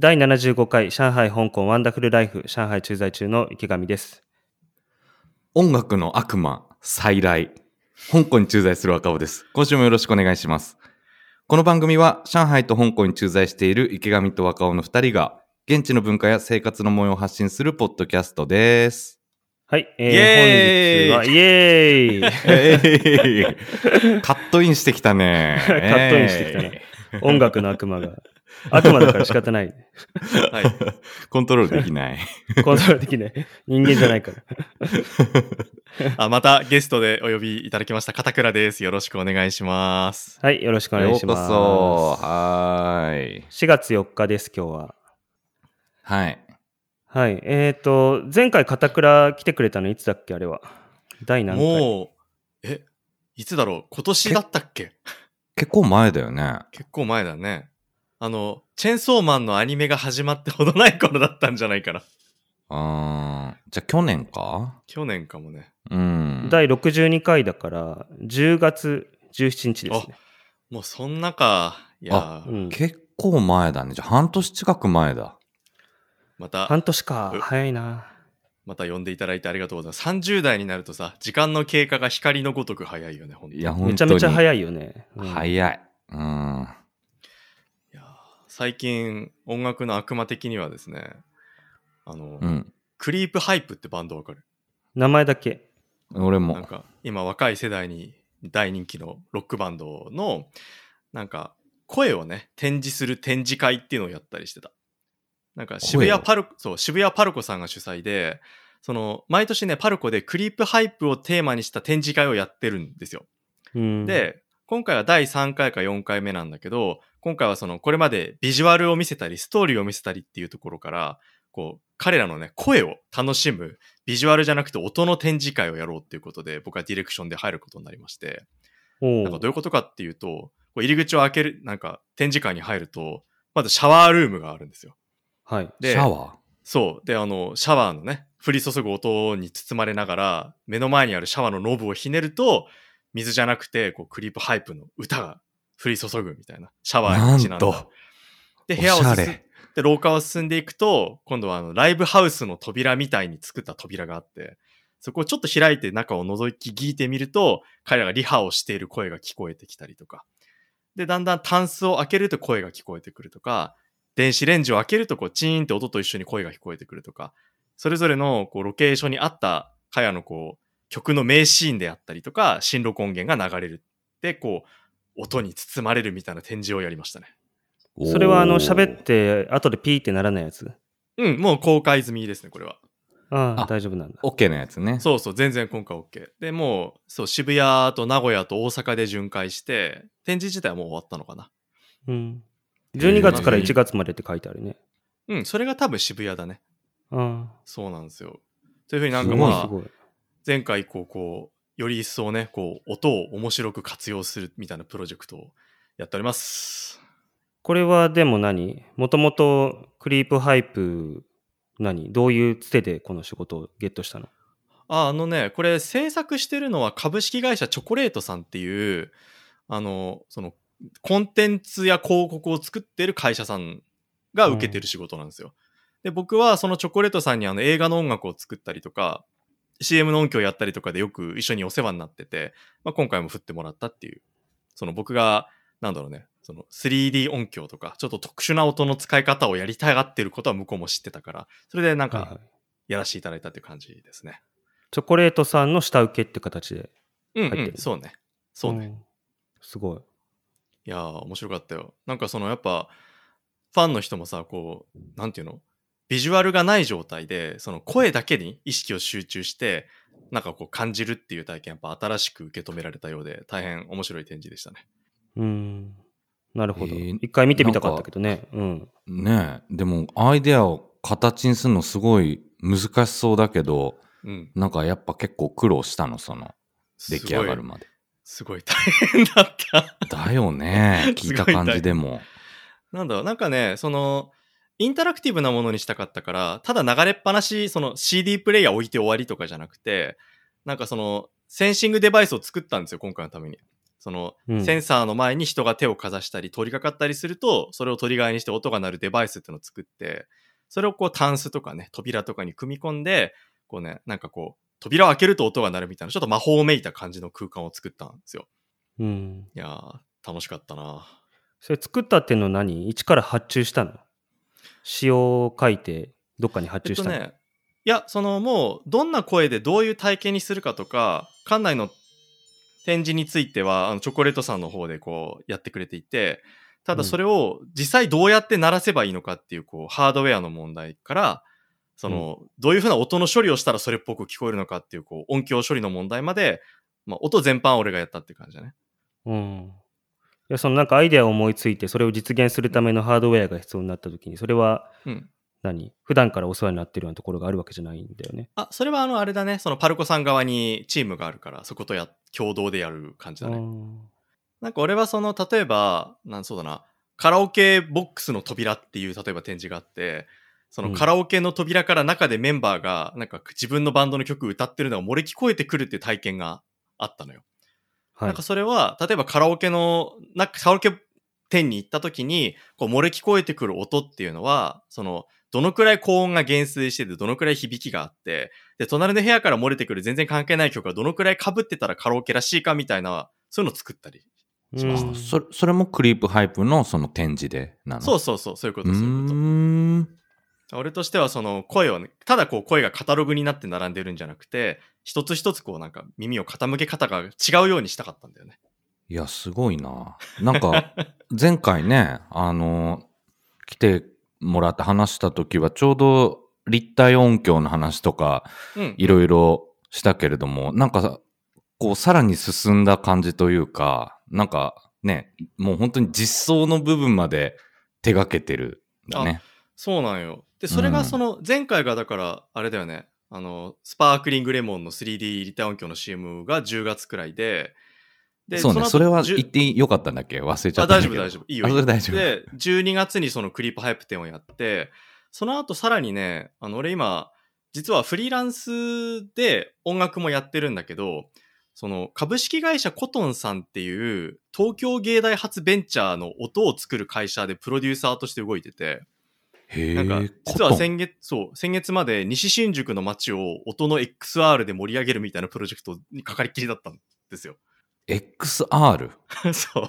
第75回上海香港ワンダフルライフ上海駐在中の池上です。音楽の悪魔、再来。香港に駐在する若尾です。今週もよろしくお願いします。この番組は上海と香港に駐在している池上と若尾の二人が現地の文化や生活の模様を発信するポッドキャストです。はい、えー、本日は、イエーイ カットインしてきたね。カットインしてきたね音楽の悪魔が。悪魔だから仕方ない。はい。コントロールできない。コントロールできない。人間じゃないから。あ、またゲストでお呼びいただきました、片倉です。よろしくお願いします。はい、よろしくお願いします。ようこそ。はーい。4月4日です、今日は。はい。はい。えっ、と、前回片倉来てくれたのいつだっけあれは？第何回？もう、え、いつだろう？今年だったっけ結構前だよね。結構前だね。あの、チェンソーマンのアニメが始まってほどない頃だったんじゃないかな。あーじゃあ去年か？去年かもね。うん。第62回だから、10月17日ですね。もうそんなか。いやうん、結構前だね。じゃあ半年近く前だ。また、半年かう。早いな。また呼んでいただいてありがとうございます。30代になるとさ、時間の経過が光のごとく早いよね、ほんといや、め本当に。ちゃめちゃ早いよね。うん早い。うん。最近、音楽の悪魔的にはですね、あの、うん。クリープハイプってバンドわかる？名前だけ。俺も。なんか今若い世代に大人気のロックバンドのなんか声をね展示する展示会っていうのをやったりしてたなんか渋谷パルコそう渋谷パルコさんが主催でその毎年ねパルコでクリープハイプをテーマにした展示会をやってるんですようん、で今回は第3回か4回目なんだけど今回はそのこれまでビジュアルを見せたりストーリーを見せたりっていうところからこう彼らのね声を楽しむビジュアルじゃなくて音の展示会をやろうっていうことで僕はディレクションで入ることになりまして。なんかどういうことかっていうとこう入り口を開けるなんか展示会に入るとまずシャワールームがあるんですよ。はい。でシャワそう。であのシャワーのね降り注ぐ音に包まれながら目の前にあるシャワーのノブをひねると水じゃなくてこうクリープハイプの歌が降り注ぐみたいなシャワーにちなんだなでー。部屋を進ん。で廊下を進んでいくと今度はあのライブハウスの扉みたいに作った扉があってそこをちょっと開いて中を覗き聞いてみると彼らがリハをしている声が聞こえてきたりとかでだんだんタンスを開けると声が聞こえてくるとか電子レンジを開けるとこうチーンって音と一緒に声が聞こえてくるとかそれぞれのこうロケーションに合った彼らのこう曲の名シーンであったりとか新録音源が流れるでこう音に包まれるみたいな展示をやりましたねそれはあの、喋って、後でピーってならないやつ？うんもう公開済みですねこれはああ、あ大丈夫なんだ。OK のやつね。そうそう、全然今回 OK。で、もう、そう、渋谷と名古屋と大阪で巡回して、展示自体はもう終わったのかな。うん。12月から1月までって書いてあるね。うん、それが多分渋谷だね。あそうなんですよ。というふうになんかまあ。前回以降、こう、より一層ね、こう、音を面白く活用するみたいなプロジェクトをやっております。これはでも何？もともとクリープハイプ、何？どういうつてでこの仕事をゲットしたの？あ、あのね、これ制作してるのは株式会社チョコレートさんっていう、あの、その、コンテンツや広告を作ってる会社さんが受けてる仕事なんですよ。で、僕はそのチョコレートさんにあの映画の音楽を作ったりとか、CM の音響やったりとかでよく一緒にお世話になってて、まあ、今回も振ってもらったっていう、その僕が、なんだろうね、その 3D 音響とか、ちょっと特殊な音の使い方をやりたがってることは向こうも知ってたから、それでなんかはいはいやらせていただいたっていう感じですね。チョコレートさんの下請けって形で。うん、入ってるうん、そうね。そうね。んすごい。いやー、面白かったよ。なんかそのやっぱ、ファンの人もさ、こう、なんていうの？ビジュアルがない状態で、その声だけに意識を集中して、なんかこう感じるっていう体験、やっぱ新しく受け止められたようで、大変面白い展示でしたね。うん。なるほど。えー一回見てみたかったけどね。うん。ねえ。でも、アイデアを形にするのすごい難しそうだけど、うん。なんかやっぱ結構苦労したの、その、出来上がるまで。すごい大変だった。だよね。聞いた感じでも。なんだろう、なんかね、その、インタラクティブなものにしたかったから、ただ流れっぱなし、その CD プレイヤー置いて終わりとかじゃなくて、なんかその、センシングデバイスを作ったんですよ、今回のために。その、うんセンサーの前に人が手をかざしたり、通りかかったりすると、それをトリガーにして音が鳴るデバイスっていうのを作って、それをこう、タンスとかね、扉とかに組み込んで、こうね、なんかこう、扉を開けると音が鳴るみたいな、ちょっと魔法めいた感じの空間を作ったんですよ。うん。いやー、楽しかったなそれ作ったっていうのは何？一から発注したの？詩を書いて、どっかに発注したの、えっとね、いや、そのもう、どんな声でどういう体験にするかとか、館内の展示については、あのチョコレートさんの方でこう、やってくれていて、ただそれを実際どうやって鳴らせばいいのかっていう、こう、ハードウェアの問題から、その、どういうふうな音の処理をしたらそれっぽく聞こえるのかっていう、こう、音響処理の問題まで、まあ、音全般俺がやったって感じだね。うん。いや、そのなんかアイデアを思いついて、それを実現するためのハードウェアが必要になった時に、それはうん。何？普段からお世話になってるようなところがあるわけじゃないんだよね。あ、それはあの、あれだね。そのパルコさん側にチームがあるから、そことや、共同でやる感じだね。うんなんか俺はその、例えば、なんそうだな、カラオケボックスの扉っていう、例えば展示があって、そのうんカラオケの扉から中でメンバーが、なんか自分のバンドの曲歌ってるのが漏れ聞こえてくるっていう体験があったのよ。はいなんか。それは、例えばカラオケの、なんかカラオケ店に行った時に、こう漏れ聞こえてくる音っていうのは、その、どのくらい高音が減衰してて、どのくらい響きがあって、で、隣の部屋から漏れてくる全然関係ない曲がどのくらい被ってたらカラオケらしいかみたいな、そういうのを作ったり。しましたうんそれそれもクリープハイプのその展示でなの？そうそうそう、そういうこと、うそういうこと。ーん。俺としてはその声をね、ただこう声がカタログになって並んでるんじゃなくて、一つ一つこうなんか耳を傾け方が違うようにしたかったんだよね。いや、すごいな。なんか、前回ね、あの、来てもらって話した時は、ちょうど立体音響の話とか、うん。いろいろしたけれども、なんか、こう、さらに進んだ感じというか、なんかね、もう本当に実装の部分まで手がけてるんだね。そうなんよ。で、それがその前回がだから、あれだよね。あの、スパークリングレモンの 3D 立体音響の CM が10月くらいで、でそうね、それは言ってよかったんだっけ？忘れちゃあ、ったんだけど。大丈夫大丈夫。いいよ。それ大丈夫。で、12月にそのクリープハイプ展をやって、その後さらにね、あの、俺今、実はフリーランスで音楽もやってるんだけど、その株式会社コトンさんっていう東京芸大発ベンチャーの音を作る会社でプロデューサーとして動いてて、へなんかえ、実は先月、そう、先月まで西新宿の街を音の XR で盛り上げるみたいなプロジェクトにかかりっきりだったんですよ。XR? そう。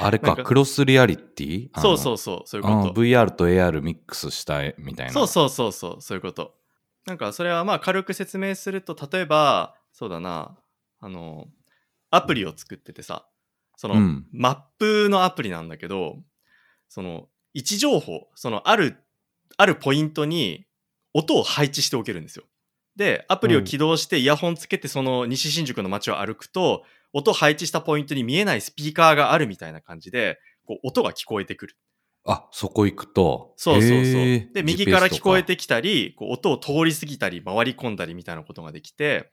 あれか、クロスリアリティ？そううそうそう、そういうこと。VR と AR ミックスしたいみたいな。そうそうそうそう、そういうこと。なんかそれはまあ軽く説明すると、例えば、そうだな、あの、アプリを作っててさ、その、うんマップのアプリなんだけど、その、位置情報、その、ある、あるポイントに音を配置しておけるんですよ。で、アプリを起動してイヤホンつけてその西新宿の街を歩くと、音を配置したポイントに見えないスピーカーがあるみたいな感じで、こう音が聞こえてくる。あ、そこ行くと。そうそうそう。で、右から聞こえてきたり、こう音を通り過ぎたり、回り込んだりみたいなことができて、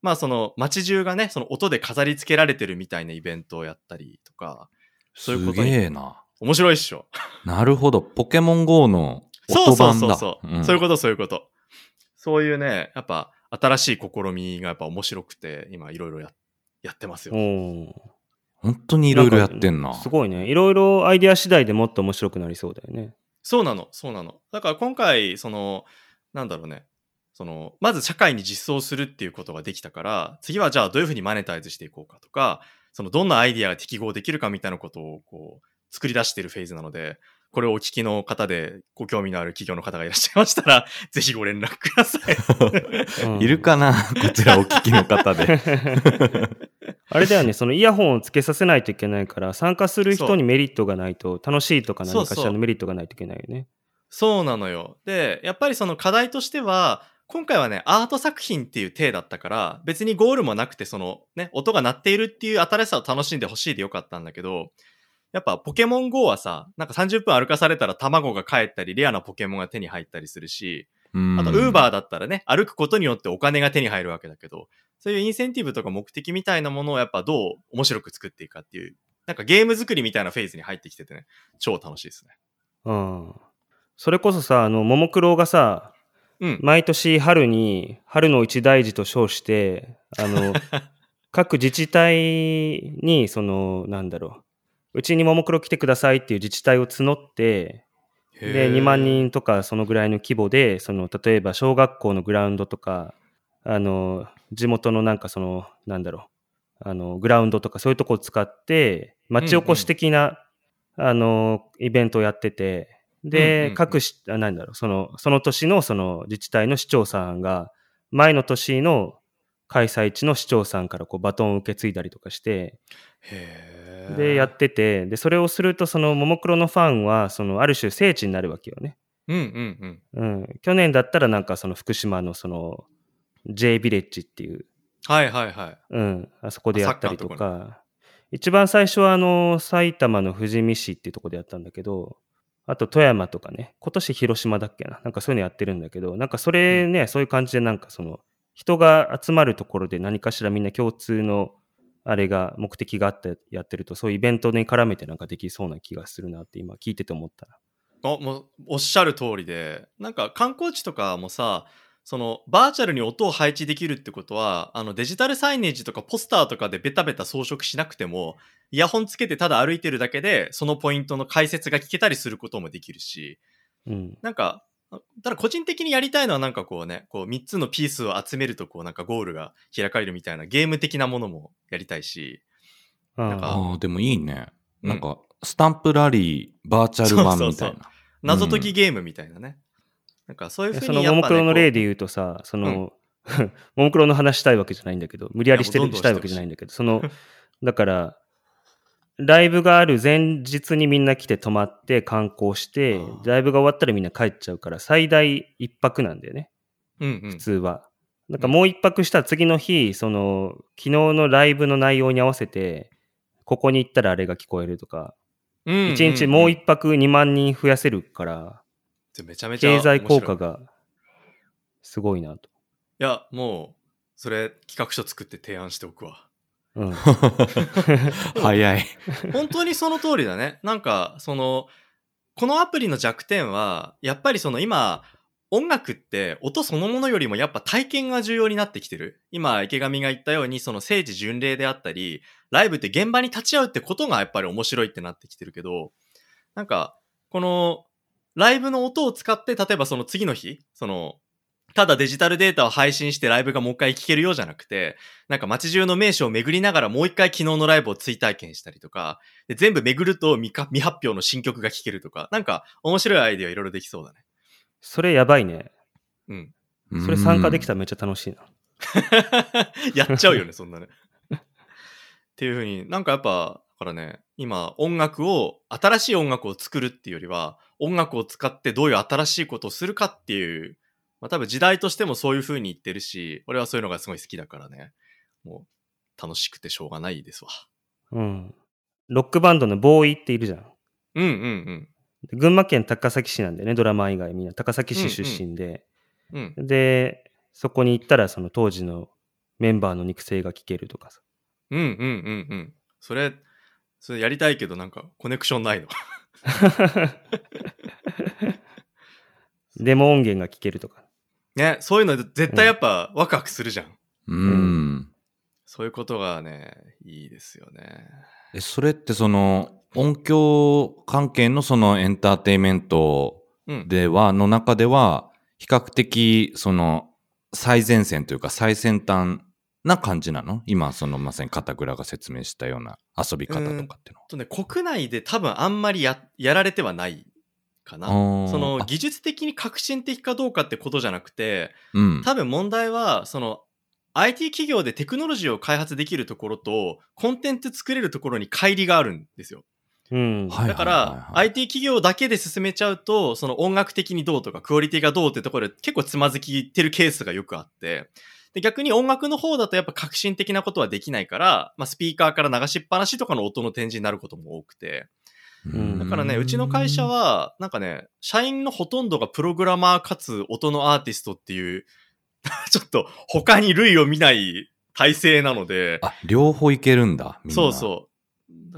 まあその街中がね、その音で飾り付けられてるみたいなイベントをやったりとか、そういうことすにげえな。面白いっしょ。なるほど。ポケモン GO のそうそう音版だ。そうそう、んそういうことそういうこと。そういうね、やっぱ新しい試みがやっぱ面白くて、今いろいろややってますよ。本当にいろいろやってんな。すごいね。いろいろアイデア次第でもっと面白くなりそうだよね。そうなの、そうなの。だから今回、その、なんだろうね。その、まず社会に実装するっていうことができたから、次はじゃあどういうふうにマネタイズしていこうかとか、そのどんなアイディアが適合できるかみたいなことをこう、作り出しているフェーズなので、これをお聞きの方でご興味のある企業の方がいらっしゃいましたら、ぜひご連絡ください。うんいるかな？こちらお聞きの方で。あれだよね、そのイヤホンをつけさせないといけないから、参加する人にメリットがないと、楽しいとか何かしらのメリットがないといけないよね。そうなのよ。で、やっぱりその課題としては、今回はね、アート作品っていう体だったから、別にゴールもなくて、そのね、音が鳴っているっていう新しさを楽しんでほしいでよかったんだけど、やっぱポケモン GO はさ、なんか30分歩かされたら卵が帰ったり、レアなポケモンが手に入ったりするし、あと、ウーバーだったらね、歩くことによってお金が手に入るわけだけど、そういうインセンティブとか目的みたいなものをやっぱどう面白く作っていくかっていう、なんかゲーム作りみたいなフェーズに入ってきててね、超楽しいですね。うん。それこそさ、あの、ももクロがさ、うん。毎年春に、春の一大事と称して、あの、各自治体に、その、なんだろう、うちにももクロ来てくださいっていう自治体を募って、で、2万人とかそのぐらいの規模で、その、例えば小学校のグラウンドとか、あの、地元のなんかその、なんだろう、あの、グラウンドとかそういうとこを使って、町おこし的な、あの、イベントをやってて、で、うんうんうん。各し、あ、なんだろう、その、その年のその自治体の市長さんが、前の年の開催地の市長さんからこうバトンを受け継いだりとかして、へーで、やってて、で、それをすると、その、ももクロのファンは、その、ある種聖地になるわけよね。うんうんうん。うん。去年だったら、なんか、その、福島の、その、J ビレッジっていう、はいはいはい。うん、あそこでやったりとか、一番最初は、あの、埼玉の富士見市っていうところでやったんだけど、あと、富山とかね、今年広島だっけな、なんかそういうのやってるんだけど、なんかそれね、そういう感じで、なんかその、人が集まるところで何かしらみんな共通の、あれが、目的があってやってると、そういうイベントに絡めてなんかできそうな気がするなって今聞いてて思ったな。あもうおっしゃる通りでなんか観光地とかもさそのバーチャルに音を配置できるってことはあのデジタルサイネージとかポスターとかでベタベタ装飾しなくてもイヤホンつけてただ歩いてるだけでそのポイントの解説が聞けたりすることもできるしうん。なんかただ個人的にやりたいのはなんかこうねこう3つのピースを集めるとこうなんかゴールが開かれるみたいなゲーム的なものもやりたいしなんかああ、でもいいね。うん。なんか、スタンプラリー、バーチャル版みたいな。そうそう謎解きゲームみたいなね、なんかそういうふうそのにやっぱ、ね、ももクロの例こで言うとさ、その、ももクロの話したいわけじゃないんだけど、無理やりしてるしたいわけじゃないんだけど、その、だから、ライブがある前日にみんな来て泊まって観光してライブが終わったらみんな帰っちゃうから、最大一泊なんだよね、ううんうん。普通は。なんかもう一泊したら次の日、その、昨日のライブの内容に合わせて、ここに行ったらあれが聞こえるとか、うん一日もう一泊2万人増やせるから、めちゃめちゃ経済効果がすごいなと。いやもうそれ企画書作って提案しておくわうん。早い。本当にその通りだねなんかそのこのアプリの弱点はやっぱりその今音楽って音そのものよりもやっぱ体験が重要になってきてる今池上が言ったようにその聖地巡礼であったりライブって現場に立ち会うってことがやっぱり面白いってなってきてるけどなんかこのライブの音を使って例えばその次の日そのただデジタルデータを配信してライブがもう一回聴けるようじゃなくて、なんか街中の名所を巡りながらもう一回昨日のライブを追体験したりとか、で全部巡ると未か未発表の新曲が聴けるとか、なんか面白いアイデアいろいろできそうだね。それやばいね。うん。それ参加できたら。らめっちゃ楽しいな。やっちゃうよね、そんなね。っていうふうに、なんかやっぱ、だからね、今音楽を、新しい音楽を作るっていうよりは、音楽を使ってどういう新しいことをするかっていう、まあ多分時代としてもそういうふうに言ってるし、俺はそういうのがすごい好きだからね、もう楽しくてしょうがないですわ。うん。ロックバンドのボーイっているじゃん。うんうん群馬県高崎市なんでね、ドラマー以外みんな高崎市出身で。うん。うん。で、そこに行ったらその当時のメンバーの肉声が聞けるとかさ。うんうんうんうん。それ、それやりたいけどなんかコネクションないの。デモ音源が聞けるとか。ね、そういうの絶対やっぱワクワクするじゃん。うん。そういうことがね、いいですよね。え、それってその、音響関係のそのエンターテインメントうん。では、の中では、比較的、その、最前線というか最先端な感じなの？今、そのまさに片倉が説明したような遊び方とかっていうのは。とね、国内で多分あんまりややられてはないかな。そのあ技術的に革新的かどうかってことじゃなくて、うん。多分問題は、その IT 企業でテクノロジーを開発できるところと、コンテンツ作れるところに乖離があるんですよ。うん。はいだから、IT 企業だけで進めちゃうと、その音楽的にどうとか、クオリティがどうってところで結構つまずきてるケースがよくあって、で逆に音楽の方だとやっぱ革新的なことはできないから、まあ、スピーカーから流しっぱなしとかの音の展示になることも多くて、うんだからね、うちの会社、は、なんかね、社員のほとんどがプログラマーかつ音のアーティストっていう、ちょっと他に類を見ない体制なので、あ、両方いけるんだ。みんなそうそ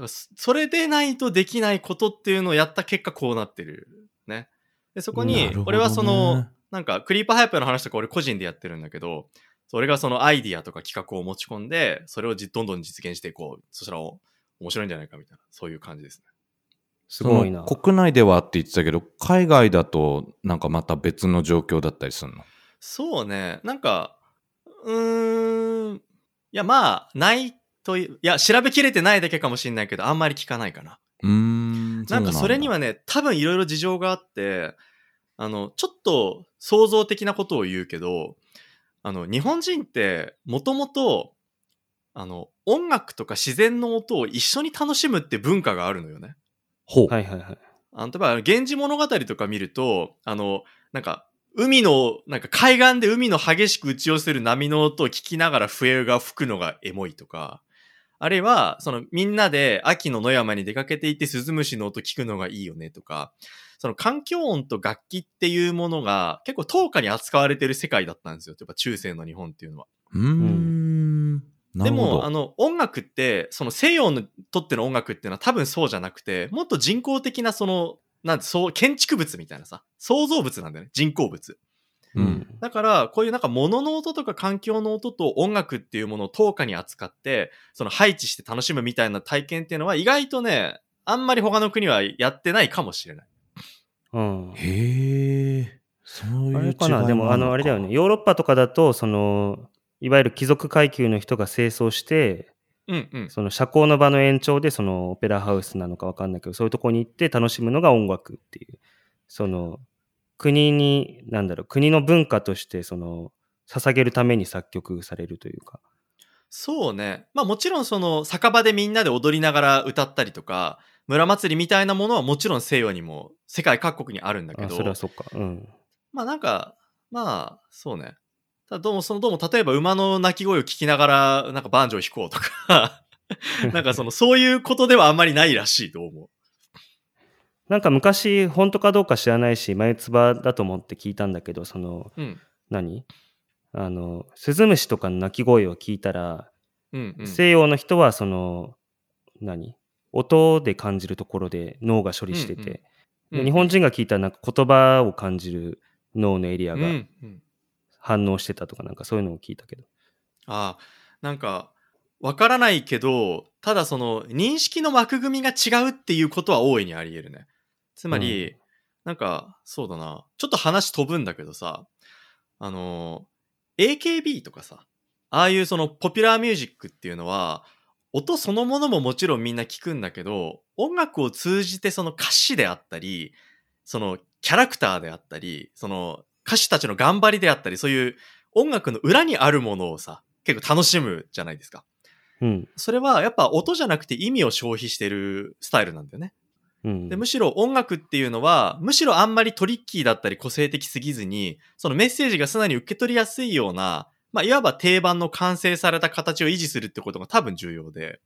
う。そそれでないとできないことっていうのをやった結果こうなってる。ね。で、そこに俺はその、なんか、クリーパーハイプの話とか俺個人でやってるんだけど、それがそのアイディアとか企画を持ち込んで、それをじどんどん実現していこう。そしたらお面白いんじゃないかみたいな、そういう感じですね。すごいな。国内ではって言ってたけど、海外だとなんかまた別の状況だったりするの？そうね。なんか、うーん。いや、まあ、ないという、いや、調べきれてないだけかもしれないけど、あんまり聞かないかな。うーん。なんかそれには、はね、多分いろいろ事情があって、あの、ちょっと創造的なことを言うけど、あの、日本人って、もともと、あの、音楽とか自然の音を一緒に楽しむって文化があるのよね。ほう。はいはいはい。あの、例えば、源氏物語とか見ると、あの、なんか、海の、なんか海岸で海の激しく打ち寄せる波の音を聞きながら笛が吹くのがエモいとか、あるいは、そのみんなで秋の野山に出かけていてスズムシの音聞くのがいいよねとか、その環境音と楽器っていうものが結構等価に扱われてる世界だったんですよ。やっぱ中世の日本っていうのは。うーん。なでも、あの、音楽って、その西洋にとっての音楽っていうのは多分そうじゃなくて、もっと人工的なその、なんて、そう、建築物みたいなさ、創造物なんだよね。人工物。うん。だから、こういうなんか物の音とか環境の音と音楽っていうものを等価に扱って、その配置して楽しむみたいな体験っていうのは意外とね、あんまり他の国はやってないかもしれない。うん。へえ。そういうあ違いれかな、でも、あの、あれだよね、ヨーロッパとかだと、その、いわゆる貴族階級の人が清掃して、うんうん。その社交の場の延長で、そのオペラハウスなのかわかんないけど、そういうとこに行って楽しむのが音楽っていう、その、国に、なんだろう、国の文化として、その、捧げるために作曲されるというか。そうね。まあもちろんその酒場でみんなで踊りながら歌ったりとか、村祭りみたいなものはもちろん西洋にも世界各国にあるんだけあ、ど、それはそっか。うん。まあなんか、まあ、そうね。ただどうも、そのどうも、例えば馬の鳴き声を聞きながら、なんかバンジョー弾こうとか、なんかその、そういうことではあんまりないらしいと思う。なんか昔、本当かどうか知らないし、眉唾だと思って聞いたんだけど、その、うん。何？あの、スズムシとかの鳴き声を聞いたら、うん、うん。西洋の人はその、何？音で感じるところで脳が処理してて、うんうんで日本人が聞いたらなんか言葉を感じる脳のエリアうん、がうん。反応してたとか、なんかそういうのを聞いたけど。ああ、なんか、わからないけど、ただその、認識の枠組みが違うっていうことは大いにあり得るね。つまり、うんなんか、そうだな。ちょっと話飛ぶんだけどさ、あの、AKB とかさ、ああいうそのポピュラーミュージックっていうのは、音そのものももちろんみんな聞くんだけど、音楽を通じてその歌詞であったり、そのキャラクターであったり、その歌手たちの頑張りであったり、そういう音楽の裏にあるものをさ、結構楽しむじゃないですか。うん。それはやっぱ音じゃなくて意味を消費してるスタイルなんだよね。うん。でむしろ音楽っていうのは、むしろあんまりトリッキーだったり個性的すぎずに、そのメッセージが素直に受け取りやすいような、まあ、いわば定番の完成された形を維持するってことが多分重要で。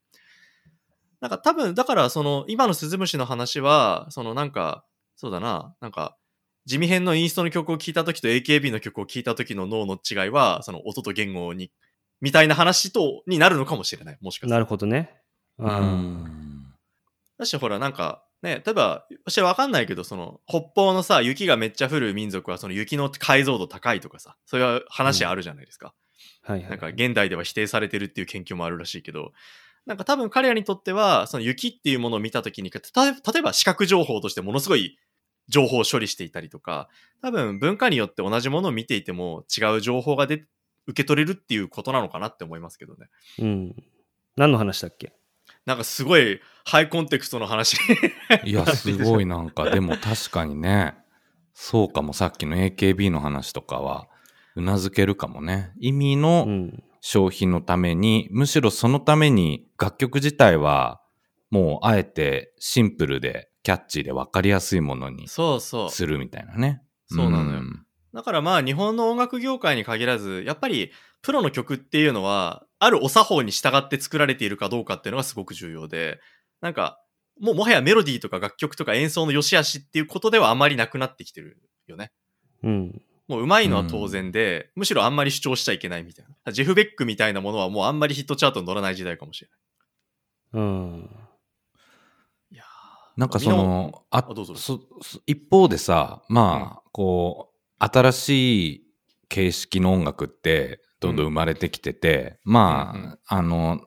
なんか多分、だからその、今の鈴虫の話は、そのなんか、そうだな、なんか、地味編のインストの曲を聴いた時と AKB の曲を聴いた時の脳の違いは、その音と言語に、みたいな話と、になるのかもしれない。もしかしたらなるほどね。うん。だし、ほら、なんか、ね、例えば、私はわかんないけど、その、北方のさ、雪がめっちゃ降る民族は、その雪の解像度高いとかさ、そういう話あるじゃないですか。はいはい。なんか、現代では否定されてるっていう研究もあるらしいけど、なんか多分彼らにとっては、その雪っていうものを見たときに、た例えば視覚情報としてものすごい情報を処理していたりとか、多分文化によって同じものを見ていても違う情報がで受け取れるっていうことなのかなって思いますけどね。うん。何の話だっけ？なんかすごいハイコンテクストの話。いや、すごいなんか、でも確かにね、そうかも、さっきの AKB の話とかは、うなずけるかもね。意味うのん。消費のために、むしろそのために楽曲自体は、もうあえてシンプルでキャッチーで分かりやすいものにそうそう。するみたいなね。そうなのよんだからまあ日本の音楽業界に限らず、やっぱりプロの曲っていうのは、あるお作法に従って作られているかどうかっていうのがすごく重要で、なんか、もうもはやメロディーとか楽曲とか演奏の良し悪しっていうことではあまりなくなってきてるよね。うん。もう上手いのは当然で、むしろあんまり主張しちゃいけないみたいな。ジェフ・ベックみたいなものはもうあんまりヒットチャートに乗らない時代かもしれうん。ない。いやなんかその、ああどうぞそそ一方でさ、まあ、こう、新しい形式の音楽って、どんどん生まれてきてて、まあ、うんうん。あの、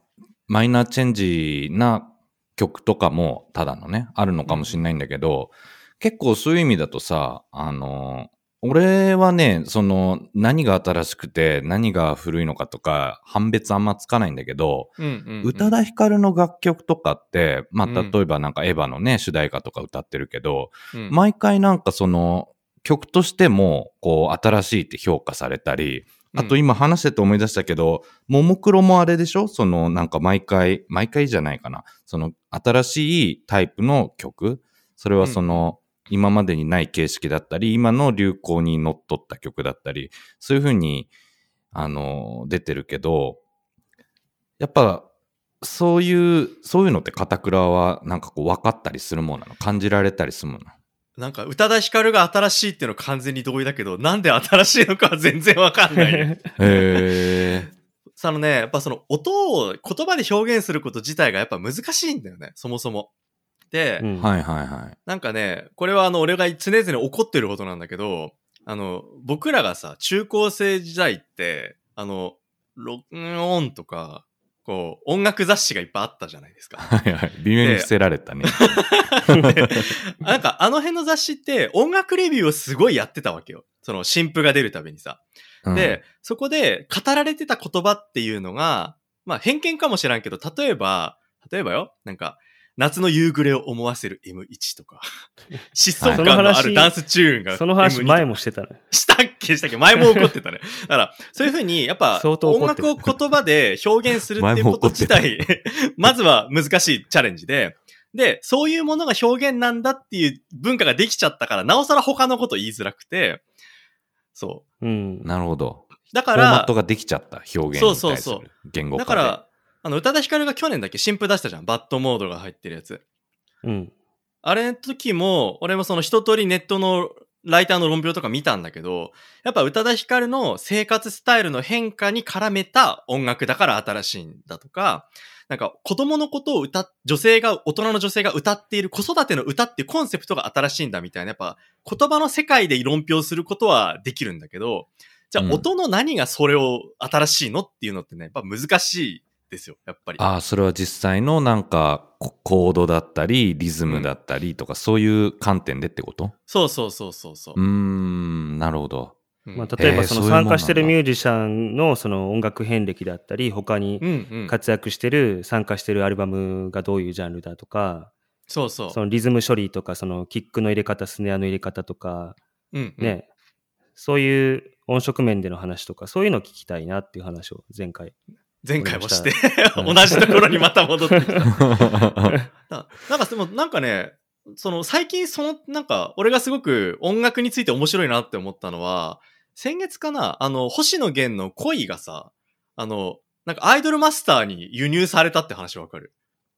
マイナーチェンジな曲とかもただのね、あるのかもしれないんだけど、結構そういう意味だとさ、あの、俺はね、その、何が新しくて何が古いのかとか、判別あんまつかないんだけど、うんうんうん。宇多田ヒカルの楽曲とかって、まあ、うん。例えばなんかエヴァのね、主題歌とか歌ってるけど、うん。毎回なんかその、曲としても、こう、新しいって評価されたり、あと今話してて思い出したけど、ももクロもあれでしょ？そのなんか毎回、毎回じゃないかな。その新しいタイプの曲？それはその、今までにない形式だったり、今の流行にのっとった曲だったり、そういうふうに、あの、出てるけど、やっぱ、そういう、そういうのって片倉はなんかこう分かったりするもんなの？感じられたりするもんなの？なんか、宇多田ヒカルが新しいっていうの完全に同意だけど、なんで新しいのかは全然わかんないよ。へそのね、やっぱその音を言葉で表現すること自体がやっぱ難しいんだよね、そもそも。で、うんー。はいはいはい。なんかね、これはあの、俺が常々怒ってることなんだけど、あの、僕らがさ、中高生時代って、あの、録音とか、こう、音楽雑誌がいっぱいあったじゃないですか。はいはい。微妙に伏せられたね。でなんかあの辺の雑誌って音楽レビューをすごいやってたわけよ。その新譜が出るたびにさ。うんで、そこで語られてた言葉っていうのが、まあ偏見かもしらんけど、例えば、例えばよ、なんか、夏の夕暮れを思わせる M1 とか、疾走感のあるダンスチューンが M2 とか。その話前もしてたね。したっけ？したっけ？前も怒ってたね。だから、そういうふうに、やっぱ、音楽を言葉で表現するっていうこと自体、まずは難しいチャレンジで、で、そういうものが表現なんだっていう文化ができちゃったから、なおさら他のこと言いづらくて、そうん。う。なるほど。だかフォーマッらト、ができちゃった表現に対するそうそうそう言語化で。だから、あの、宇多田ヒカルが去年だっけ？新譜出したじゃん。バッドモードが入ってるやつ。うん。あれの時も、俺もその一通りネットのライターの論評とか見たんだけど、やっぱ宇多田ヒカルの生活スタイルの変化に絡めた音楽だから新しいんだとか、なんか子供のことを歌っ、女性が、大人の女性が歌っている子育ての歌っていうコンセプトが新しいんだみたいな、やっぱ言葉の世界で論評することはできるんだけど、じゃうんあ音の何がそれを新しいのっていうのってね、やっぱ難しいですよ、やっぱり。ああ、それは実際のなんかココードだったり、リズムだったりとか、そういう観点でってこと？そうそうそうそうそううー。ん、なるほど。うんまあ、例えばその参加してるミュージシャンのその音楽遍歴だったり、他にうんうん。活躍してる、参加してるアルバムがどういうジャンルだとか、そうそう。そのリズム処理とか、そのキックの入れ方、スネアの入れ方とか、うんうんね、そういう音色面での話とか、そういうのを聞きたいなっていう話を前回。前回もして、うん。同じところにまた戻ってきた。ななんかでも、なんかね、その最近その、なんか、俺がすごく音楽について面白いなって思ったのは、先月かな、あの、星野源の恋がさ、あの、なんかアイドルマスターに輸入されたって話わかる？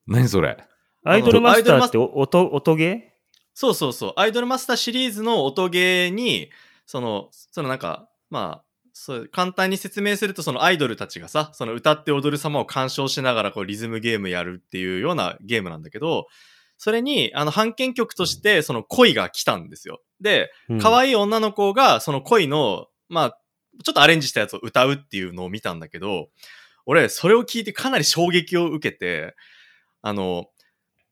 何それ？アイドルマスターってお音、音ゲそうそうそう。アイドルマスターシリーズの音ゲーに、その、そのなんか、まあ、そう、簡単に説明すると、そのアイドルたちがさ、その歌って踊る様を鑑賞しながら、こう、リズムゲームやるっていうようなゲームなんだけど、それに、あの、判権曲として、その恋が来たんですよ。で、ー可愛い女の子が、その恋の、まあ、ちょっとアレンジしたやつを歌うっていうのを見たんだけど、俺、それを聞いてかなり衝撃を受けて、あの、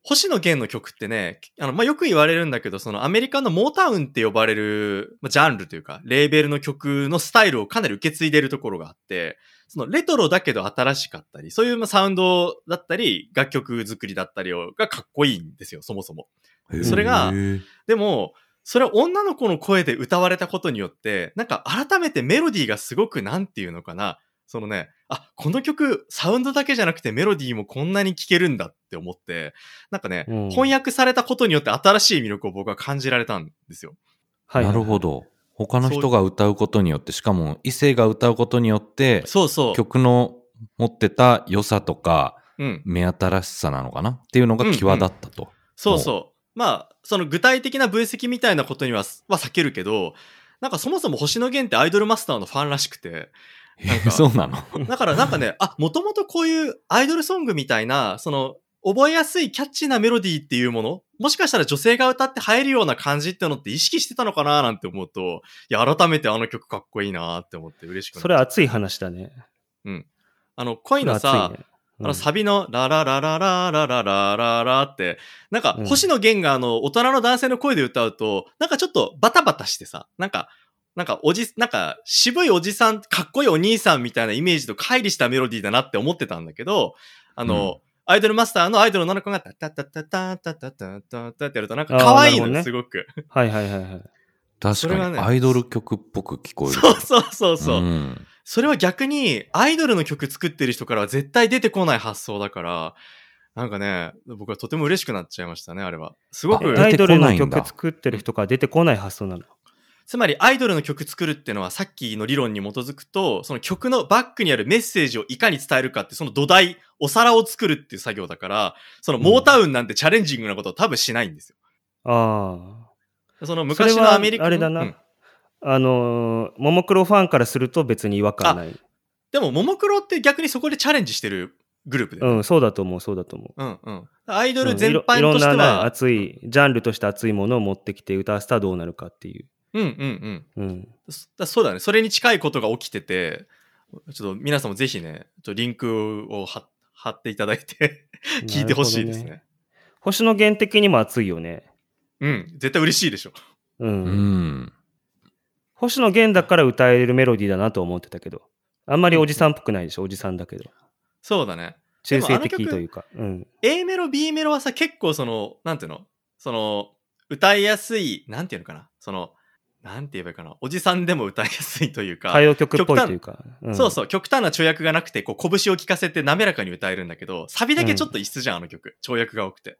星野源の曲ってね、あの、まあ、よく言われるんだけど、そのアメリカのモータウンって呼ばれる、まあジャンルというか、レーベルの曲のスタイルをかなり受け継いでるところがあって、そのレトロだけど新しかったり、そういうまあサウンドだったり、楽曲作りだったりをがかっこいいんですよ、そもそも。それがでも、それは女の子の声で歌われたことによって、なんか改めてメロディーがすごくなんていうのかな、そのね、あ、この曲、サウンドだけじゃなくてメロディーもこんなに聴けるんだって思って、なんかね、うん翻訳されたことによって新しい魅力を僕は感じられたんですよ。はい。なるほど。他の人が歌うことによって、しかも異性が歌うことによって、そうそう。曲の持ってた良さとか、うん。目新しさなのかな？っていうのが際立ったと。そうそう。まあ、その具体的な分析みたいなことには、は避けるけど、なんかそもそも星野源ってアイドルマスターのファンらしくて、なん そうなの？だからなんかね、あ、もともとこういうアイドルソングみたいな、その覚えやすいキャッチーなメロディーっていうものもしかしたら女性が歌って入るような感じってのって意識してたのかななんて思うと、いや、改めてあの曲かっこいいなって思って嬉しくなっそれ熱い話だね。あの、恋のさ、あのサビのララララララララララって、なんかうん。星野源があの大人の男性の声で歌うと、なんかちょっとバタバタしてさ、なんか、なんかおじ、なんか渋いおじさん、かっこいいお兄さんみたいなイメージと乖離したメロディーだなって思ってたんだけど、あの、アイドルマスターのアイドルの女の子がタタタタタタタタタタってやるとなんか可愛いのよ、あーなるすごく。はいはいはいはい。確かに、それがねアイドル曲っぽく聞こえる。そうそうそうそう。んそれは逆に、アイドルの曲作ってる人からは絶対出てこない発想だから、なんかね、僕はとても嬉しくなっちゃいましたね、あれは。すごくあ、アイドルの曲作ってる人から出てこない発想なの。つまりアイドルの曲作るっていうのはさっきの理論に基づくと、その曲のバックにあるメッセージをいかに伝えるかって、その土台、お皿を作るっていう作業だから、そのモータウンなんてチャレンジングなことを多分しないんですよ。あそのあ。昔それはのアメリカあれだな。うんあのー、ももクロファンからすると別に違和感ない。でも、ももクロって逆にそこでチャレンジしてるグループで、うん、そうだと思う、そうだと思う。うんうん。アイドルうん全般としていろいろんなねは、熱い、ジャンルとして熱いものを持ってきて歌わせたらどうなるかっていう。うんうんうん。うん。そだそうだね。それに近いことが起きてて、ちょっと皆さんもぜひね、ちょっとリンクを貼貼っていただいて、聞いてほしいですねなるほど星野源的にも熱いよね。うん。絶対嬉しいでしょ。うん。うん。星野源だから歌えるメロディーだなと思ってたけど。あんまりおじさんっぽくないでしょ、おじさんだけど。そうだね。中性的というか。うん。A メロ、B メロはさ、結構その、なんていうの？その、歌いやすい、なんていうのかな？その、なんて言えばいいかなおじさんでも歌いやすいというか、歌謡曲っぽいというか。んそうそう、極端な跳躍がなくて、こう、拳を効かせて滑らかに歌えるんだけど、サビだけちょっと異質じゃん、あの曲。跳躍が多くて。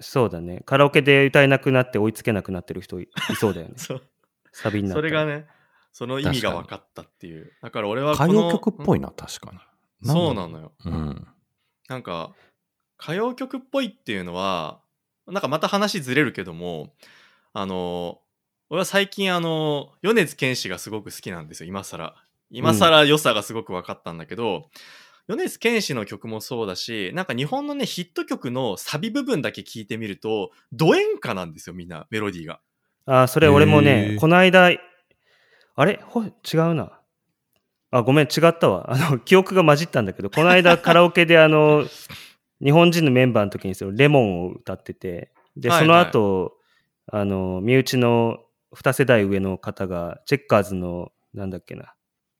そうだね。カラオケで歌えなくなって追いつけなくなってる人いいそうだよね。そう。サビになったらそれがね、その意味が分かったっていう。だから俺はこ歌の。謡曲っぽいな、確かに。そうなのよ。うん。なんか、歌謡曲っぽいっていうのは、なんかまた話ずれるけども、あの、俺は最近あの、米津玄師がすごく好きなんですよ、今更。今更良さがすごく分かったんだけど、米津玄師の曲もそうだし、なんか日本のね、ヒット曲のサビ部分だけ聞いてみると、ド演歌なんですよ、みんな、メロディーが。あー、それ俺もへねー、この間、あれ？ほ違うな。あ、ごめん、違ったわ。あの、記憶が混じったんだけど、この間 カラオケであの、日本人のメンバーの時にそのレモンを歌ってて、で、はいはいその後、あの、身内の2世代上の方が、チェッカーズの、なんだっけな、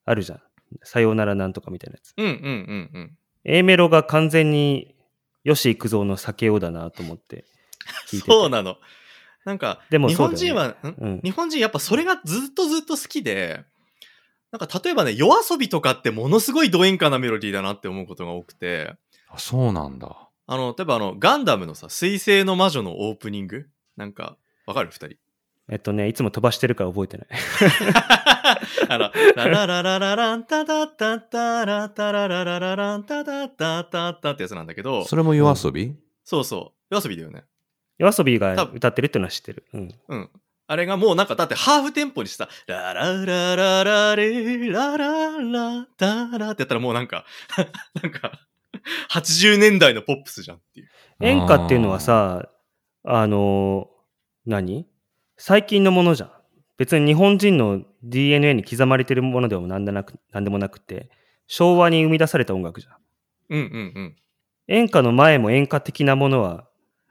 あるじゃん。さようならなんとかみたいなやつ。うんうんうんうん。A メロが完全に吉幾三の酒をだなと思って聞いてて。そうなの。なんか、日でもそうだよね本人は、ん？うん日本人やっぱそれがずっとずっと好きで、なんか例えばね、夜遊びとかってものすごいド演歌なメロディーだなって思うことが多くて、あそうなんだ。あの、例えばあの、ガンダムのさ、水星の魔女のオープニング？なんか、わかる？二人。えっとね、いつも飛ばしてるから覚えてない。あの、ラララララランタタッタッタラタララララランタタッタッタッタってやつなんだけど、それも夜遊び、そうそう、夜遊びだよね。夜遊びが多分歌ってるってのは知ってる？うん。うん。あれがもうなんか、だってハーフテンポにした、ラララララレラララタラってやったらもうなんか、なんか、80年代のポップスじゃんっていう。演歌っていうのはさ、あのー何最近のものじゃん。別に日本人の DNA に刻まれてるものでもなんでなくなんでもなくて、昭和に生み出された音楽じゃん。うんうんうん。演歌の前も演歌的なものは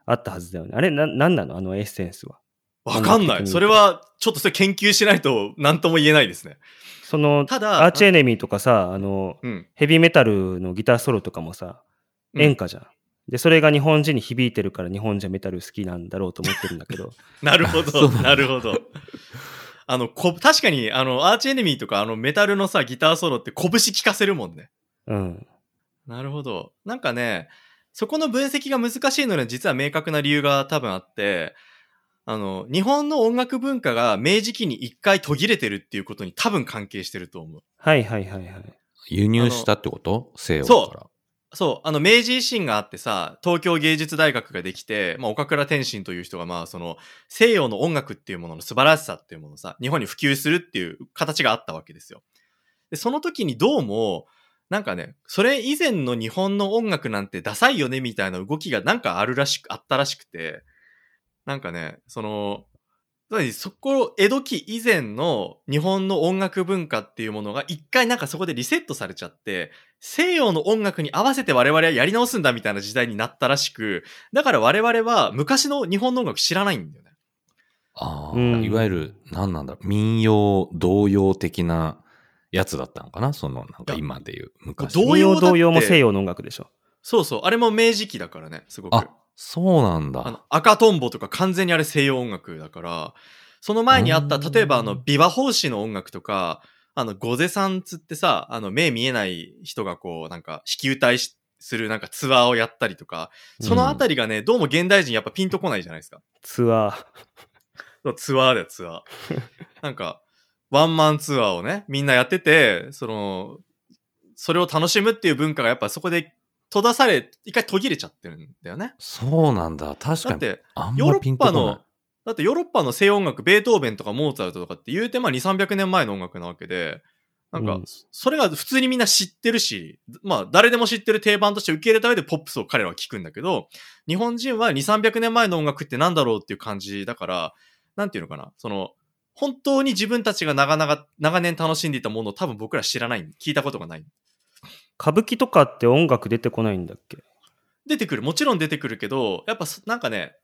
あったはずだよね。あれ、な、なんなの？あのエッセンスは。わかんない。それは、ちょっとそれ研究しないと何とも言えないですね。その、ただアーチエネミーとかさ、あの、うん。ヘビーメタルのギターソロとかもさ、演歌じゃん。で、それが日本人に響いてるから日本人はメタル好きなんだろうと思ってるんだけど。なるほど、なるほど。あの、こ、確かに、あの、アーチエネミーとか、あの、メタルのさ、ギターソロって拳効かせるもんね。うん。なるほど。なんかね、そこの分析が難しいのには実は明確な理由が多分あって、あの、日本の音楽文化が明治期に一回途切れてるっていうことに多分関係してると思う。はいはいはいはい。輸入したってこと？西洋から。そそう、あの、明治維新があってさ、東京芸術大学ができて、まあ、岡倉天心という人が、まあ、その、西洋の音楽っていうものの素晴らしさっていうものをさ、日本に普及するっていう形があったわけですよ。で、その時にどうも、なんかね、それ以前の日本の音楽なんてダサいよねみたいな動きがなんかあるらしく、あったらしくて、なんかね、その、つまりそこ、江戸期以前の日本の音楽文化っていうものが一回なんかそこでリセットされちゃって、西洋の音楽に合わせて我々はやり直すんだみたいな時代になったらしく、だから我々は昔の日本の音楽知らないんだよね。ああ、うんいわゆる、何なんだろう、民謡、童謡的なやつだったのかな？その、なんか今でいう、昔。童謡童謡も西洋の音楽でしょ。そうそう、あれも明治期だからね、すごく。あ、そうなんあのだ。赤とんぼとか完全にあれ西洋音楽だから、その前にあった、うん例えばあの、ビバ法師の音楽とか、あの、ゴゼさんつってさ、あの、目見えない人がこう、なんか、弾き歌いしするなんかツアーをやったりとか、そのあたりがね、どうも現代人やっぱピンとこないじゃないですか。ツアー。ツアーだよ、ツアー。なんか、ワンマンツアーをね、みんなやってて、その、それを楽しむっていう文化がやっぱそこで閉ざされ、一回途切れちゃってるんだよね。そうなんだ。確かに。だって、ヨーロッパの。、だってヨーロッパの西洋音楽、ベートーベンとかモーツァルトとかって言うてまあ2、300年前の音楽なわけで、なんかうん、それが普通にみんな知ってるし、まあ誰でも知ってる定番として受け入れた上でポップスを彼らは聞くんだけど、日本人は2、300年前の音楽ってなんだろうっていう感じだから、なんていうのかな、その、本当に自分たちが長々、長年楽しんでいたものを多分僕ら知らない、聞いたことがない。歌舞伎とかって音楽出てこないんだっけ？出てくる。もちろん出てくるけど、やっぱそなんかね、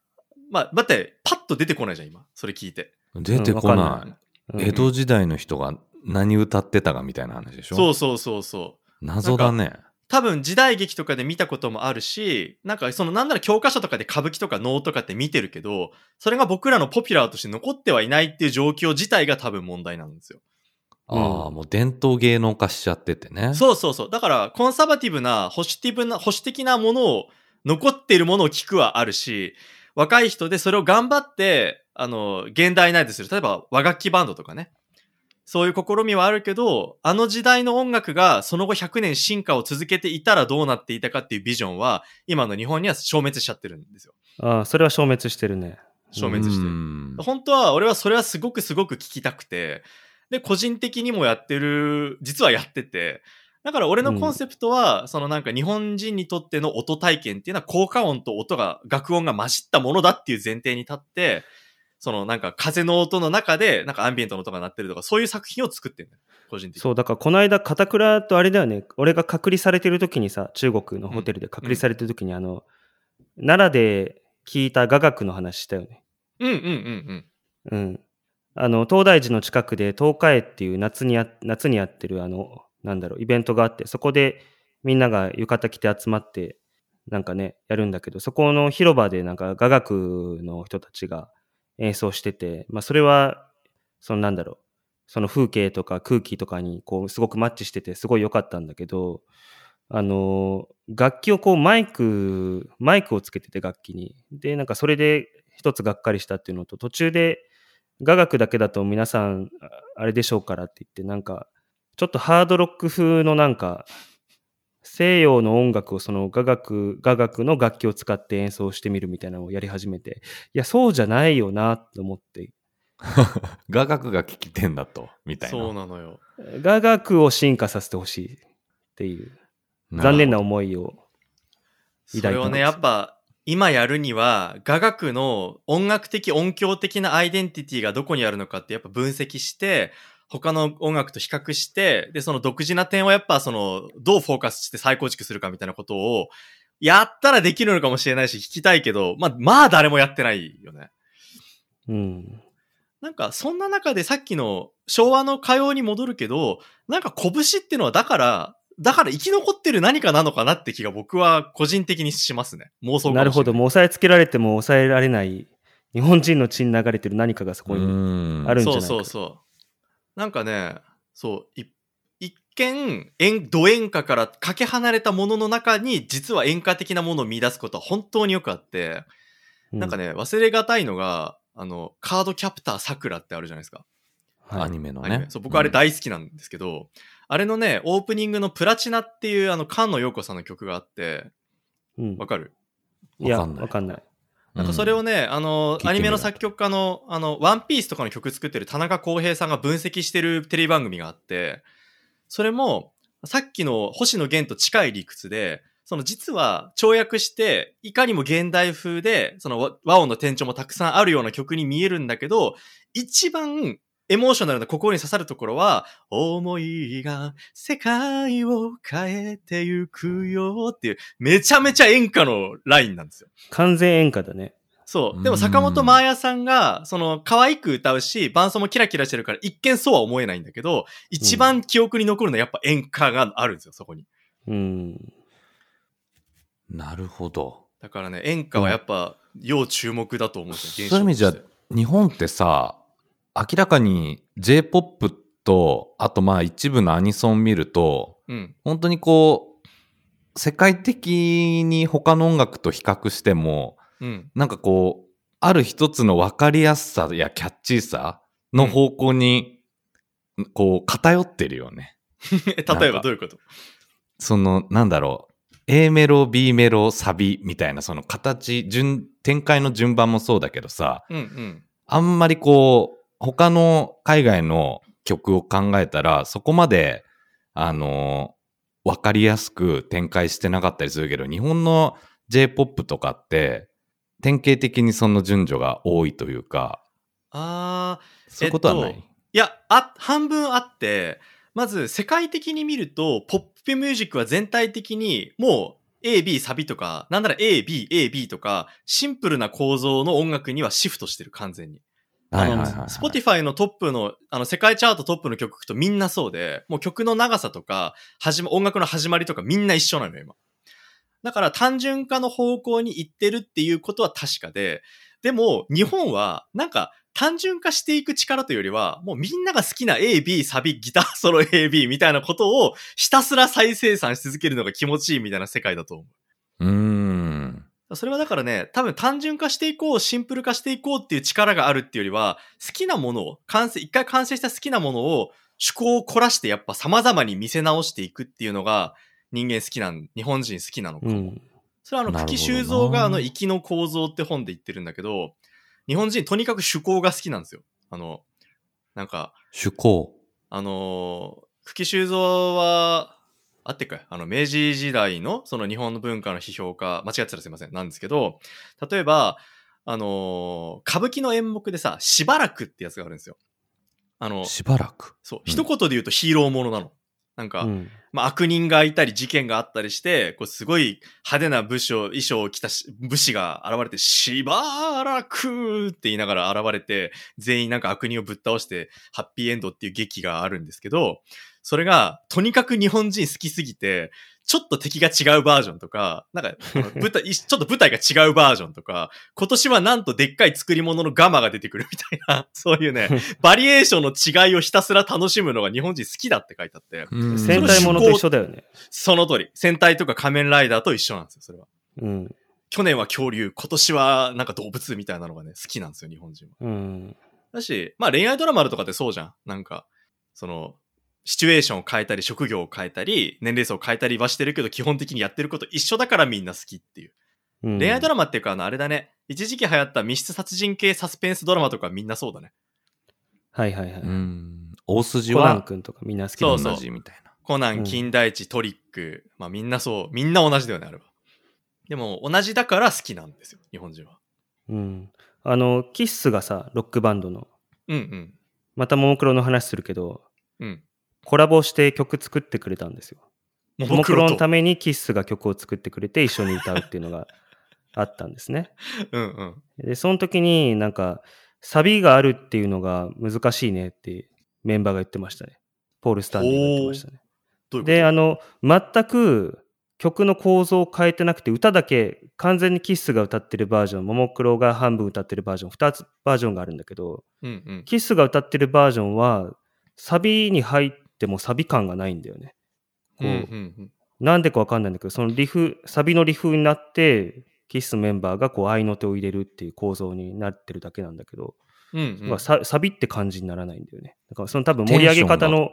まあ、だって、と出てこないじゃん、今。それ聞いて。出てこない。うん江戸時代の人が何歌ってたかみたいな話でしょ？そうそうそうそう。謎だね。多分時代劇とかで見たこともあるし、なんかそのなんなら教科書とかで歌舞伎とか能とかって見てるけど、それが僕らのポピュラーとして残ってはいないっていう状況自体が多分問題なんですよ。ああ、もう伝統芸能化しちゃっててね。そうそうそう。だからコンサバティブな、保守ティブな、保守的なものを、残っているものを聞くはあるし、若い人でそれを頑張って、あの、現代内でする。例えば和楽器バンドとかね。そういう試みはあるけど、あの時代の音楽がその後100年進化を続けていたらどうなっていたかっていうビジョンは、今の日本には消滅しちゃってるんですよ。ああ、それは消滅してるね。消滅してる。うん本当は俺はそれはすごくすごく聞きたくて、で、個人的にもやってる、実はやってて、だから俺のコンセプトは、そのなんか日本人にとっての音体験っていうのは効果音と音が、楽音が混じったものだっていう前提に立って、そのなんか風の音の中で、なんかアンビエントの音が鳴ってるとか、そういう作品を作ってる。個人的に。そう、だからこの間、片倉とあれだよね、俺が隔離されてる時にさ、中国のホテルで隔離されてる時に、あの、奈良で聞いた雅楽の話したよね。うんうんうんうん。うん。あの、東大寺の近くで東海っていう夏にや、夏にやってるあの、なんだろう、イベントがあって、そこでみんなが浴衣着て集まって、なんかね、やるんだけど、そこの広場でなんか雅楽の人たちが演奏してて、まあそれは、そのなんだろう、その風景とか空気とかにこうすごくマッチしててすごい良かったんだけど、あの、楽器をこうマイク、マイクをつけてて楽器に。で、なんかそれで一つがっかりしたっていうのと、途中で雅楽だけだと皆さんあれでしょうからって言って、なんかちょっとハードロック風のなんか西洋の音楽をその雅楽、雅楽の楽器を使って演奏してみるみたいなのをやり始めて、いや、そうじゃないよなと思って、雅楽が聞きてんだと、みたいな。そうなのよ。雅楽を進化させてほしいっていう、残念な思いをそれをね、抱いたんですやっぱ、今やるには、雅楽の音楽的、音響的なアイデンティティがどこにあるのかってやっぱ分析して、他の音楽と比較して、で、その独自な点をやっぱその、どうフォーカスして再構築するかみたいなことを、やったらできるのかもしれないし、聞きたいけど、まあ、まあ誰もやってないよね。うん。なんか、そんな中でさっきの昭和の歌謡に戻るけど、なんか拳ってのはだから、だから生き残ってる何かなのかなって気が僕は個人的にしますね。妄想な。るほど、もう押さえつけられても抑えられない、日本人の血に流れてる何かがそこにうんあるんじゃないか。そうそうそう。なんかね、そう、い一見、演、ド演歌からかけ離れたものの中に、実は演歌的なものを見出すことは本当によくあって、うん。なんかね、忘れがたいのが、あの、カードキャプターさくらってあるじゃないですか。はい。アニメのね。アニメ。そう、僕あれ大好きなんですけど、あれのね、オープニングのプラチナっていうあの、菅野陽子さんの曲があって、うん。わかる？いや、わかんない。わかんない。なんかそれをね、あの聞いてみ、る。アニメの作曲家の、あの、ワンピースとかの曲作ってる田中康平さんが分析してるテレビ番組があって、それも、さっきの星野源と近い理屈で、その実は跳躍して、いかにも現代風で、その和和音の転調もたくさんあるような曲に見えるんだけど、一番エモーショナルな心に刺さるところは、思いが世界を変えてゆくよっていう、めちゃめちゃ演歌のラインなんですよ。完全演歌だね。そう。でも坂本真綾さんが、その、可愛く歌うし、伴奏もキラキラしてるから、一見そうは思えないんだけど、一番記憶に残るのはやっぱ演歌があるんですよ、そこに。うん。なるほど。だからね、演歌はやっぱ、要注目だと思うんですよ、そういう意味じゃ日本ってさ、明らかに J-POP と、あとまあ一部のアニソン見ると、うん。本当にこう、世界的に他の音楽と比較しても、うん。なんかこう、ある一つの分かりやすさやキャッチーさの方向に、こう、偏ってるよね。例えばどういうこと？その、なんだろう。A メロ、B メロ、サビみたいな、その形、順、展開の順番もそうだけどさ、うんうん。あんまりこう、他の海外の曲を考えたら、そこまで、あのわかりやすく展開してなかったりするけど、日本の J-POP とかって、典型的にその順序が多いというか、あー、そういうことはない？えっといや、あ、半分あって、まず世界的に見ると、ポップミュージックは全体的にもう A, B サビとか、なんなら A, B, A, B とか、シンプルな構造の音楽にはシフトしてる、完全に。はいはいはい、はい。あの、Spotify のトップの、あの、世界チャートトップの曲とみんなそうで、もう曲の長さとか、始ま、音楽の始まりとかみんな一緒なのよ、今。だから単純化の方向に行ってるっていうことは確かで、でも、日本は、なんか、単純化していく力というよりは、もうみんなが好きな A, B, サビ、ギターソロ A, B みたいなことをひたすら再生産し続けるのが気持ちいいみたいな世界だと思う。うーん。それはだからね、多分単純化していこう、シンプル化していこうっていう力があるっていうよりは、好きなものを、完成、一回完成した好きなものを、趣向を凝らしてやっぱ様々に見せ直していくっていうのが、人間好きなん、日本人好きなのかも。うん。それはあの、久喜修造があの、生きの構造って本で言ってるんだけど、日本人とにかく趣向が好きなんですよ。あの、なんか、趣向。あのー、久喜修造は、あってっかいあの、明治時代の、その日本の文化の批評家、間違ってたらすいません、なんですけど、例えば、あのー歌舞伎の演目でさ、しばらくってやつがあるんですよ。あの、しばらく？そう、うん一言で言うとヒーローものなの。なんか、うん。まあ、悪人がいたり事件があったりして、こうすごい派手な武将、衣装を着たし武士が現れて、しばらくって言いながら現れて、全員なんか悪人をぶっ倒して、ハッピーエンドっていう劇があるんですけど、それが、とにかく日本人好きすぎて、ちょっと敵が違うバージョンとか、なんか、舞台、いちょっと舞台が違うバージョンとか、今年はなんとでっかい作り物のガマが出てくるみたいな、そういうね、バリエーションの違いをひたすら楽しむのが日本人好きだって書いてあって、うん戦隊ものと一緒だよね。その通り。戦隊とか仮面ライダーと一緒なんですよ、それは。うん。去年は恐竜、今年はなんか動物みたいなのがね、好きなんですよ、日本人は。うん。だし、まあ恋愛ドラマとかってそうじゃん。なんか、その、シチュエーションを変えたり、職業を変えたり、年齢層を変えたりはしてるけど、基本的にやってること一緒だからみんな好きっていう。うん恋愛ドラマっていうか、あの、あれだね。一時期流行った密室殺人系サスペンスドラマとかみんなそうだね。はいはいはい。うん。大筋コナンは君とかみんな好きだそう同じみたいな。コナン、うん金田一、トリック。まあみんなそう。みんな同じだよね、あれは。でも、同じだから好きなんですよ、日本人は。うん。あの、キッスがさ、ロックバンドの、うんうん。またももクロの話するけど、うん。コラボして曲作ってくれたんですよ。もももクロのため。めにキッスが曲を作ってくれて一緒に歌うっていうのが あったんですね。うんうん。で、その時になんか、サビがあるっていうのが難しいねってメンバーが言ってましたね。ポール・スタンディが言ってましたね。どういうで、あの、全く曲の構造を変えてなくて、歌だけ完全にキッスが歌ってるバージョン、ももクロが半分歌ってるバージョン、2つバージョンがあるんだけど、うんうん。キッスが歌ってるバージョンは、サビに入ってもサビ感がないんだよね。こう、うんうんうんなんでかわかんないんだけど、そのリフ、サビのリフになって、キッスメンバーがこう合いの手を入れるっていう構造になってるだけなんだけど、うんうんまあササビって感じにならないんだよね。だからその多分盛り上げ方の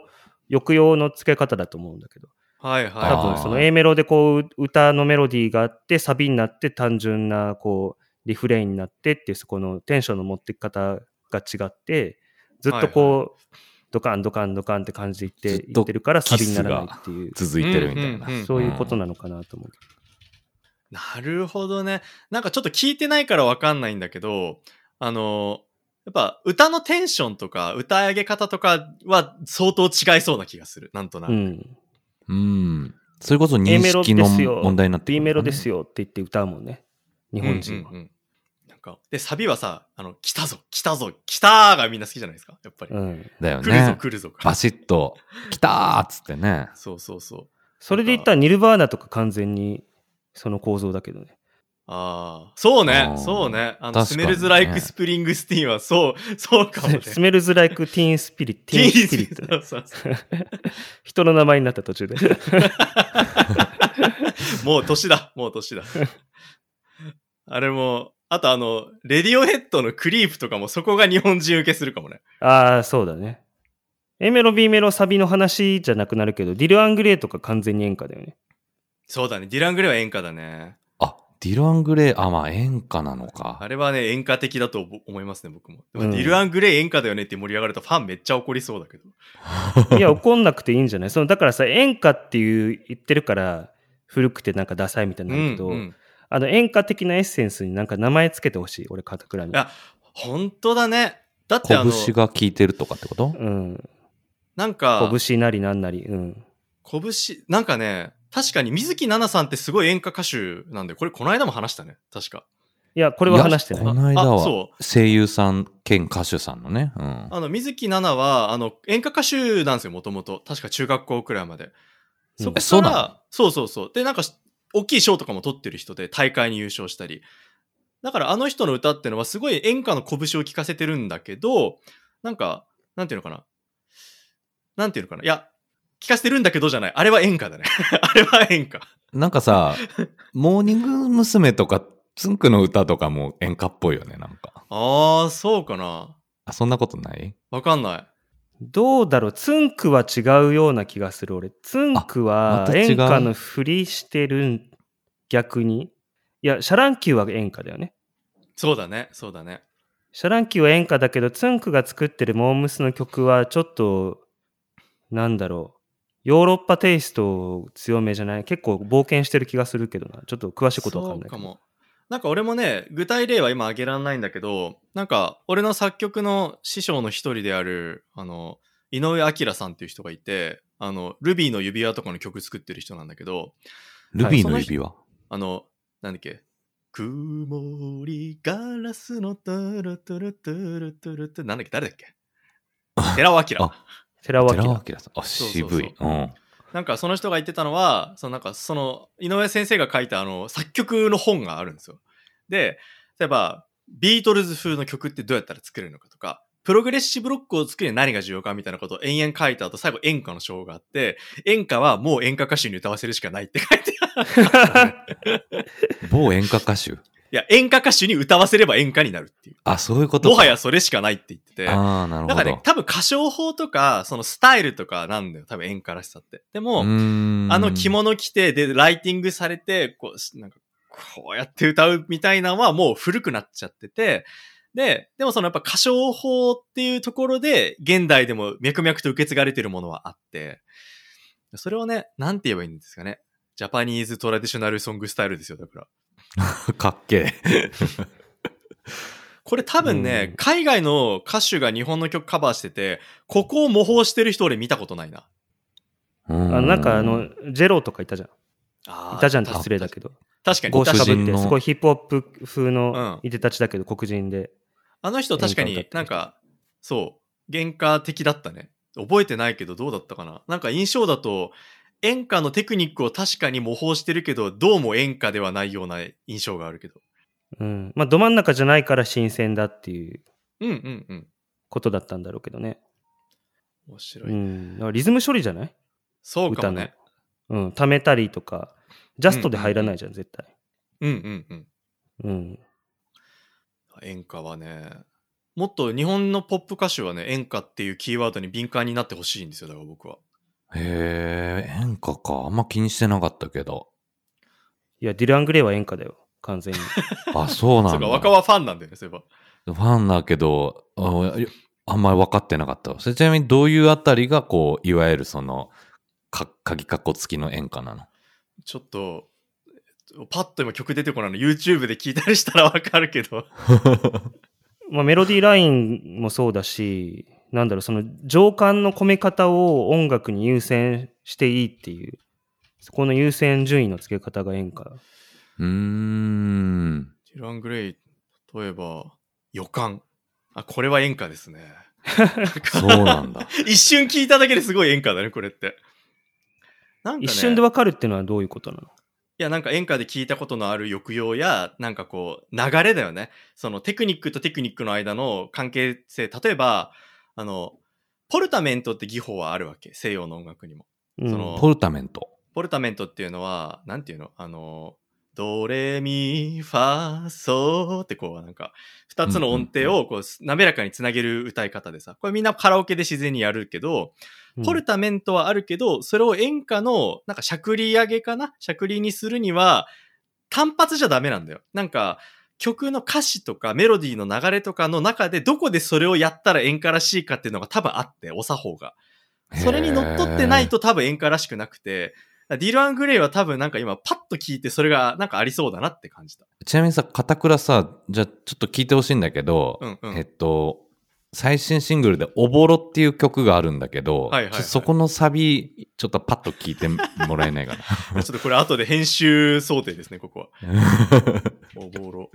抑揚の付け方だと思うんだけど、はいはい。多分その A メロでこう歌のメロディーがあって、サビになって単純なこうリフレインになってっていうそこのテンションの持ってき方が違って、ずっとこう、ドカンドカンドカンって感じで言ってずっと言ってるからサビにならないっていう、続いてるみたいな。そういうことなのかなと思う。なるほどね。なんかちょっと聞いてないからわかんないんだけど、あの、やっぱ歌のテンションとか歌い上げ方とかは相当違いそうな気がする。なんとなく。うん。うん。それこそ認 A メロ識のですよ。問題になってく B るメロですよ。よって言って歌うもんね。日本人は。うんうんうんか、で、サビはさ、あの、来たぞ、来たぞ、来たーがみんな好きじゃないですか、やっぱり。うん。だよ来るぞ、ね。来るぞ。バシッと、来たーっつってね。そうそうそう。それで言ったらニルバーナとか完全にその構造だけどね。ああ、そうねあー、そうね。あの、ス確かにねメルズ・ライク・スプリング・スティーンは、そう、そうかもね。スメルズ・ライク・ティーン・スピリット。ティーン・スピリットね。そうそう人の名前になった途中で。もう年だ、もう年だ。あれも、あとあの、レディオヘッドのクリープとかもそこが日本人受けするかもね。ああ、そうだね。A メロ、B メロ、サビの話じゃなくなるけど、ディル・アングレイとか完全に演歌だよね。そうだね。ディラン・グレイは演歌だね。あ、ディル・アングレイ、あ、まあ演歌なのかあ。れはね、演歌的だと思いますね、僕も。でも、うんディル・アン・グレイ演歌だよねって盛り上がるとファンめっちゃ怒りそうだけど。いや、怒んなくていいんじゃない？そのだからさ、演歌っていう言ってるから、古くてなんかダサいみたいになるけど、うんうんあの演歌的なエッセンスになんか名前つけてほしい、俺、片倉に。いや本当だね。だってあの、拳が効いてるとかってこと？うん。なんか、拳なりなんなり。うん。拳、なんかね、確かに水木奈々さんってすごい演歌歌手なんで、これこの間も話したね。確か。いや、これは話してない。この間はあそ声優さん兼歌手さんのね。うん。あの、水木奈々は、あの、演歌歌手なんですよ、もともと。確か中学校くらいまで。そこえそうなの？から、そうそうそう。で、なんかし、大きい賞とかも取ってる人で、大会に優勝したり。だから、あの人の歌ってのは、すごい演歌の拳を聞かせてるんだけど、なんか、なんていうのかな。なんていうのかな。いや、聞かせてるんだけどじゃない。あれは演歌だね。あれは演歌。なんかさ、モーニング娘。とか、つんくの歌とかも演歌っぽいよね、なんか。あー、そうかな。あ、そんなことない？わかんない。どうだろう？つんくは違うような気がする俺。つんくは演歌のふりしてるん逆に？いやシャ乱Qは演歌だよね。そうだね、そうだね。シャ乱Qは演歌だけどつんくが作ってるモー娘。の曲はちょっとなんだろう？ヨーロッパテイスト強めじゃない？結構冒険してる気がするけどな。ちょっと詳しいことわかんないけど。そうかも。なんか俺もね、具体例は今挙げらんないんだけど、なんか俺の作曲の師匠の一人である、あの、井上明さんっていう人がいて、あの、ルビーの指輪とかの曲作ってる人なんだけど、ルビーの指輪？あの、なんだっけ、曇りガラスのトゥルトゥルトゥルトゥルって、なんだっけ、誰だっけ？寺尾明。あ寺尾寺尾明明さん。あ、渋い。うん。なんかその人が言ってたのは、そのなんかその井上先生が書いたあの作曲の本があるんですよ。で、例えばビートルズ風の曲ってどうやったら作れるのかとか、プログレッシブロックを作るには何が重要かみたいなことを延々書いた後、最後演歌の章があって、演歌はもう演歌歌手に歌わせるしかないって書いてある。某演歌歌手。いや、演歌歌手に歌わせれば演歌になるっていう。あ、そういうことかもはやそれしかないって言ってて。ああ、なるほど。なんかね、多分歌唱法とか、そのスタイルとかなんだよ。多分演歌らしさって。でも、あの着物着て、で、ライティングされて、こう、なんか、こうやって歌うみたいなのはもう古くなっちゃってて、で、でもそのやっぱ歌唱法っていうところで、現代でも脈々と受け継がれてるものはあって、それをね、なんて言えばいいんですかね。ジャパニーズトラディショナルソングスタイルですよ、だから。かっけえ。これ多分ね、うん海外の歌手が日本の曲カバーしてて、ここを模倣してる人俺見たことないな。ああなんかあのジェロとかいたじゃんいたじゃんって失礼だけど確かに。帽子かぶ黒人のってすごいヒップホップ風うんのいでたちだけど黒人であの人確かになんか、そう、原価的だったね。覚えてないけどどうだったかな。なんか印象だと、演歌のテクニックを確かに模倣してるけど、どうも演歌ではないような印象があるけど。うんまあど真ん中じゃないから新鮮だっていううんうんうん。ことだったんだろうけどね面白い。うんリズム処理じゃない？そうかもね。うん溜めたりとかジャストで入らないじゃん絶対うんうんうん。うん演歌はね、もっと日本のポップ歌手はね、演歌っていうキーワードに敏感になってほしいんですよ、だから僕は。へえ、演歌か。あんま気にしてなかったけど。いやディル・アングレイは演歌だよ完全に あ、そうなそうんか、だ。若はファンなんだよね、そういえば。ファンだけど、ああんまり分かってなかったわ。それちなみにどういうあたりが、こう、いわゆるその、か、鍵括弧付きの演歌なの？ちょっと、パッと今曲出てこないの YouTube で聞いたりしたらわかるけど。まあ、メロディーラインもそうだし、なんだろう、その情感の込め方を音楽に優先していいっていう、そこの優先順位の付け方が演歌。うーん。ディラン・グレイ、例えば、予感。あ、これは演歌ですね。そうなんだ。一瞬聞いただけですごい演歌だね、これって。なんかね、一瞬でわかるっていうのはどういうことなの？いや、なんか演歌で聞いたことのある抑揚や、なんかこう、流れだよね。そのテクニックとテクニックの間の関係性。例えば、あの、ポルタメントって技法はあるわけ。西洋の音楽にも。うんそのポルタメント。ポルタメントっていうのは、なんていうのあの、ドレミファソってこうなんか、二つの音程をこう滑らかにつなげる歌い方でさ、これみんなカラオケで自然にやるけど、ポルタメントはあるけど、それを演歌の、なんか、しゃくり上げかな？しゃくりにするには、単発じゃダメなんだよ。なんか、曲の歌詞とかメロディーの流れとかの中で、どこでそれをやったら演歌らしいかっていうのが多分あって、お作法が。それに乗っ取ってないと多分演歌らしくなくて、ディル・アン・グレイは多分なんか今パッと聞いてそれがなんかありそうだなって感じた。ちなみにさ、片倉さ、じゃあちょっと聞いてほしいんだけど、うんうんえっと、最新シングルでおぼろっていう曲があるんだけど、はいはいはいそこのサビ、ちょっとパッと聞いてもらえないかな。ちょっとこれ後で編集想定ですね、ここは。おぼろ。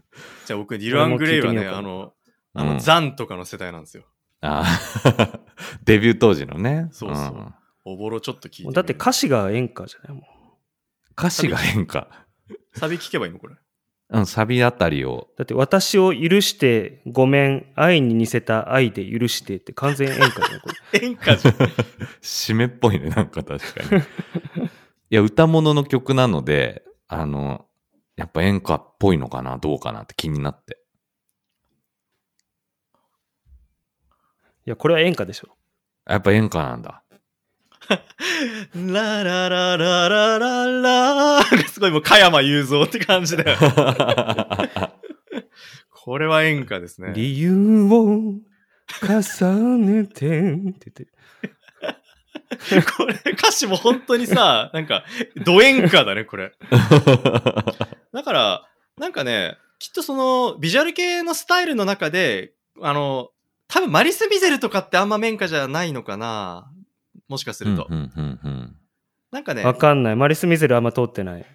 じゃあ僕、ディル・アン・グレイはね、あの、あの、うんザンとかの世代なんですよ。あー デビュー当時のね。そうそうんおぼろちょっと聞いて。だって歌詞が演歌じゃないもん。歌詞が変化。サビ聞けばいいのこれ。うん、サビあたりを。だって私を許してごめん、愛に似せた愛で許してって完全演歌じゃん、これ。演歌じゃん。締めっぽいね、なんか確かに。いや、歌物の曲なので、あの、やっぱ演歌っぽいのかな、どうかなって気になって。いや、これは演歌でしょ。やっぱ演歌なんだ。ラララララララすごいもう加山雄三って感じだよ。これは演歌ですね。理由を重ねてってて。これ歌詞も本当にさ、なんか、ド演歌だね、これ。だから、なんかね、きっとその、ビジュアル系のスタイルの中で、あの、多分マリス・ミゼルとかってあんま演歌じゃないのかなもしかすると。うんうんうんうんなんかね、わかんない。マリス・ミゼルあんま通ってない。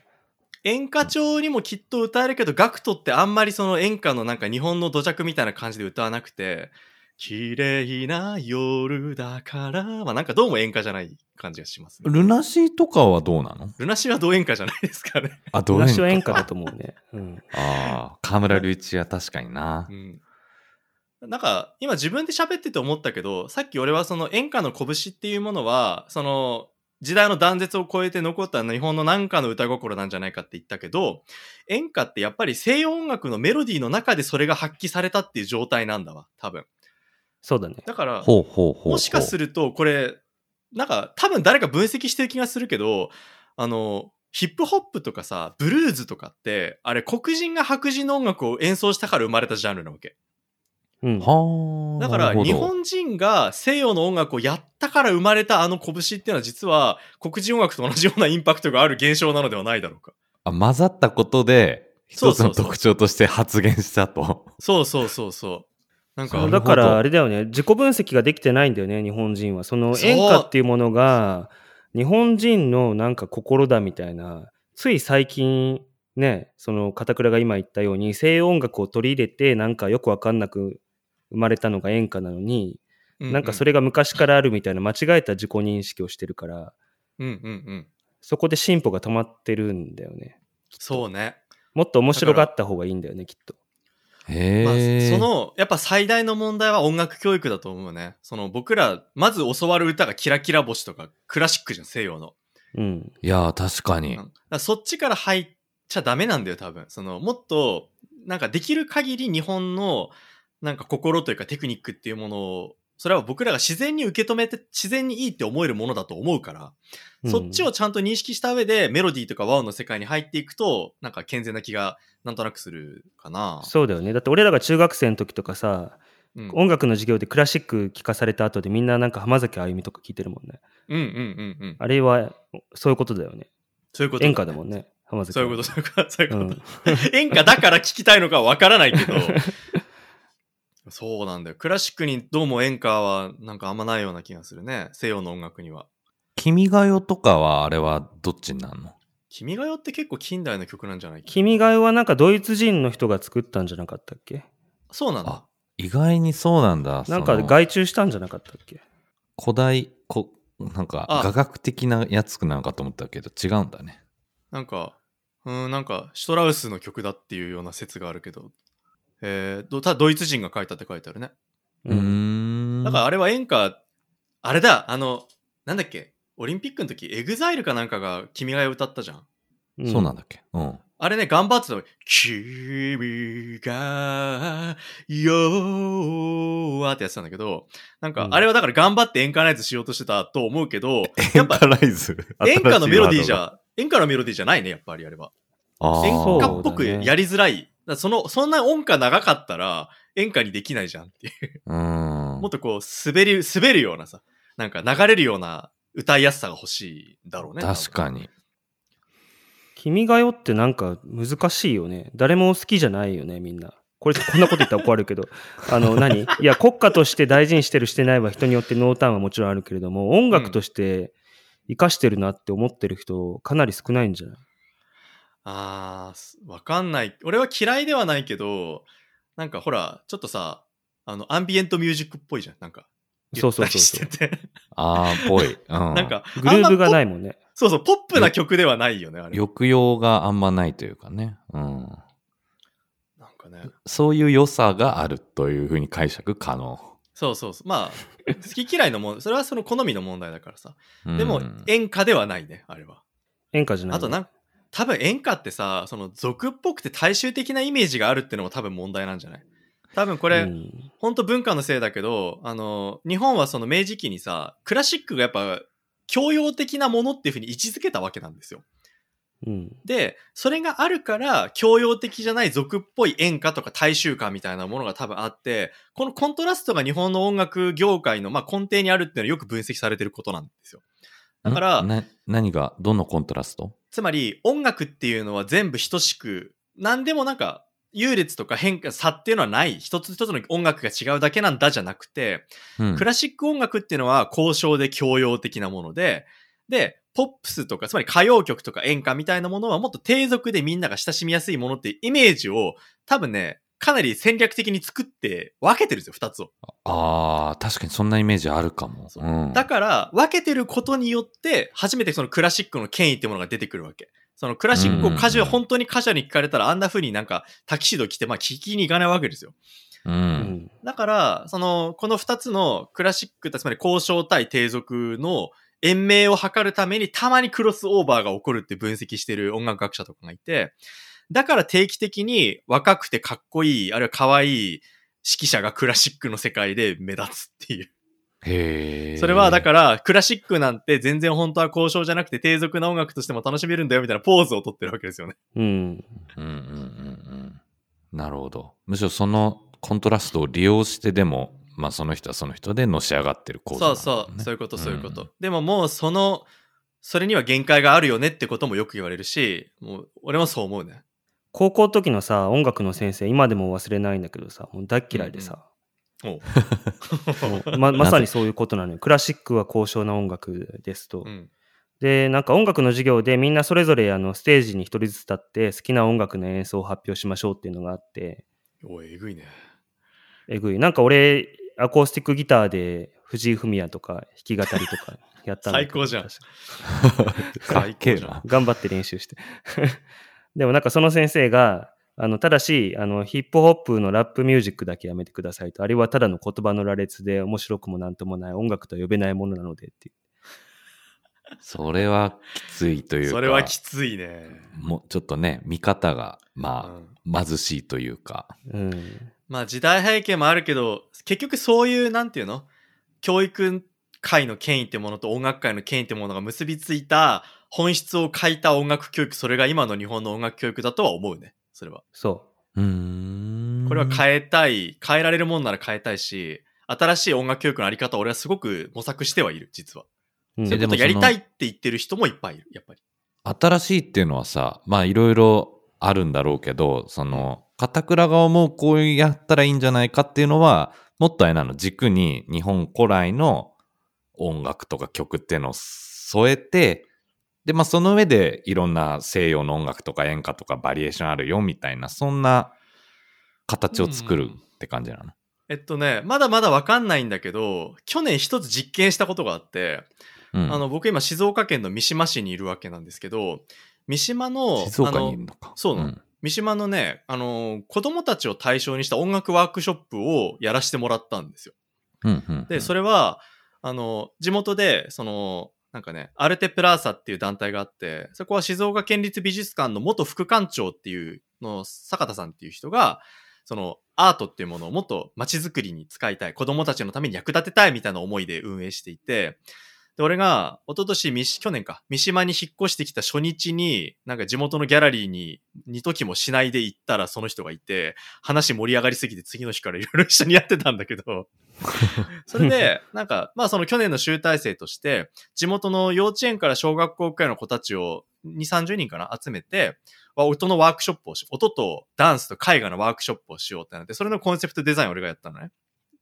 演歌調にもきっと歌えるけど、ガクトってあんまりその演歌のなんか日本の土着みたいな感じで歌わなくて、綺麗な夜だから、まあなんかどうも演歌じゃない感じがします、ね。ルナシーとかはどうなの？ルナシーはど演歌じゃないですかね。あ、どう私は演歌だと思うね。うん。ああ、河村隆一は確かになう。ん。なんか、今自分で喋ってて思ったけど、さっき俺はその演歌の拳っていうものは、その、時代の断絶を超えて残った日本の何かの歌心なんじゃないかって言ったけど、演歌ってやっぱり西洋音楽のメロディーの中でそれが発揮されたっていう状態なんだわ、多分。そうだね。だから、ほうほうほう。もしかすると、これ、なんか、多分誰か分析してる気がするけど、あの、ヒップホップとかさ、ブルーズとかって、あれ黒人が白人の音楽を演奏したから生まれたジャンルなわけ。うん。はあ。だから、日本人が西洋の音楽をやったから生まれたあの拳っていうのは実は黒人音楽と同じようなインパクトがある現象なのではないだろうか。あ混ざったことで、一つの特徴として発言したと。そうそうそうそう。なんかだからあれだよね、自己分析ができてないんだよね、日本人は。その演歌っていうものが、日本人のなんか心だみたいな、つい最近ね、その片倉が今言ったように、西洋音楽を取り入れて、なんかよくわかんなく生まれたのが演歌なのに、なんかそれ、れが昔からあるみたいな間違えた自己認識をしてるから、うんうんうん。そこで進歩が止まってるんだよね。そうね。もっと面白がった方がいいんだよね、きっと。へまあ、え。その、やっぱ最大の問題は音楽教育だと思うね。その僕ら、まず教わる歌がキラキラ星とかクラシックじゃん、西洋の。うん。いやー、確かにうんだ。からそっちから入っちゃダメなんだよ、多分。その、もっと、なんかできる限り日本の、なんか心というかテクニックっていうものを、それは僕らが自然に受け止めて、自然にいいって思えるものだと思うから、そっちをちゃんと認識した上で、メロディーとか和音の世界に入っていくと、なんか健全な気がなんとなくするかな。そうだよね。だって俺らが中学生の時とかさ、うん音楽の授業でクラシック聴かされた後でみんななんか浜崎あゆみとか聴いてるもんね。うんうんうんうん。あれはそういうことだよね。そういうこと。演歌だもんね。浜崎あゆみそういうこと、そういうこと、そういううんこと。演歌だから聞きたいのかわからないけど、そうなんだよ。クラシックにどうも演歌はなんかあんまないような気がするね。西洋の音楽には。君が代とかはあれはどっちになるの？君が代って結構近代の曲なんじゃない？君が代はなんかドイツ人の人が作ったんじゃなかったっけ？そうなんだあ。意外にそうなんだ。なんか外注したんじゃなかったっけ？古代、こなんかあ雅楽的なやつなのかと思ったけど違うんだね。なんか、うん、なんか、シュトラウスの曲だっていうような説があるけど、えー、どただドイツ人が書いたって書いてあるね。うーん。だからあれは演歌、あれだ、あの、なんだっけ、オリンピックの時、エグザイルかなんかが君が代歌ったじゃん。うんそうなんだっけ？うん。あれね、頑張ってたの。君がよーってやってたんだけど、なんか、うんあれはだから頑張って演歌ナイズしようとしてたと思うけど、や演っぱ歌ライズ？演歌のメロディーじゃ、演歌のメロディーじゃないね、やっぱりあれは。演歌っぽくやりづらい。だその、そんな音歌長かったら演歌にできないじゃんっていう。うん。もっとこう、滑り、滑るようなさ、なんか流れるような歌いやすさが欲しいんだろうね。確かに。君が代ってなんか難しいよね。誰も好きじゃないよね、みんな。これ、こんなこと言ったら怒るけど、あの何、いや、国家として大事にしてるしてないは人によって濃淡はもちろんあるけれども、音楽として生かしてるなって思ってる人、かなり少ないんじゃない？あーす、わかんない。俺は嫌いではないけど、なんかほら、ちょっとさ、あの、アンビエントミュージックっぽいじゃん。なんか。そうそうそう。あー、ぽい。うん。なんか、グルーブがないい。もんね。そうそう、ポップな曲ではないよね、あれ。抑揚があんまないというかね。うん。なんかね。そういう良さがあるというふうに解釈可能。そうそうそう。まあ、好き嫌いのもん、それはその好みの問題だからさ。うんでも、演歌ではないね、あれは。演歌じゃない、あとなん多分演歌ってさ、その俗っぽくて大衆的なイメージがあるってのも多分問題なんじゃない？多分ここれ、ほんと文化のせいだけど、あの、日本はその明治期にさ、クラシックがやっぱ教養的なものっていうふうに位置づけたわけなんですよ。うん。で、それがあるから、教養的じゃない俗っぽい演歌とか大衆歌みたいなものが多分あって、このコントラストが日本の音楽業界のまあ根底にあるっていうのはよく分析されてることなんですよ。だから何が、どのコントラスト？つまり音楽っていうのは全部等しく、何でもなんか優劣とか変化、差っていうのはない。一つ一つの音楽が違うだけなんだじゃなくて、うんクラシック音楽っていうのは交渉で教養的なもので、で、ポップスとか、つまり歌謡曲とか演歌みたいなものはもっと低俗でみんなが親しみやすいものっていうイメージを多分ね、かなり戦略的に作って分けてるんですよ、二つを。ああ、確かにそんなイメージあるかも。そううんだから、分けてることによって、初めてそのクラシックの権威ってものが出てくるわけ。そのクラシックをカジュアル、うん本当にカジュアルに聞かれたら、あんな風になんかタキシード着て、まあ聞きに行かないわけですよ。う。うんん。だから、その、この二つのクラシック、つまり交渉対低俗の延命を図るために、たまにクロスオーバーが起こるって分析してる音楽学者とかがいて、だから定期的に若くてかっこいい、あるいは可愛い指揮者がクラシックの世界で目立つっていう。へえ。それはだから、クラシックなんて全然本当は交渉じゃなくて低俗な音楽としても楽しめるんだよみたいなポーズを取ってるわけですよね。うん。うんうんうんうん。なるほど。むしろそのコントラストを利用してでも、まあその人はその人でのし上がってる構造そうそう、そういうこと、そういうこと。んでももうその、それには限界があるよねってこともよく言われるし、もう俺もそう思うね。高校の時のさ、音楽の先生、今でも忘れないんだけどさ、もう大っ嫌いでさ、おうもう ままさにそういうことなのよ。クラシックは高尚な音楽ですと。うん。で、なんか音楽の授業でみんなそれぞれあのステージに一人ずつ立って好きな音楽の演奏を発表しましょうっていうのがあって、おい、えぐいね。えぐい。なんか俺、アコースティックギターで藤井フミヤとか弾き語りとか やった最高じゃん最高じゃん。頑張って練習して。でもなんかその先生が、あの、ただし、あの、ヒップホップのラップミュージックだけやめてくださいと。あれはただの言葉の羅列で面白くもなんともない音楽とは呼べないものなのでっていう。それはきついというか。それはきついね。もうちょっとね、見方が、うまんあ、貧しいというか。うん。まあ時代背景もあるけど、結局そういう、なんていうの？教育界の権威ってものと音楽界の権威ってものが結びついた本質を欠いた音楽教育、それが今の日本の音楽教育だとは思うね。それは。そうーん。これは変えたい、変えられるもんなら変えたいし、新しい音楽教育のあり方を俺はすごく模索してはいる、実は。うんそういうことやりたいって言ってる人もいっぱいいる、やっぱり。新しいっていうのはさ、まあいろいろあるんだろうけど、その、片倉が思うこうやったらいいんじゃないかっていうのは、もっとあれなの、軸に日本古来の音楽とか曲っていうのを添えて、で、まあその上でいろんな西洋の音楽とか演歌とかバリエーションあるよみたいな、そんな形を作るって感じなの？えっとね、まだまだわかんないんだけど、去年一つ実験したことがあって、うん。あの、僕今静岡県の三島市にいるわけなんですけど、三島の、静岡にいるのか。そうなの三島のね、あの、子供たちを対象にした音楽ワークショップをやらせてもらったんですよ。うん。うん。うん。で、それは、あの、地元で、その、なんかね、アルテプラーサっていう団体があって、そこは静岡県立美術館の元副館長っていうの、坂田さんっていう人が、その、アートっていうものをもっと街づくりに使いたい、子供たちのために役立てたいみたいな思いで運営していて、で、俺が、一昨年三島、去年か、三島に引っ越してきた初日に、なんか地元のギャラリーに二時もしないで行ったらその人がいて、話盛り上がりすぎて次の日からいろいろ一緒にやってたんだけど、それで、なんか、まあその去年の集大成として、地元の幼稚園から小学校くらいの子たちを2、30人かな集めて、わ音のワークショップをし、音とダンスと絵画のワークショップをしようってなって、それのコンセプトデザインを俺がやったのね。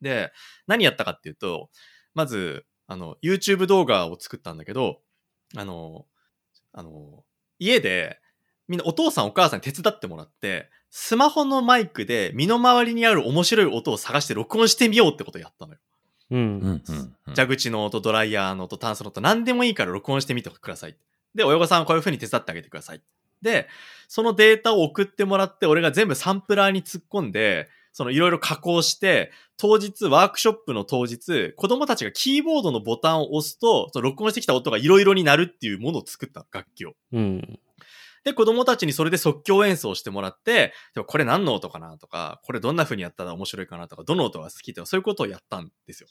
で、何やったかっていうと、まず、あの、YouTube 動画を作ったんだけど、あの、あの、家で、みんなお父さんお母さんに手伝ってもらって、スマホのマイクで身の回りにある面白い音を探して録音してみようってことをやったのよ。うん。うん。うん。うん。蛇口の音、ドライヤーの音、タンスの音、何でもいいから録音してみてください。で、親御さんはこういう風に手伝ってあげてください。で、そのデータを送ってもらって、俺が全部サンプラーに突っ込んで、そのいろいろ加工して、当日、ワークショップの当日、子供たちがキーボードのボタンを押すと、その録音してきた音がいろいろになるっていうものを作ったの楽器を。うん。で、子供たちにそれで即興演奏してもらって、でもこれ何の音かなとか、これどんな風にやったら面白いかなとか、どの音が好きとか、そういうことをやったんですよ。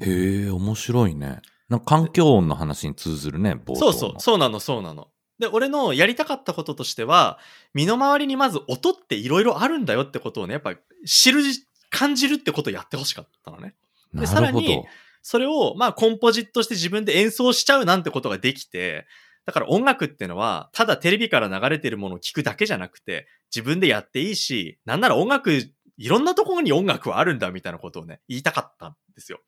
へえ、面白いね。なんか環境音の話に通ずるね、冒頭のそうそう、そうなの、そうなの。で、俺のやりたかったこととしては、身の回りにまず音っていろいろあるんだよってことをね、やっぱ知る、感じるってことをやってほしかったのね。でなさらに。それを、まあ、コンポジットして自分で演奏しちゃうなんてことができて、だから音楽っていうのは、ただテレビから流れてるものを聞くだけじゃなくて、自分でやっていいし、なんなら音楽、いろんなところに音楽はあるんだみたいなことをね、言いたかったんですよ。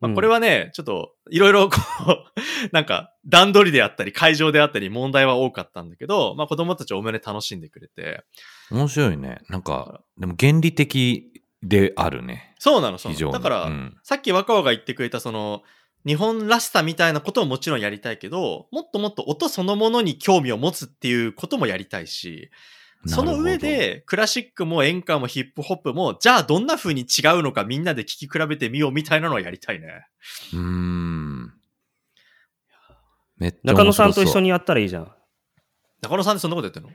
まあ、うんこれはね、ちょっと、いろいろこう、なんか、段取りであったり、会場であったり、問題は多かったんだけど、まあ子供たちおおむね楽しんでくれて、面白いね。なんか、でも原理的であるね。そうなの、そう。なの。だから、うんさっき若尾が言ってくれたその、日本らしさみたいなことをもちろんやりたいけど、もっともっと音そのものに興味を持つっていうこともやりたいし、その上、で、クラシックも演歌もヒップホップも、じゃあどんな風に違うのかみんなで聴き比べてみようみたいなのをやりたいね。うーん。めっちゃ中野さんと一緒に。にやったらいいじゃん。中野さんってそんなことやってんの？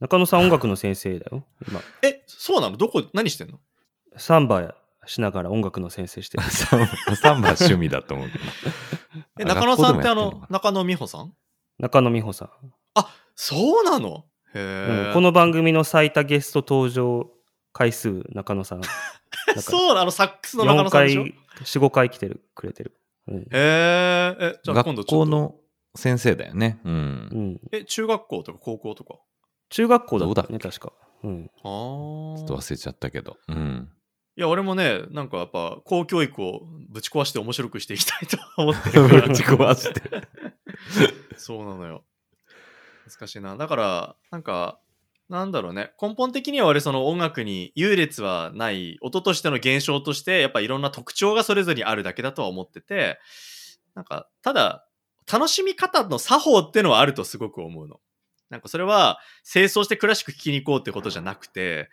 中野さん音楽の先生だよ。今、え、そうなの？どこ、何してんの？サンバしながら音楽の先生してる。サンサンバ趣味だと思うけど。え、あ中野さんってあの中野美穂さん？中野美穂さん。そうなの？へうんえ。この番組の最多ゲスト登場回数、中野さん。そうなのサックスの中4野さんでしょ？回、4、5回来てる、くれてる。うん。へえ。え、じゃあ今度学ちょっと。校の先生だよね。うんう。ん、え、中学校とか高校とか？中学校だったね、確か。うん。ああ。ちょっと忘れちゃったけど。うん。いや、俺もね、なんかやっぱ、公教育をぶち壊して面白くしていきたいと思ってるから。ぶち壊して。そうなのよ。難しいな。だから、なんか、なんだろうね。根本的には俺その音楽に優劣はない、音としての現象として、やっぱいろんな特徴がそれぞれにあるだけだとは思ってて、なんか、ただ、楽しみ方の作法ってのはあるとすごく思うの。なんかそれは、清掃してクラシック聴きに行こうってことじゃなくて、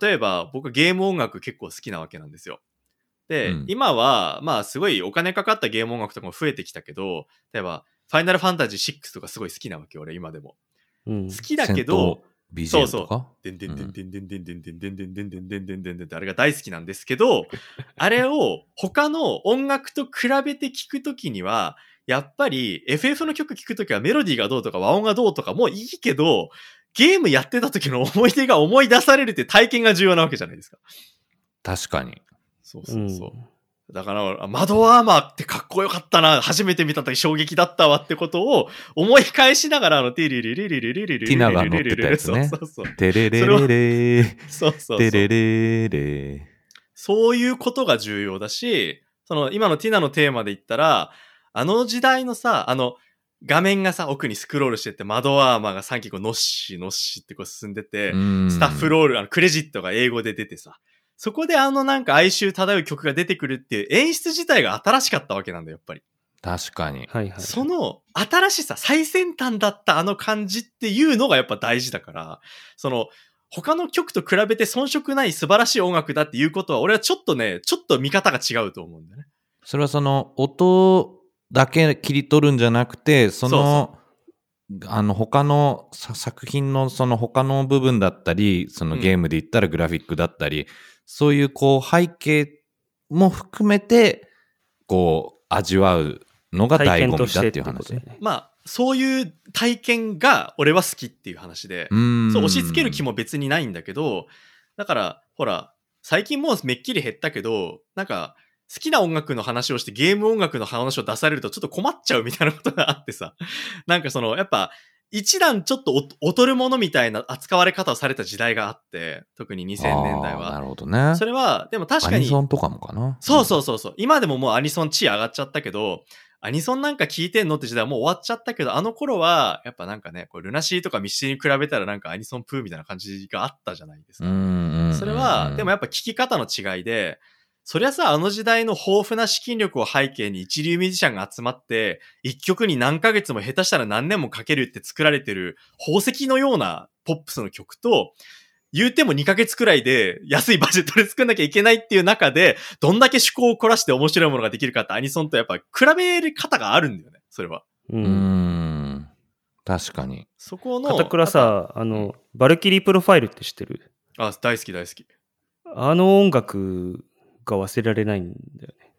例えば僕ゲーム音楽結構好きなわけなんですよ。で、うん今は、まあすごいお金かかったゲーム音楽とかも増えてきたけど、例えば、ファイナルファンタジー6とかすごい好きなわけ、俺今でも。うん好。きだけど、そうそうでんでんでんでんでんでんでんでんでんでんでんでんでんでんでんでんってあれが大好きなんですけど、あれを他の音楽と比べて聴くときには、やっぱり FF の曲聴くときはメロディーがどうとか和音がどうとかもいいけど、ゲームやってた時の思い出が思い出されるって体験が重要なわけじゃないですか。確かに。そうそうそう。だから、窓アーマーってかっこよかったな、初めて見た時衝撃だったわってことを思い返しながら、あの、ティリリリリリリリリリリリリリリティナが乗ってたやつねそうそうそう。テレレレレー。そうそうそうテレレレそういうことが重要だし、その今のティナのテーマで言ったら、あの時代のさ、あの、画面がさ、奥にスクロールしてって、窓アーマーが3機こう、ノッシーノッシーってこう進んでて、ー。スタッフロール、あの、クレジットが英語で出てさ、そこであのなんか哀愁漂う曲が出てくるっていう演出自体が新しかったわけなんだよ、やっぱり。確かに。はいはい。その新しさ、最先端だったあの感じっていうのがやっぱ大事だから、その、他の曲と比べて遜色ない素晴らしい音楽だっていうことは、俺はちょっとね、ちょっと見方が違うと思うんだよね。それはその音だけ切り取るんじゃなくて、その、あの他のさ作品のその他の部分だったり、そのゲームで言ったらグラフィックだったり、そういうこう背景も含めて、こう味わうのが醍醐味だっていう話。ね。まあ、そういう体験が俺は好きっていう話で、うんそう、押し付ける気も別にないんだけど、だから、ほら、最近もうめっきり減ったけど、なんか、好きな音楽の話をしてゲーム音楽の話を出されるとちょっと困っちゃうみたいなことがあってさ。なんかその、やっぱ、一段ちょっとお劣るものみたいな扱われ方をされた時代があって、特に2000年代あーなは。るほどね。それは、でも確かにアニ、ソンとかもかな。そうそうそうそう。今でももうアニソン地位上がっちゃったけど、アニソンなんか聞いてんのって時代はもう終わっちゃったけど、あの頃は、やっぱなんかね、こうルナシーとかミッシーに比べたらなんかアニソンプーみたいな感じがあったじゃないですか。それは、でもやっぱ聞き方の違いで、そりゃさ、あの時代の豊富な資金力を背景に一流ミュージシャンが集まって、一曲に何ヶ月も下手したら何年もかけるって作られてる宝石のようなポップスの曲と、言うても2ヶ月くらいで安いバジェットで作んなきゃいけないっていう中で、どんだけ趣向を凝らして面白いものができるかってアニソンとやっぱ比べる方があるんだよね、それは。う。うんん。確かに。そこの。片倉さ、あの、ヴァルキリープロファイルって知ってる？あ、大好き大好き。あの音楽が忘れられないんだよね。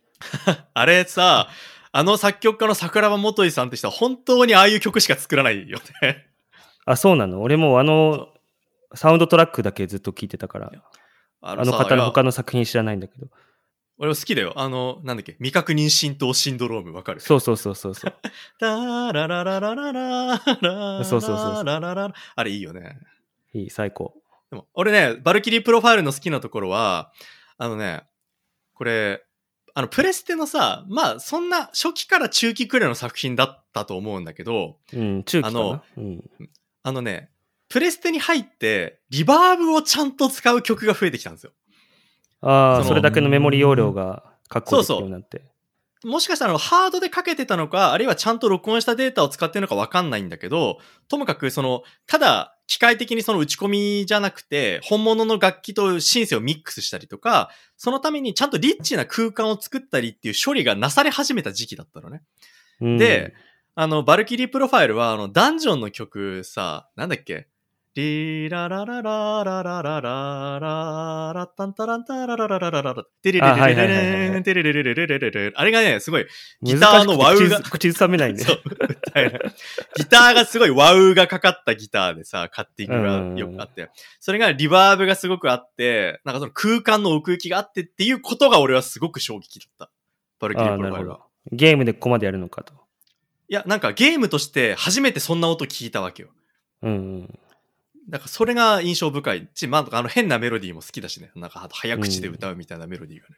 あれさ、あの作曲家の桜庭統さんって人は本当にああいう曲しか作らないよね。あ、そうなの？俺もうあの、サウンドトラックだけずっと聞いてたから、ああの方の他の。の作品知らないんだけど。俺も好きだよ。あの、なんだっけ、未確認神闘シンドロームわかる？そうそうそうそうそう。タラララララララそうそうそうそうラララあれいいよね。いい、最高。でも、俺ね、ヴァルキリープロファイルの好きなところは、あのね、これ、あの、プレステのさ、まあ、そんな初期から中期くらいの作品だったと思うんだけど、うん、中期かな？あのうん、あのね、プレステに入って、リバーブをちゃんと使う曲が増えてきたんですよ。ああ、それだけのメモリ容量が確保できるようになって。もしかしたらハードでかけてたのか、あるいはちゃんと録音したデータを使ってるのかわかんないんだけど、ともかくその、ただ機械的にその打ち込みじゃなくて、本物の楽器とシンセをミックスしたりとか、そのためにちゃんとリッチな空間を作ったりっていう処理がなされ始めた時期だったのね。うんで、あの、バルキリープロファイルは、あの、ダンジョンの曲さ、なんだっけ？リララララララララララタンタランタラララララララテレレレレレレンテレレレレレレレレあれがね、すごいギターのワウが口ずさめないね。そう、歌えないギターがすごいワウがかかったギターでさ、カッティングがよくあって、それがリバーブがすごくあって、なんかその空間の奥行きがあってっていうことが俺はすごく衝撃だった。バルキリ、ープロファイルは。。ゲームでここまでやるのかと。いや、なんかゲームとして初めてそんな音聞いたわけよ。うんうん。だからそれが印象深い。し、まあ、あの変なメロディーも好きだしね。なんか早口で歌うみたいなメロディーがね。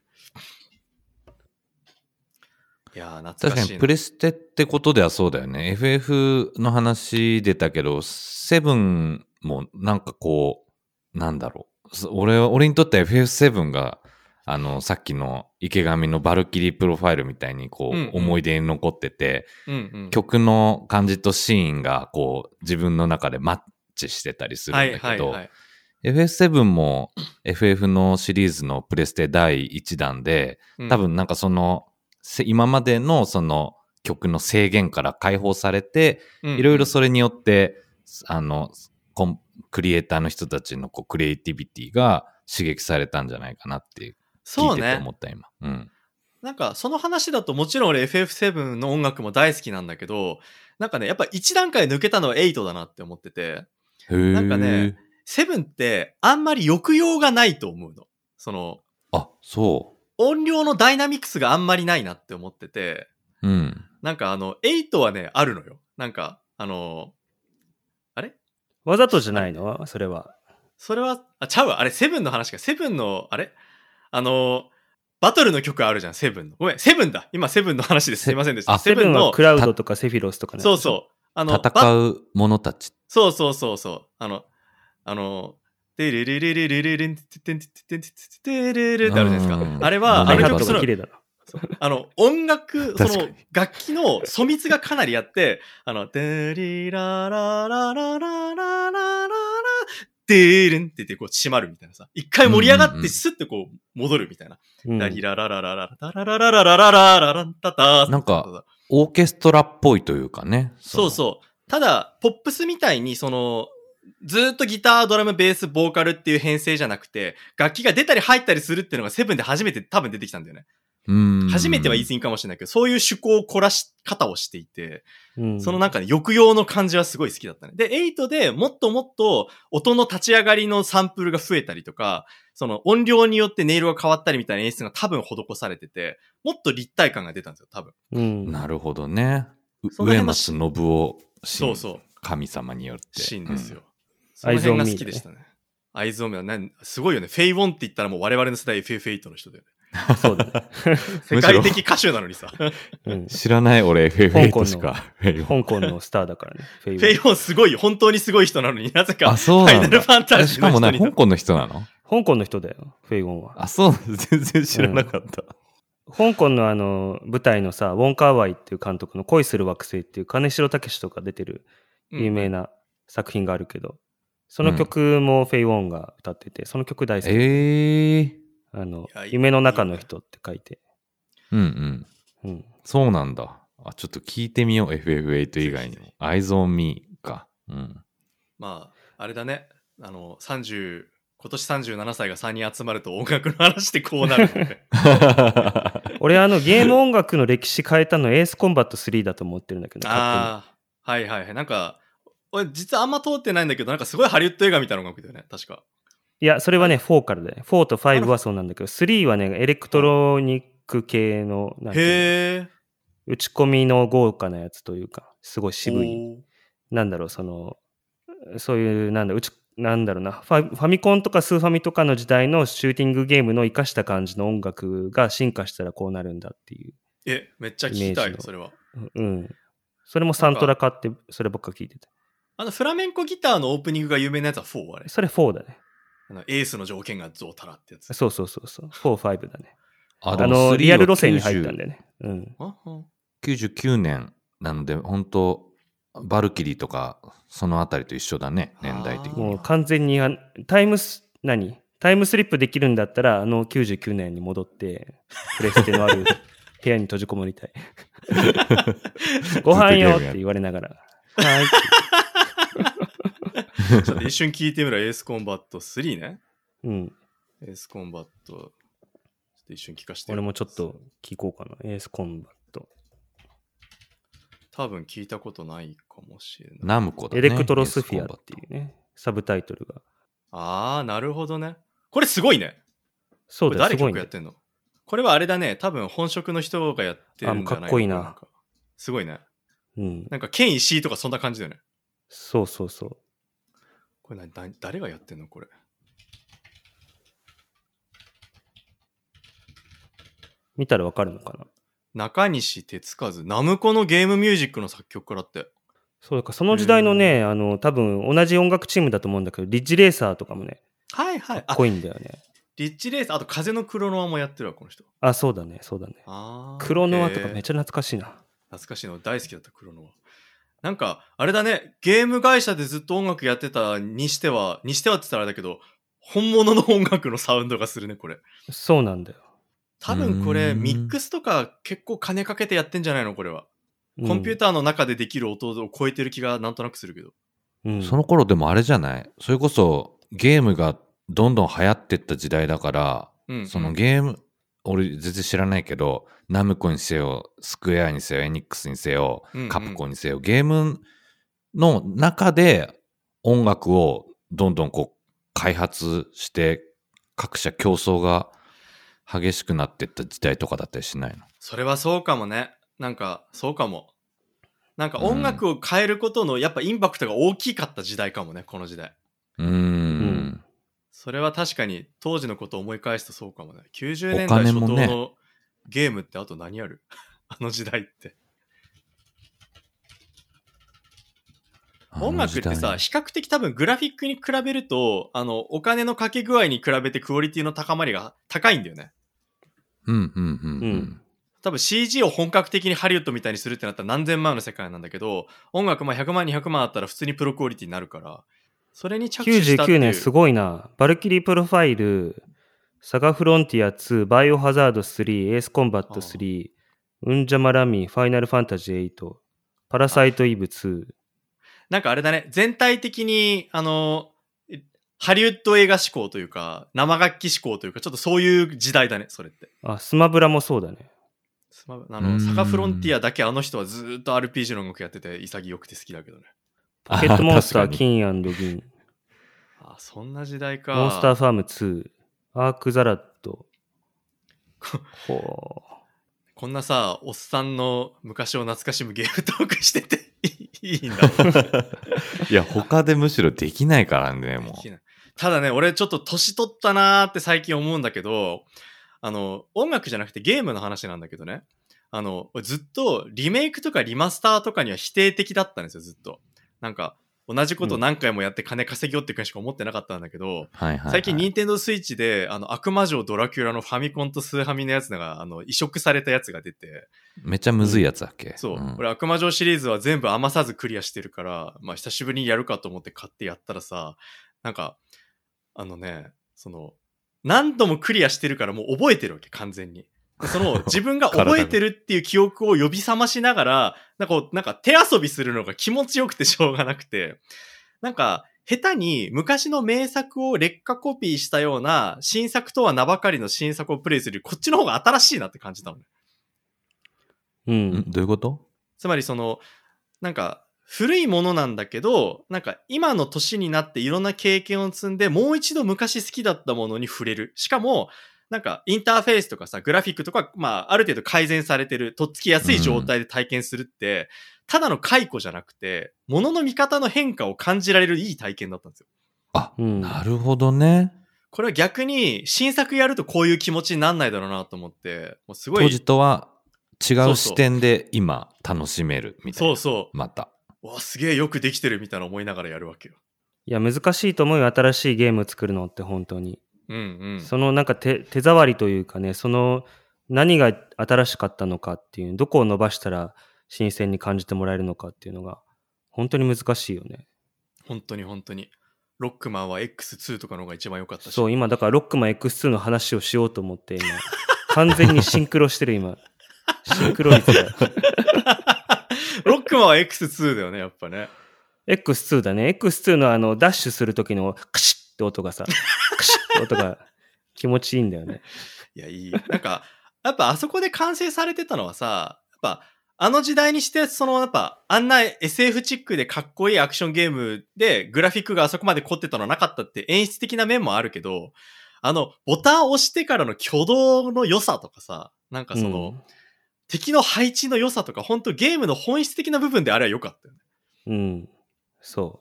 いやー、懐かしいな。確かにプレステってことではそうだよね。FF の話出たけど、セブンもなんかこう、なんだろう。そ俺は、俺にとっては FF7 が、あの、さっきの池上のバルキリープロファイルみたいにこう、うんうん思い出に残ってて、うんうん、曲の感じとシーンがこう、自分の中でマッチしてたりするんだけど、はいはいはい。FF7 も FF のシリーズのプレステ第1弾で、うん多分なんかその、せ今までのその曲の制限から解放されて、いろいろそれによって、あの、クリエイターの人たちのこうクリエイティビティが刺激されたんじゃないかなってそうね聞いてて思。った今。うん。なんか、その話だともちろん俺 FF7 の音楽も大好きなんだけど、なんかね、やっぱ一段階抜けたのは8だなって思ってて、なんかね、セブンってあんまり抑揚がないと思うの。その、あ、そ音量のダイナミクスがあんまりないなって思ってて、う。うん。なんかあの、8はね、あるのよ。なんか、あの、あれ？わざとじゃないの？それは。それは、あ、ちゃうわ。あれ、セブンの話か。セブンの、あれ？あの、バトルの曲あるじゃん、セブンの。ごめん、セブンだ。今、セブンの話です。すいませんでした。あセブンはのク、ラウドとかセフィロスとかね。そうそう。あの、バ戦う者たち。そうそうそうそう。あの、あの、でれれれれれれれんててんててんててれれってあるじゃないですうんか。あれは、あハイハッあの曲、その。あの、音楽、その楽器の粗密がかなりあって、あの、でりらららららららららでーれんって言ってこう閉まるみたいなさ。一回盛り上がってスッてこう戻るみたいな。うんラリララララララララララララララランタタなんか、オーケストラっぽいというかね。そうそう。ただ、ポップスみたいに、その、ずっとギター、ドラム、ベース、ボーカルっていう編成じゃなくて、楽器が出たり入ったりするっていうのがセブンで初めて多分出てきたんだよね。う。うん。初めては言い過ぎかもしれないけど、そういう趣向を凝らし方をしていて、うんそのなんかね、抑揚の感じはすごい好きだったね。で、8でもっともっと音の立ち上がりのサンプルが増えたりとか、その音量によって音色が変わったりみたいな演出が多分施されてて、もっと立体感が出たんですよ、多分。うん。なるほどね。上松信夫そうそう。神様によって。シーンですよ。うんその辺が好きでしたね。アイズオンミはね、すごいよね。フェイウォンって言ったらもう我々の世代 FF8 の人だよね。そうだね。世界的歌手なのにさ。フうん。知らない俺香港 FF8 のしか。フェイ香港のスターだからね。フェイェイウォンすごいよ。本当にすごい人なのになぜか、あ、フそうなんだァイナルフ。ァンタジしかもな、ーの人に香港の人なの？香港の人だよ、フェイゴンは。あ、そう全然知らなかった。香港のあの、舞台のさ、ウォン・カーワイっていう監督の恋する惑星っていう金城武とか出てるうん有名な作品があるけど、その曲もフェイ・ウォンが歌ってて、その曲大好き。ええあの夢の中の人って書いて。うんうん。うん。そうなんだ。あ、ちょっと聞いてみよう。FF8 以外にも。Eyes on Me か。うん。まあ、あれだね。あの、30、今年37歳が3人集まると音楽の話ってこうなる。俺あの、ゲーム音楽の歴史変えたのエースコンバット3だと思ってるんだけど、勝ああ、はいはいはい。なんか、俺実はあんま通ってないんだけど、なんかすごいハリウッド映画みたいな音楽だよね。確か。いや、それはね、4からで、ね。4と5はそうなんだけど、3はね、エレクトロニック系の、なんへえ。打ち込みの豪華なやつというか、すごい渋い。なんだろう、その、そういう、なんだ、うち、なんだろうなファ、ファミコンとかスーファミとかの時代のシューティングゲームの活かした感じの音楽が進化したらこうなるんだっていう。え、めっちゃ聞きたいそれは。うん。それもサントラ買って、そればっか聞いてた。あの、フラメンコギターのオープニングが有名なやつは4あれ。それ4だね。あのエースの条件がゾウタラってやつ。そうそうそうそう。4、5だね。ああの、リアル路線に入ったんだよね。うん。ああ99年なので、本当バルキリーとか、そのあたりと一緒だね、年代的には。もう完全にあ、タイムス、何？タイムスリップできるんだったら、あの99年に戻って、プレステのある 部屋に閉じこもりたい。ご飯よって言われながら。はい。ちょっと一瞬聞いてみろ、エースコンバット3ね。うん。エースコンバット。ちょっと一瞬聞かせてよ。俺もちょっと聞こうかな。エースコンバット。多分聞いたことないかもしれない。ナムコだね。エレクトロスフィアっていうね、サブタイトルが。ああ、なるほどね。これすごいね。そうだよ、誰すごいね曲やっ。てんの？これはあれだね。多分本職の人がやってるんじゃないあもうかっこいいなかすごいね。うん。なんか、ケン石井とかそんな感じだよね。そうそうそう。これ何だ誰がやってんのこれ。見たらわかるのかな？中西哲和、ナムコのゲームミュージックの作曲家だって。そうか、その時代のね、あの、多分同じ音楽チームだと思うんだけど、リッジレーサーとかもね、はいはい。あかっ、こいいんだよね。リッチレース、あと風のクロノアもやってるわ、この人。あ、そうだね、そうだね。あークロノアとかめっちゃ懐かしいな。懐かしいの大好きだったクロノア。なんか、あれだね、ゲーム会社でずっと音楽やってたにしては、にしてはって言ったらあれだけど、本物の音楽のサウンドがするね、これ。そうなんだよ。多分こうれ、ミックスとか結構金かけてやってんじゃないのこれは。うんコンピューターの中でできる音を超えてる気がなんとなくするけど。うんその頃でもあれじゃない？それこそゲームがどんどん流行ってった時代だから、うん。そのゲーム、俺全然知らないけど、ナムコにせよ、スクエアにせよ、エニックスにせようんうん、カプコンにせよ、ゲームの中で音楽をどんどんこう開発して各社競争が激しくなっていった時代とかだったりしないの？それはそうかもね。なんか、そうかも。なんか音楽を変えることのやっぱインパクトが大きかった時代かもね、この時代。うんそれは確かに当時のことを思い返すとそうかもね。90年お代初頭のゲームってあと何ある？あの時代って。音楽ってさ、比較的多分グラフィックに比べると、あの、お金のかけ具合に比べてクオリティの高まりが高いんだよね。うんうんうんううんん。多分 CG を本格的にハリウッドみたいにするってなったら何千万の世界なんだけど、音楽まあ100万200万あったら普通にプロクオリティになるから、それに着手したっていう。99年すごいな。バルキリープロファイル、サガフロンティア2、バイオハザード3、エースコンバット3、ウンジャマラミ、ファイナルファンタジー8、パラサイトイブ2。なんかあれだね、全体的に、あの、えハリウッド映画志向というか、生楽器志向というか、ちょっとそういう時代だね、それって。あ、スマブラもそうだね。すまあの、サガフロンティアだけあの人はずーっと RPG の音楽やってて潔くて好きだけどね。ポケットモンスター、金銀。あ、そんな時代か。モンスターファーム2、アークザラット。ほこんなさ、おっさんの昔を懐かしむゲームトークしてて いいんだ。いや、他でむしろできないからね、もできないただね、俺ちょっと年取ったなーって最近思うんだけど、あの、音楽じゃなくてゲームの話なんだけどね。あの、俺ずっとリメイクとかリマスターとかには否定的だったんですよ、ずっと。なんか、同じこと何回もやって金稼ぎようってくしか思ってなかったんだけど、う。はいはい、はい。最近、ニンテンドースイッチで、あの、悪魔城ドラキュラのファミコンとスーハミのやつが、あの、移植されたやつが出て、めっちゃむずいやつだっけ、そう、ん俺悪魔城シリーズは全部余さずクリアしてるから、まあ久しぶりにやるかと思って買ってやったらさ、なんか、あのね、その、何度もクリアしてるからもう覚えてるわけ、完全に。でその自分が覚えてるっていう記憶を呼び覚ましながら、なんかこう、なんか手遊びするのが気持ちよくてしょうがなくて、なんか、下手に昔の名作を劣化コピーしたような新作とは名ばかりの新作をプレイするこっちの方が新しいなって感じたのね。う。うんん。どういうこと？つまりその、なんか、古いものなんだけど、なんか今の年になっていろんな経験を積んで、もう一度昔好きだったものに触れる。しかも、なんかインターフェースとかさ、グラフィックとか、まあ、ある程度改善されてる、とっつきやすい状態で体験するって、ただの解雇じゃなくて、物の見方の変化を感じられるいい体験だったんですよ。あ、うんなるほどね。これは逆に新作やるとこういう気持ちになんないだろうなと思って、もうすごい。当時とは違う視点で今楽しめるみたいな。そうそう。また。わ、すげえよくできてるみたいな思いながらやるわけよ。いや、難しいと思うよ。新しいゲーム作るのって本当に。うんうん。そのなんか手手触りというかね、その何が新しかったのかっていう、どこを伸ばしたら新鮮に感じてもらえるのかっていうのが、本当に難しいよね。本当に本当に。ロックマンは X2 とかの方が一番良かったし。そう、今だからロックマン X2 の話をしようと思って、今、完全にシンクロしてる今。シンクロ率が。ロックマンは X2 だよね、やっぱね。X2 だね。X2 のあの、ダッシュする時のカシッって音がさ、カシッって音が気持ちいいんだよね。いや、いい。なんか、やっぱあそこで完成されてたのはさ、やっぱ、あの時代にして、その、やっぱ、あんな SF チックでかっこいいアクションゲームで、グラフィックがあそこまで凝ってたのはなかったって演出的な面もあるけど、あの、ボタンを押してからの挙動の良さとかさ、なんかその、敵の配置の良さとか、本当ゲームの本質的な部分であれは良かったよね。うん。うん。そう。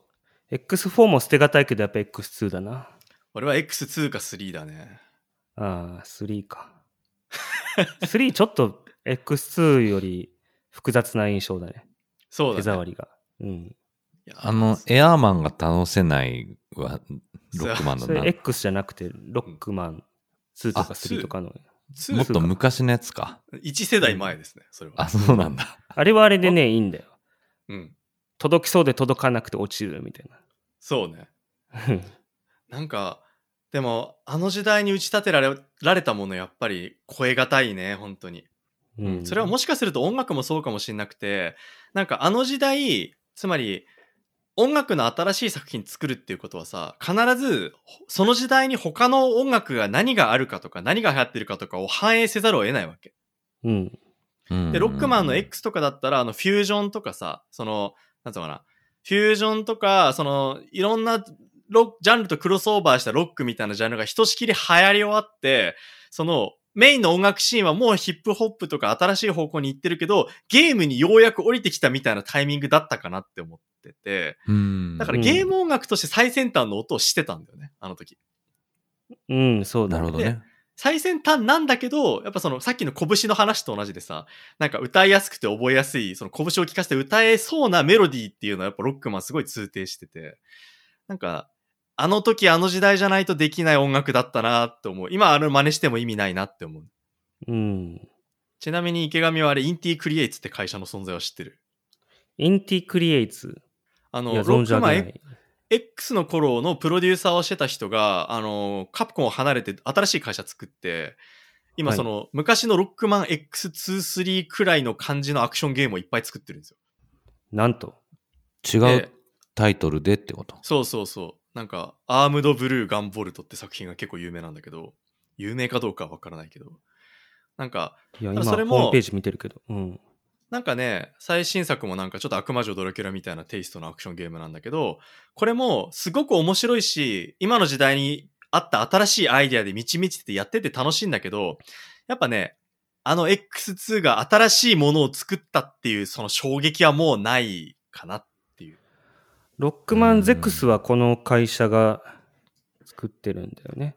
X4 も捨てがたいけど、やっぱ X2 だな。俺は X2 か3だね。ああ、3か。3ちょっと X2 より複雑な印象だね。そうだね。手触りが。うん。あの、エアーマンが倒せないは、ロックマンのそれな。X じゃなくて、ロックマン2とかあ3とかの。もっ2と昔のやつか。1世代前ですね、それは。あ、そうなんだ。あれはあれでね、いいんだよ。うん。届きそうで届かなくて落ちるみたいそうね。な。なんか、でも、あの時代に打ち立てられられたもの、やっぱり超えがたいね、本当に。うん、それはもしかすると音楽もそうかもしれなくて、なんかあの時代、つまり、音楽の新しい作品作るっていうことはさ、必ず、その時代に他の音楽が何があるかとか、何が流行ってるかとかを反映せざるを得ないわけ。うん。うんで、ロックマンの X とかだったら、あの、フュージョンとかさ、その、なんつうのかな、フュージョンとか、その、いろんなロジャンルとクロスオーバーしたロックみたいなジャンルがひとしきり流行り終わって、その、メインの音楽シーンはもうヒップホップとか新しい方向に行ってるけど、ゲームにようやく降りてきたみたいなタイミングだったかなって思ってて、うん。だからゲーム音楽として最先端の音をしてたんだよね、あの時。うん、そうだね。なるほどね。最先端なんだけど、やっぱそのさっきの拳の話と同じでさ、なんか歌いやすくて覚えやすい、その拳を聞かせて歌えそうなメロディーっていうのはやっぱロックマンすごい通底してて、なんか、あの時あの時代じゃないとできない音楽だったなって思う。今あの真似しても意味ないなって思う。うん。ちなみに池上はあれ、インティクリエイツって会社の存在を知ってる？インティクリエイツ？あの、ロックマン X の頃のプロデューサーをしてた人が、あの、カプコンを離れて新しい会社作って、今はいその、昔のロックマン X23 くらいの感じのアクションゲームをいっぱい作ってるんですよ。なんと。違うでタイトルでってこと？そうそうそう。なんか、アームドブルーガンボルトって作品が結構有名なんだけど、有名かどうかはわからないけど、なんか、いや、今、ホそれもームページ見てるけど。うん。なんかね、最新作もなんかちょっと悪魔女ドラキュラみたいなテイストのアクションゲームなんだけど、これもすごく面白いし、今の時代にあった新しいアイデアで満ち満ちててやってて楽しいんだけど、やっぱね、あの X2 が新しいものを作ったっていうその衝撃はもうないかなっていう。ロックマンゼクスはこの会社が作ってるんだよね。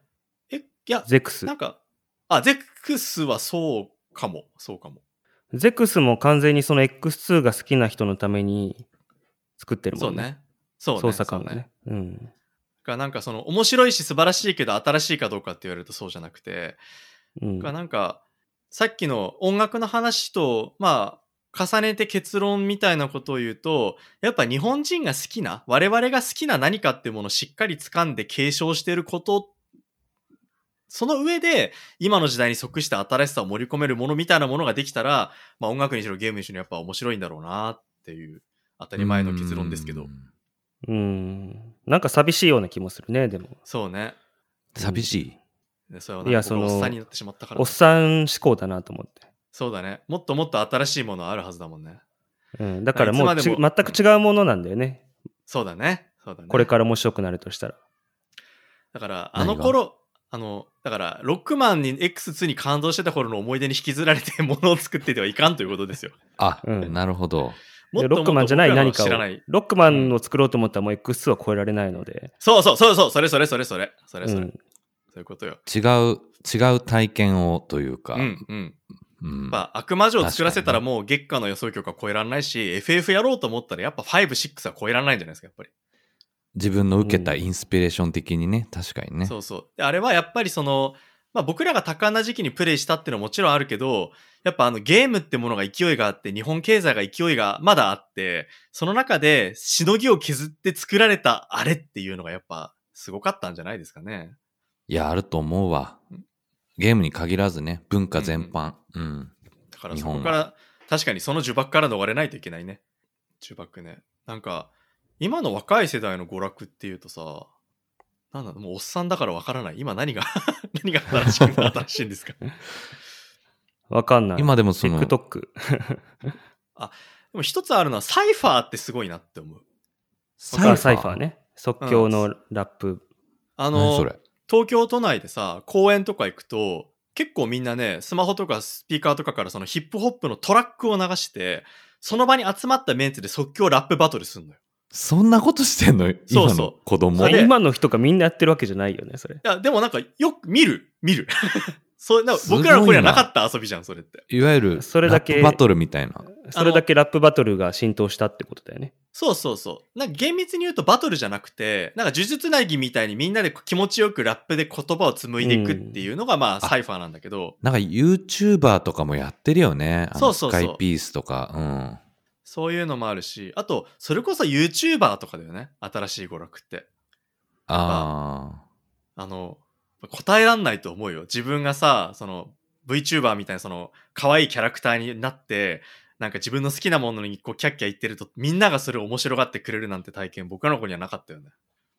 え、いや、ゼクスな。んか、あ、ゼックスはそうかも、そうかも。ゼクスも完全にその X2 が好きな人のために作ってるもんね。そうね。そうね。操作感がそうね。うん。がなんかその面白いし素晴らしいけど新しいかどうかって言われるとそうじゃなくて、うん。がなんかさっきの音楽の話とまあ重ねて結論みたいなことを言うとやっぱ日本人が好きな我々が好きな何かっていうものをしっかり掴んで継承していることその上で今の時代に即して新しさを盛り込めるものみたいなものができたら、まあ、音楽にしろゲームにしろやっぱ面白いんだろうなっていう当たり前の結論ですけどうんうん。なんか寂しいような気もするね、でも。そうね寂しい？でそれはいやそのおっさんになってしまったからおっさん思考だなと思って。そうだね。もっともっと新しいものあるはずだもんね。うん。だからもう全く違うものなんだよね。そうだね。そうだね。これから面白くなるとしたら。だから、あの頃、あの、だから、ロックマンに X2 に感動してた頃の思い出に引きずられてものを作っててはいかんということですよ。あ、うんなるほど。でもっともっとロックマンじゃない何かを知らない。ロックマンを作ろうと思ったらもう X2 は超えられないので。そうそうそうそう、それそれそれそれ。それそれ。うんそういうことよ。違う、違う体験をというか。うんうん。うんやっぱ悪魔女を作らせたら確もう月下の予想曲は超えられないし、FF やろうと思ったらやっぱ5、6は超えられないんじゃないですか、やっぱり。自分の受けたインスピレーション的にね、確かにね。そうそう。であれはやっぱりその、まあ僕らが多感な時期にプレイしたっていうのはもちろんあるけど、やっぱあのゲームってものが勢いがあって、日本経済が勢いがまだあって、その中でしのぎを削って作られたあれっていうのがやっぱすごかったんじゃないですかね。いや、あると思うわ。ゲームに限らずね、文化全般。うん。だから日本はそこから、確かにその呪縛から逃れないといけないね。呪縛ね。なんか、今の若い世代の娯楽っていうとさ、なんだもうおっさんだからわからない。今何が、何が新しく新しいんですか？わかんない。今でもその、TikTok。でも一つあるのはサイファーってすごいなって思う。あサイファー？ね。即興のラップ。あの何そ、れ？東京都内でさ、公園とか行くと、結構みんなね、スマホとかスピーカーとかからそのヒップホップのトラックを流して、その場に集まったメンツで即興ラップバトルするのよ。そんなことしてんの？そう今のそう子供それで今の人がみんなやってるわけじゃないよね、それ。いや、でもなんかよく見る、見る。そうな僕らの頃にはなかった遊びじゃん、それって。いわゆる、それだけラップバトルみたいな。それだけラップバトルが浸透したってことだよね。そうそうそう。なんか厳密に言うとバトルじゃなくて、なんか呪術なぎみたいにみんなで気持ちよくラップで言葉を紡いでいくっていうのがまあサイファーなんだけど、なんか YouTuber とかもやってるよね。あのそうそうそうスカイピースとか。そういうのもあるし、あと、それこそ YouTuber とかだよね。新しい娯楽って。うん。ああの、答えらんないと思うよ。自分がさ、その VTuber みたいなその可愛いキャラクターになって、なんか自分の好きなものにこうキャッキャ言ってると、みんながそれを面白がってくれるなんて体験、僕らの子にはなかったよね。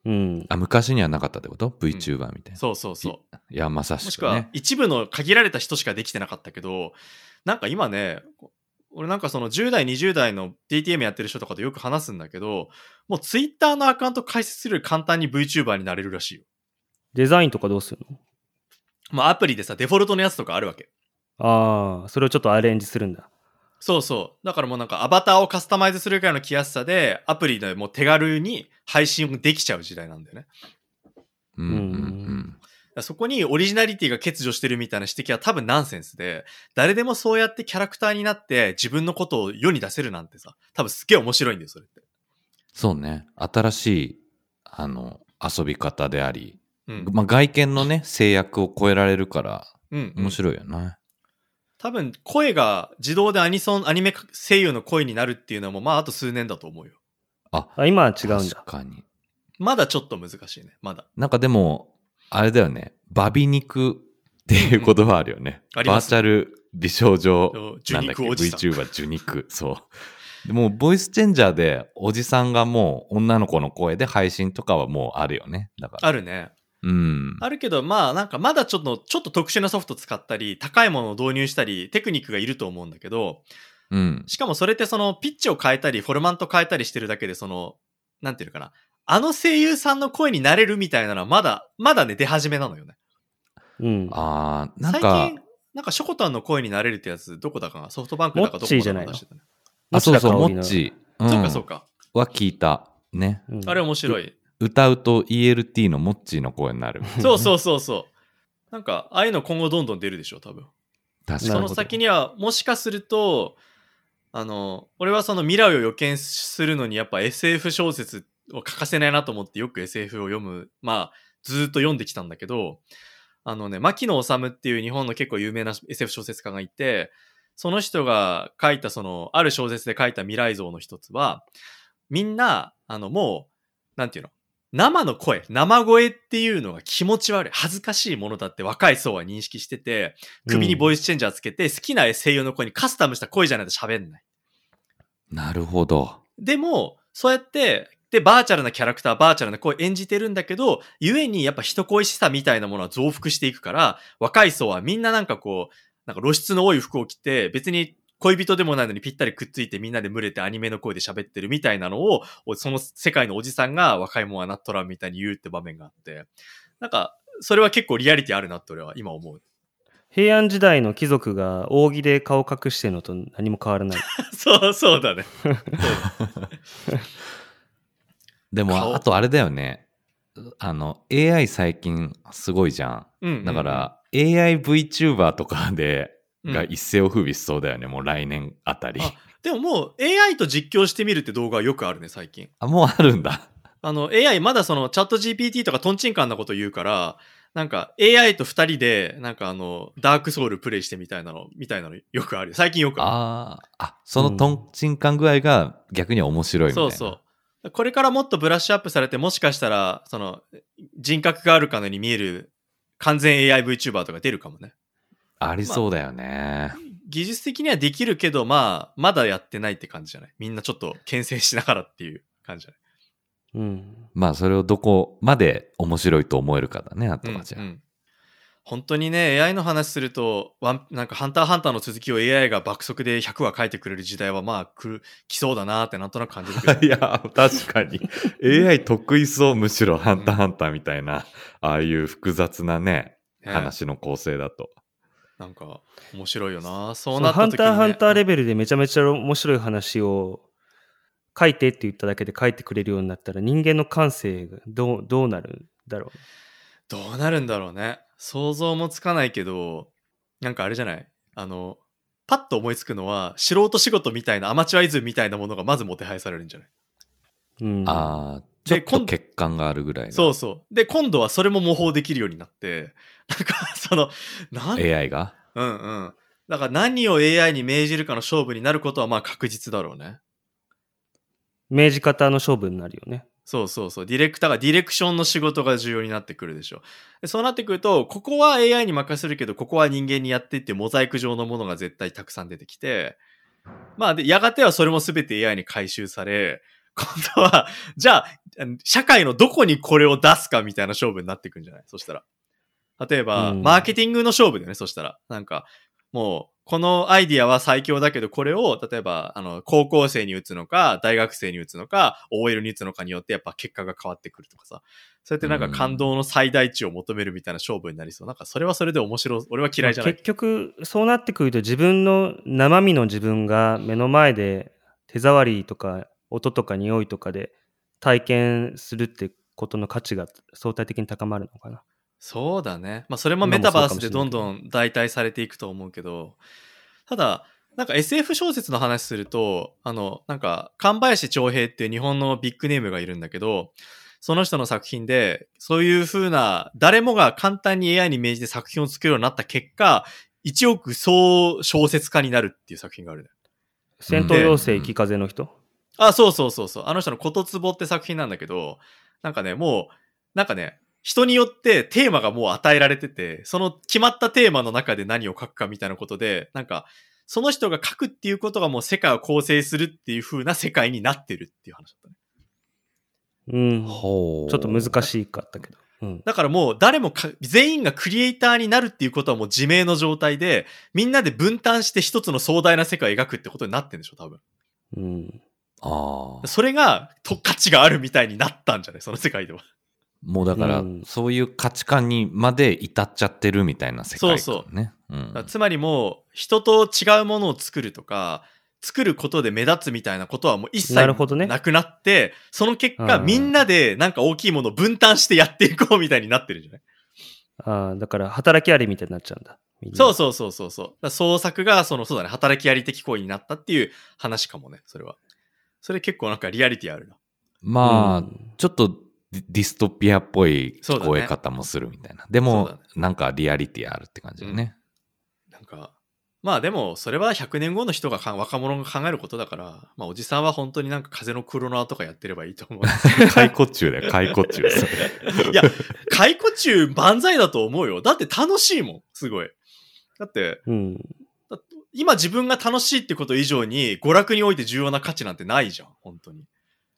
うんー。あ。昔にはなかったってこと ?VTuber みたいな。そうそうそう。いや、まさもしくはしくね。一部の限られた人しかできてなかったけど、なんか今ね、俺なんかその10代、20代の DTM やってる人とかとよく話すんだけど、もう Twitter のアカウント開設するより簡単に VTuber になれるらしいよ。デザインとかどうするの？まあアプリでさ、デフォルトのやつとかあるわけ。ああ、それをちょっとアレンジするんだ。そうそう。だからもうなんかアバターをカスタマイズするくらいの来やすさで、アプリでもう手軽に配信できちゃう時代なんだよね。うんうんうん。そこにオリジナリティが欠如してるみたいな指摘は多分ナンセンスで、誰でもそうやってキャラクターになって自分のことを世に出せるなんてさ、多分すっげえ面白いんだよ、それって。そうね。新しい、あの、遊び方であり、うん。まあ、外見のね、制約を超えられるから、うん、うん面白いよね。多分声が自動でアニソン、アニメ声優の声になるっていうのもまああと数年だと思うよ。あ、あ、今は違うんだ確。かに。まだちょっと難しいね。まだ。なんかでも、あれだよね。バビ肉っていう言葉あるよね。ありますバーチャル美少女なんだっけ？VTuber 受肉。そう。でもうボイスチェンジャーでおじさんがもう女の子の声で配信とかはもうあるよね。だから。あるね。うん。あるけど、まあなんかまだちょっと、ちょっと特殊なソフト使ったり、高いものを導入したり、テクニックがいると思うんだけど、うん。しかもそれってそのピッチを変えたり、フォルマント変えたりしてるだけで、その、なんていうのかな。あの声優さんの声になれるみたいなのはまだ、まだね、出始めなのよね。うん。あー、なん最か近、、なんかショコタンの声になれるってやつ、どこだかなソフトバンクだかどこモッチーじゃないの？だか出してたね。あ、そうそう、モッチー。んそうかそうか。は聞いた。ね。うんあれ面白い。歌うと ELT のモッチーの声になる。そうそうそうそう。なんか、ああいうの今後どんどん出るでしょ、多分。確かにその。先には、もしかすると、あの、俺はその未来を予見するのにやっぱ SF 小説を欠かせないなと思ってよく SF を読む、まあ、ずーっと読んできたんだけど、あのね、牧野治っていう日本の結構有名な SF 小説家がいて、その人が書いたその、ある小説で書いた未来像の一つは、みんな、あの、もう、なんていうの生の声、生声っていうのが気持ち悪い、恥ずかしいものだって若い層は認識してて、首にボイスチェンジャーつけて、好きな声優の声にカスタムした声じゃないと喋んない。なるほど。でも、そうやって、で、バーチャルなキャラクター、バーチャルな声演じてるんだけど、ゆえにやっぱ人恋しさみたいなものは増幅していくから、若い層はみんななんかこう、なんか露出の多い服を着て、別に恋人でもないのにぴったりくっついてみんなで群れてアニメの声で喋ってるみたいなのを、その世界のおじさんが若いもんはなっとらんみたいに言うって場面があって、なんか、それは結構リアリティあるなって俺は今思う。平安時代の貴族が扇で顔隠してるのと何も変わらない。そう、そうだね。でも、顔あとあれだよね。あの、AI 最近すごいじゃん。うんうんうんだから、AI VTuber とかで、うんが一世を風靡しそうだよね。もう来年あたり。あでももう AI と実況してみるって動画はよくあるね、最近。あ、もうあるんだ。あの AI まだそのチャット GPT とかトンチンカンなこと言うから、なんか AI と二人で、なんかあの、ダークソウルプレイしてみたいなの、みたいなのよくある。最近よくあああ、あ、そのトンチンカン具合が逆に面白いる。みたいな。そうそう。これからもっとブラッシュアップされて、もしかしたら、その、人格があるかのように見える完全 AI VTuber とか出るかもね。ありそうだよね。技術的にはできるけど、まあ、まだやってないって感じじゃない？みんなちょっと牽制しながらっていう感じじゃない？うん。まあ、それをどこまで面白いと思えるかだね、あとはじゃあ。うんうん本当にね、AI の話すると、ワンなんか、ハンターハンターの続きを AI が爆速で100話書いてくれる時代は、まあ、来る、来そうだなーってなんとなく感じるけど。いや、確かに。AI 得意そう、むしろ、ハンターハンターみたいな、ああいう複雑なね、ね話の構成だと。なんか、面白いよなそそうなった時に、ね。ハンターハンターレベルでめちゃめちゃ面白い話を書いてって言っただけで書いてくれるようになったら人間の感性がどうどうなるんだろどうなるんだろうね。想像もつかないけど、なんかあれじゃない？あの、パッと思いつくのは、素人仕事みたいな、アマチュアイズムみたいなものがまずもてはやされるんじゃない、う。うん、ああ、ちょっと今度欠陥があるぐらいのそうそう。で、今度はそれも模倣できるようになって、なんか、その、なん？AI が？うんうん。だから何を AI に命じるかの勝負になることはまあ確実だろうね。明治方の勝負になるよね。そうそうそう。ディレクターがディレクションの仕事が重要になってくるでしょ。でそうなってくると、ここは AI に任せるけど、ここは人間にやってってモザイク上のものが絶対たくさん出てきて、まあで、やがてはそれも全て AI に回収され、今度は、じゃあ、社会のどこにこれを出すかみたいな勝負になってくんじゃない？そしたら。例えば、うんマーケティングの勝負だよね、そしたら。なんか、もう、このアイディアは最強だけど、これを、例えば、あの、高校生に打つのか、大学生に打つのか、OL に打つのかによって、やっぱ結果が変わってくるとかさ。そうやってなんか感動の最大値を求めるみたいな勝負になりそう。なんかそれはそれで面白い。俺は嫌いじゃない。結局、そうなってくると自分の生身の自分が目の前で手触りとか音とか匂いとかで体験するってことの価値が相対的に高まるのかな。そうだね。まあそれもメタバースでどんどん代替されていくと思うけど、ただ、なんか SF 小説の話すると、あの、なんか、神林長平っていう日本のビッグネームがいるんだけど、その人の作品で、そういう風な、誰もが簡単に AI に命じて作品を作るようになった結果、一億総小説家になるっていう作品があるね。戦闘妖精、生き風の人？あ、そうそうそうそう。あの人のことつぼって作品なんだけど、なんかね、もう、なんかね、人によってテーマがもう与えられてて、その決まったテーマの中で何を書くかみたいなことで、なんか、その人が書くっていうことがもう世界を構成するっていう風な世界になってるっていう話だったね。うん。ちほう。ょっと難しかったけど。うん。だからもう誰もか全員がクリエイターになるっていうことはもう自明の状態で、みんなで分担して一つの壮大な世界を描くってことになってるんでしょ、多分。うん。ああ。それが、と、価値があるみたいになったんじゃない？その世界では。もうだから、うんそういう価値観にまで至っちゃってるみたいな世界観ね。そうそう。んだからつまりもう、人と違うものを作るとか、作ることで目立つみたいなことはもう一切なるほどねなくなって、その結果、うんみんなでなんか大きいものを分担してやっていこうみたいになってるんじゃない？ああ、だから働きありみたいになっちゃうんだ。そうそうそうそうそう。創作が、その、そうだね、働きあり的行為になったっていう話かもね、それは。それ結構なんかリアリティあるな。まあ、うんちょっとディストピアっぽい聞こえ方もするみたいな。でそうもだね、なんかリアリティあるって感じだね。なんか、まあでも、それは100年後の人がか、若者が考えることだから、まあおじさんは本当になんか風のクロナーとかやってればいいと思う。懐古厨だよ、懐古厨。いや、懐古厨万歳だと思うよ。だって楽しいもん、すごい。だって、うん。だ今自分が楽しいってこと以上に娯楽において重要な価値なんてないじゃん、本当に。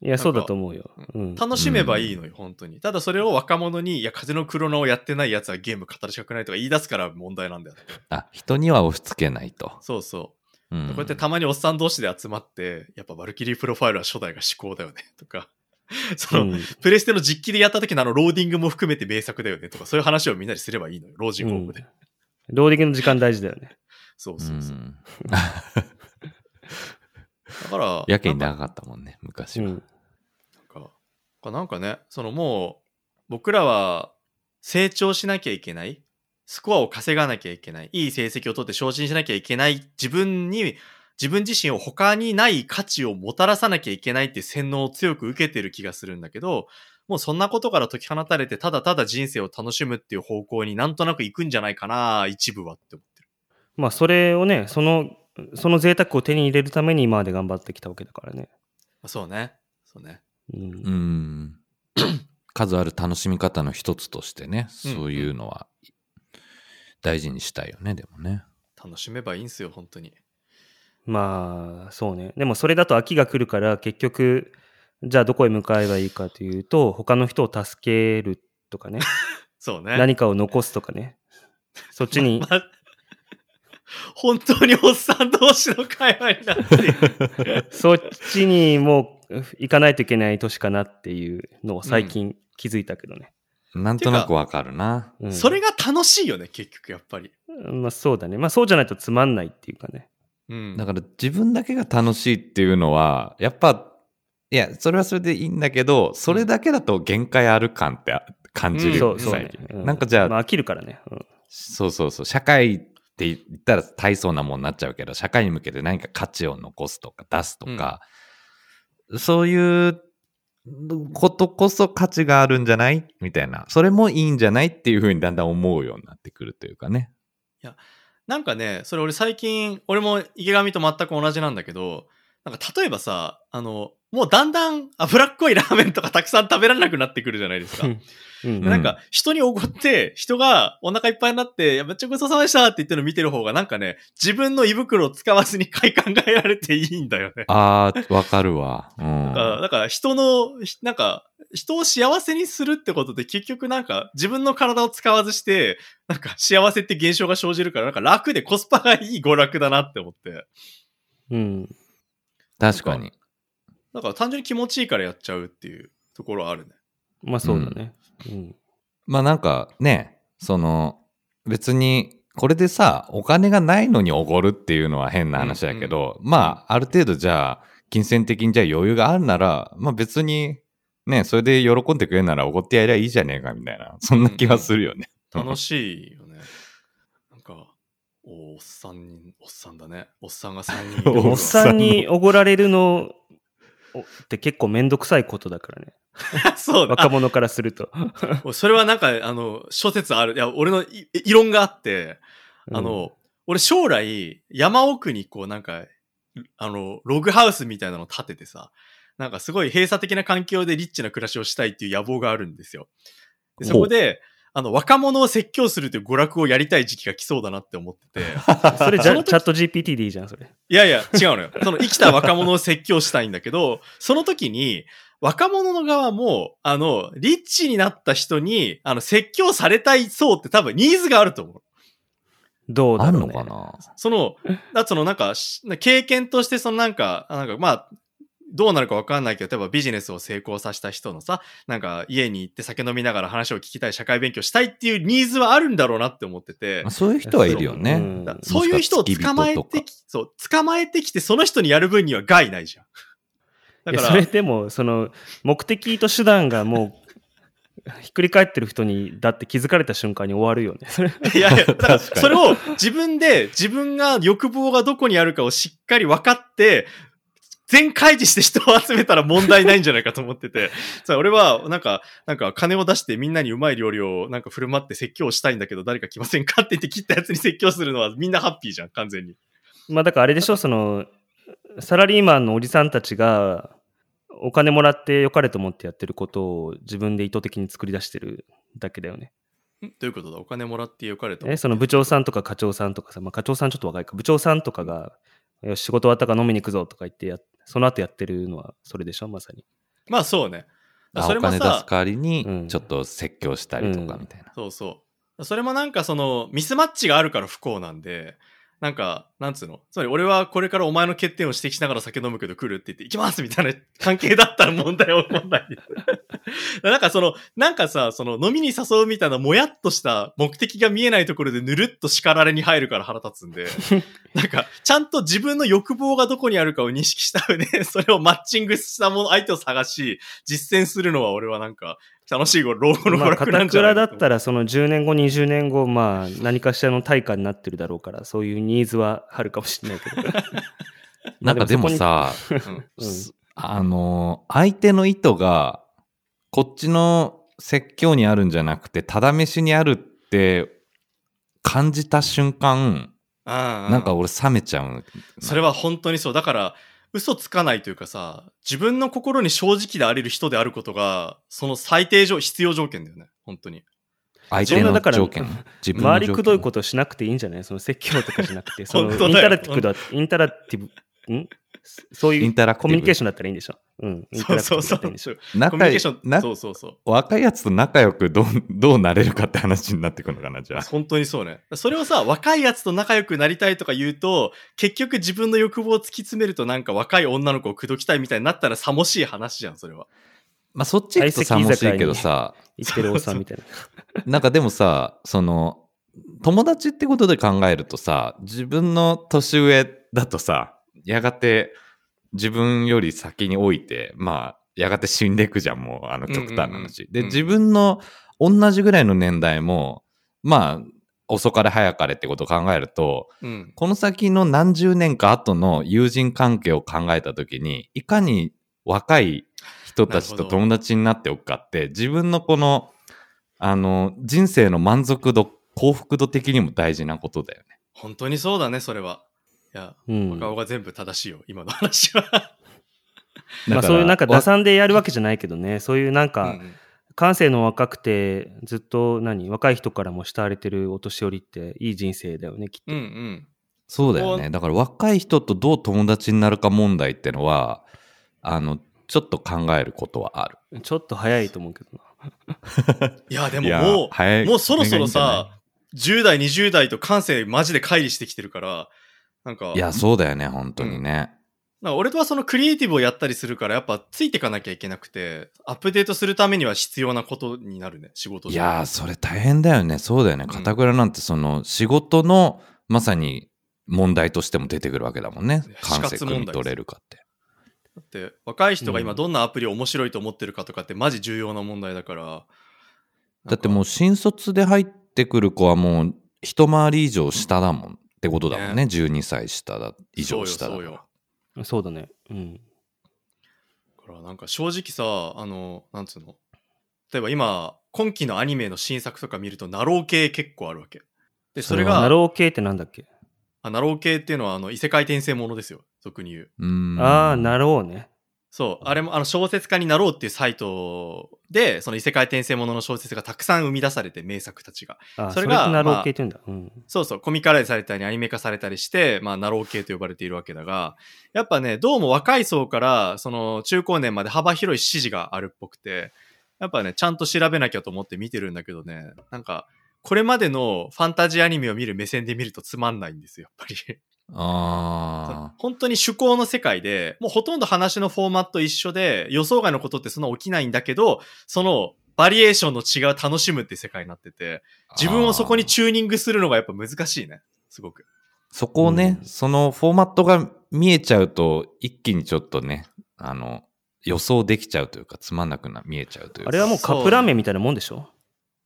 いや、そうだと思うよ。うん。楽しめばいいのよ、本当に。ただそれを若者に、いや、風のクロノアをやってない奴はゲーム語りたくないとか言い出すから問題なんだよ。あ、人には押し付けないと。そうそう。うんこうやってたまにおっさん同士で集まって、やっぱバルキリープロファイルは初代が至高だよね、とか。その、うんプレステの実機でやった時のあのローディングも含めて名作だよね、とか、そういう話をみんなですればいいのよ、老人ホームで。ローディングの時間大事だよね。そうそうそう。んだから、やけになんか長かったもんね、昔は。うん。なんかなんかね、そのもう、僕らは成長しなきゃいけない。スコアを稼がなきゃいけない。いい成績を取って昇進しなきゃいけない。自分に、自分自身を他にない価値をもたらさなきゃいけないっていう洗脳を強く受けてる気がするんだけど、もうそんなことから解き放たれて、ただただ人生を楽しむっていう方向になんとなく行くんじゃないかな、一部はって思ってる。まあ、それをね、その、その贅沢を手に入れるために今まで頑張ってきたわけだからね。まあそうね。そうね。うんう。ん。数ある楽しみ方の一つとしてね、うんそういうのは大事にしたいよね、でもね。楽しめばいいんすよ、本当に。まあ、そうね。でもそれだと秋が来るから、結局、じゃあどこへ向かえばいいかというと、他の人を助けるとかね、そうね。何かを残すとかね、そっちにま、ま本当におっさん同士の会話になって。そっちにもう行かないといけない年かなっていうのを最近気づいたけどね。なんとなくわかるな。うんそれが楽しいよね、結局やっぱり。まあそうだね。まあそうじゃないとつまんないっていうかね。うん。だから自分だけが楽しいっていうのは、やっぱ、いや、それはそれでいいんだけど、それだけだと限界ある感って感じるよね、そうそうね最近。うんなんかじゃあ、まあ飽きるからね。うんそうそうそう、社会って言ったら大層なもんになっちゃうけど、社会に向けて何か価値を残すとか出すとか、そういうことこそ価値があるんじゃない？みたいな。それもいいんじゃない？っていうふうにだんだん思うようになってくるというかね。いやなんかね、それ俺最近、俺も池上と全く同じなんだけど、なんか例えばさ、あの、もうだんだん脂っこいラーメンとかたくさん食べられなくなってくるじゃないですか。うんでなんか、人におごって、人がお腹いっぱいになって、いや、めっちゃごちそうさまでしたって言ってるの見てる方が、なんかね、自分の胃袋を使わずに快感が得られていいんだよね。ああ、わかるわ。うん。だからだから人の、ひなんか、人を幸せにするってことで結局なんか自分の体を使わずして、なんか幸せって現象が生じるからなんか楽でコスパがいい娯楽だなって思って。うん。確かに。だから単純に気持ちいいからやっちゃうっていうところはあるね。まあそうだね。うん。まあなんかね、その、別に、これでさ、お金がないのにおごるっていうのは変な話だけど、まあ、ある程度じゃあ、金銭的にじゃあ余裕があるなら、まあ別に、ね、それで喜んでくれるならおごってやりゃいいじゃねえかみたいな、そんな気がするよね。楽しいよね。なんか、おおっさんに、おっさんだね。おっさんが3人おっさんにおごられるのおって結構めんどくさいことだからね。そうだ。若者からすると。あそれはなんか、あの、諸説ある。いや、俺のい異論があって、あの、俺将来、山奥にこうなんか、あの、ログハウスみたいなの建ててさ、なんかすごい閉鎖的な環境でリッチな暮らしをしたいっていう野望があるんですよ。でそこで、あの、若者を説教するという娯楽をやりたい時期が来そうだなって思ってて。う んそれじゃチャット GPT でいいじゃん、それ。いやいや、違うのよ。その生きた若者を説教したいんだけど、その時に、若者の側も、あの、リッチになった人に、あの、説教されたいそうって多分ニーズがあると思う。どうだろう、ね。あんのかな？その、だそのなんか、し経験としてそのなんか、あなんかまあ、どうなるかわかんないけど、例えばビジネスを成功させた人のさ、なんか家に行って酒飲みながら話を聞きたい、社会勉強したいっていうニーズはあるんだろうなって思っててまあ、そういう人はいるよね。そういう人を捕まえてき、そう、捕まえてきて、その人にやる分には害ないじゃん。だから、それでも、その、目的と手段がもう、ひっくり返ってる人に、だって気づかれた瞬間に終わるよね。そ れいやいや、だから、それを自分で、自分が欲望がどこにあるかをしっかり分かって、全開示して人を集めたら問題ないんじゃないかと思ってて、さあ俺は、なんか、なんか金を出してみんなにうまい料理をなんか振る舞って説教したいんだけど、誰か来ませんかって言って切ったやつに説教するのはみんなハッピーじゃん、完全に。まあだからあれでしょ、その、サラリーマンのおじさんたちが、お金もらって良かれと思ってやってることを自分で意図的に作り出してるだけだよね。ん？どういうことだ？お金もらってよかれと思って。えその部長さんとか課長さんとかさ、まあ、課長さんちょっと若いか、部長さんとかが、よし仕事終わったから飲みに行くぞとか言ってや、その後やってるのはそれでしょ、まさに。まあそうね。あそれもお金出すさ、代わりうんに、ちょっと説教したりとかうんみたいな。そうそう。それもなんかそのミスマッチがあるから不幸なんで、なんか、なんつうの？つまり俺はこれからお前の欠点を指摘しながら酒飲むけど来るって言って行きますみたいな関係だったら問題は起こんない。なんかその、なんかさ、その飲みに誘うみたいなもやっとした目的が見えないところでぬるっと叱られに入るから腹立つんで、なんか、ちゃんと自分の欲望がどこにあるかを認識した上で、それをマッチングしたもの、相手を探し、実践するのは俺はなんか、楽しい老後の娯まあ、楽なんじゃないかと思うだったら、その10年後、20年後、まあ、何かしらの対価になってるだろうから、そういうニーズはあるかもしれないけど。なんかでもさ、うんあのー相手の意図が、こっちの説教にあるんじゃなくて、ただ飯にあるって感じた瞬間、ああなんか俺冷めちゃう。それは本当にそう。だから、嘘つかないというかさ、自分の心に正直であれる人であることが、その最低上、必要条件だよね。本当に。相手の自分のだから条件。自分の周りくどいと。ことしなくていいんじゃない？その説教とかじゃなくて、その本当だよインタラクティブだ、インタラクティブ、ん？そういうコミュニケーションだったらいいんでしょ？うん。そうそうそう。コミュ仲ニケーション、なそうそうそう。若いやつと仲良くどう どうなれるかって話になってくるのかな、じゃあ。本当にそうね。それをさ、若いやつと仲良くなりたいとか言うと、結局自分の欲望を突き詰めるとなんか若い女の子を口説きたいみたいになったらさもしい話じゃん、それは。まあそっち行くとさもしいけどさ、言ってるおっさんみたいな。なんかでもさ、その、友達ってことで考えるとさ、自分の年上だとさ、やがて自分より先に置いて、まあ、やがて死んでいくじゃん、もう、あの極端な話。うんうんうんで、うん自分の同じぐらいの年代も、まあ、遅かれ早かれってことを考えると、うん。この先の何十年か後の友人関係を考えたときに、いかに若い人たちと友達になっておくかって、自分のこの、あの、人生の満足度、幸福度的にも大事なことだよね。本当にそうだね、それは。いや、うん。若尾が全部正しいよ、今の話は。まあそういうなんか打算でやるわけじゃないけどね、そういうなんか、うん感性の若くて、ずっと何、若い人からも慕われてるお年寄りっていい人生だよね、きっと。うんうん。そうだよね。だから若い人とどう友達になるか問題ってのは、あの、ちょっと考えることはある。ちょっと早いと思うけどな。いや、でももう、もうそろそろさ、10代、20代と感性マジで乖離してきてるから、なんか、いや、そうだよね、本当にね。なんか俺とはそのクリエイティブをやったりするから、やっぱついていかなきゃいけなくて、アップデートするためには必要なことになるね、仕事上いやー、それ大変だよね。そうだよね。うん片倉なんてその仕事のまさに問題としても出てくるわけだもんね。感性死活問題汲み取れるかって。だって若い人が今うんどんなアプリを面白いと思ってるかとかってマジ重要な問題だから。だってもう新卒で入ってくる子はもう一回り以上下だもんってことだもんね。12歳下だ、以上下だそうそうよそうだね。うん。だからなんか正直さ、あの、なんつうの？例えば今、今期のアニメの新作とか見ると、ナロー系結構あるわけ。で、それそれはが、ナロー系ってなんだっけ？あなろう系っていうのは、あの、異世界転生ものですよ。俗に言う。うーん。ああ、なろうね。そう。あれも、あの、小説家になろうっていうサイトで、その異世界転生ものの小説がたくさん生み出されて、名作たちが。あそれがそれってなろう系って言うんだ。うん。そうそう、コミカライズされたりアニメ化されたりして、まあ、なろう系と呼ばれているわけだが、やっぱね、どうも若い層から、その中高年まで幅広い支持があるっぽくて、やっぱね、ちゃんと調べなきゃと思って見てるんだけどね、なんか、これまでのファンタジーアニメを見る目線で見るとつまんないんですよ、やっぱり。あ本当に趣向の世界で、もうほとんど話のフォーマット一緒で、予想外のことってそんな起きないんだけど、そのバリエーションの違いを楽しむって世界になってて、あ。自分をそこにチューニングするのがやっぱ難しいね。すごく。そこをね、うんそのフォーマットが見えちゃうと、一気にちょっとね、あの、予想できちゃうというか、つまんなくな見えちゃうというか。あれはもうカップラーメンみたいなもんでしょ？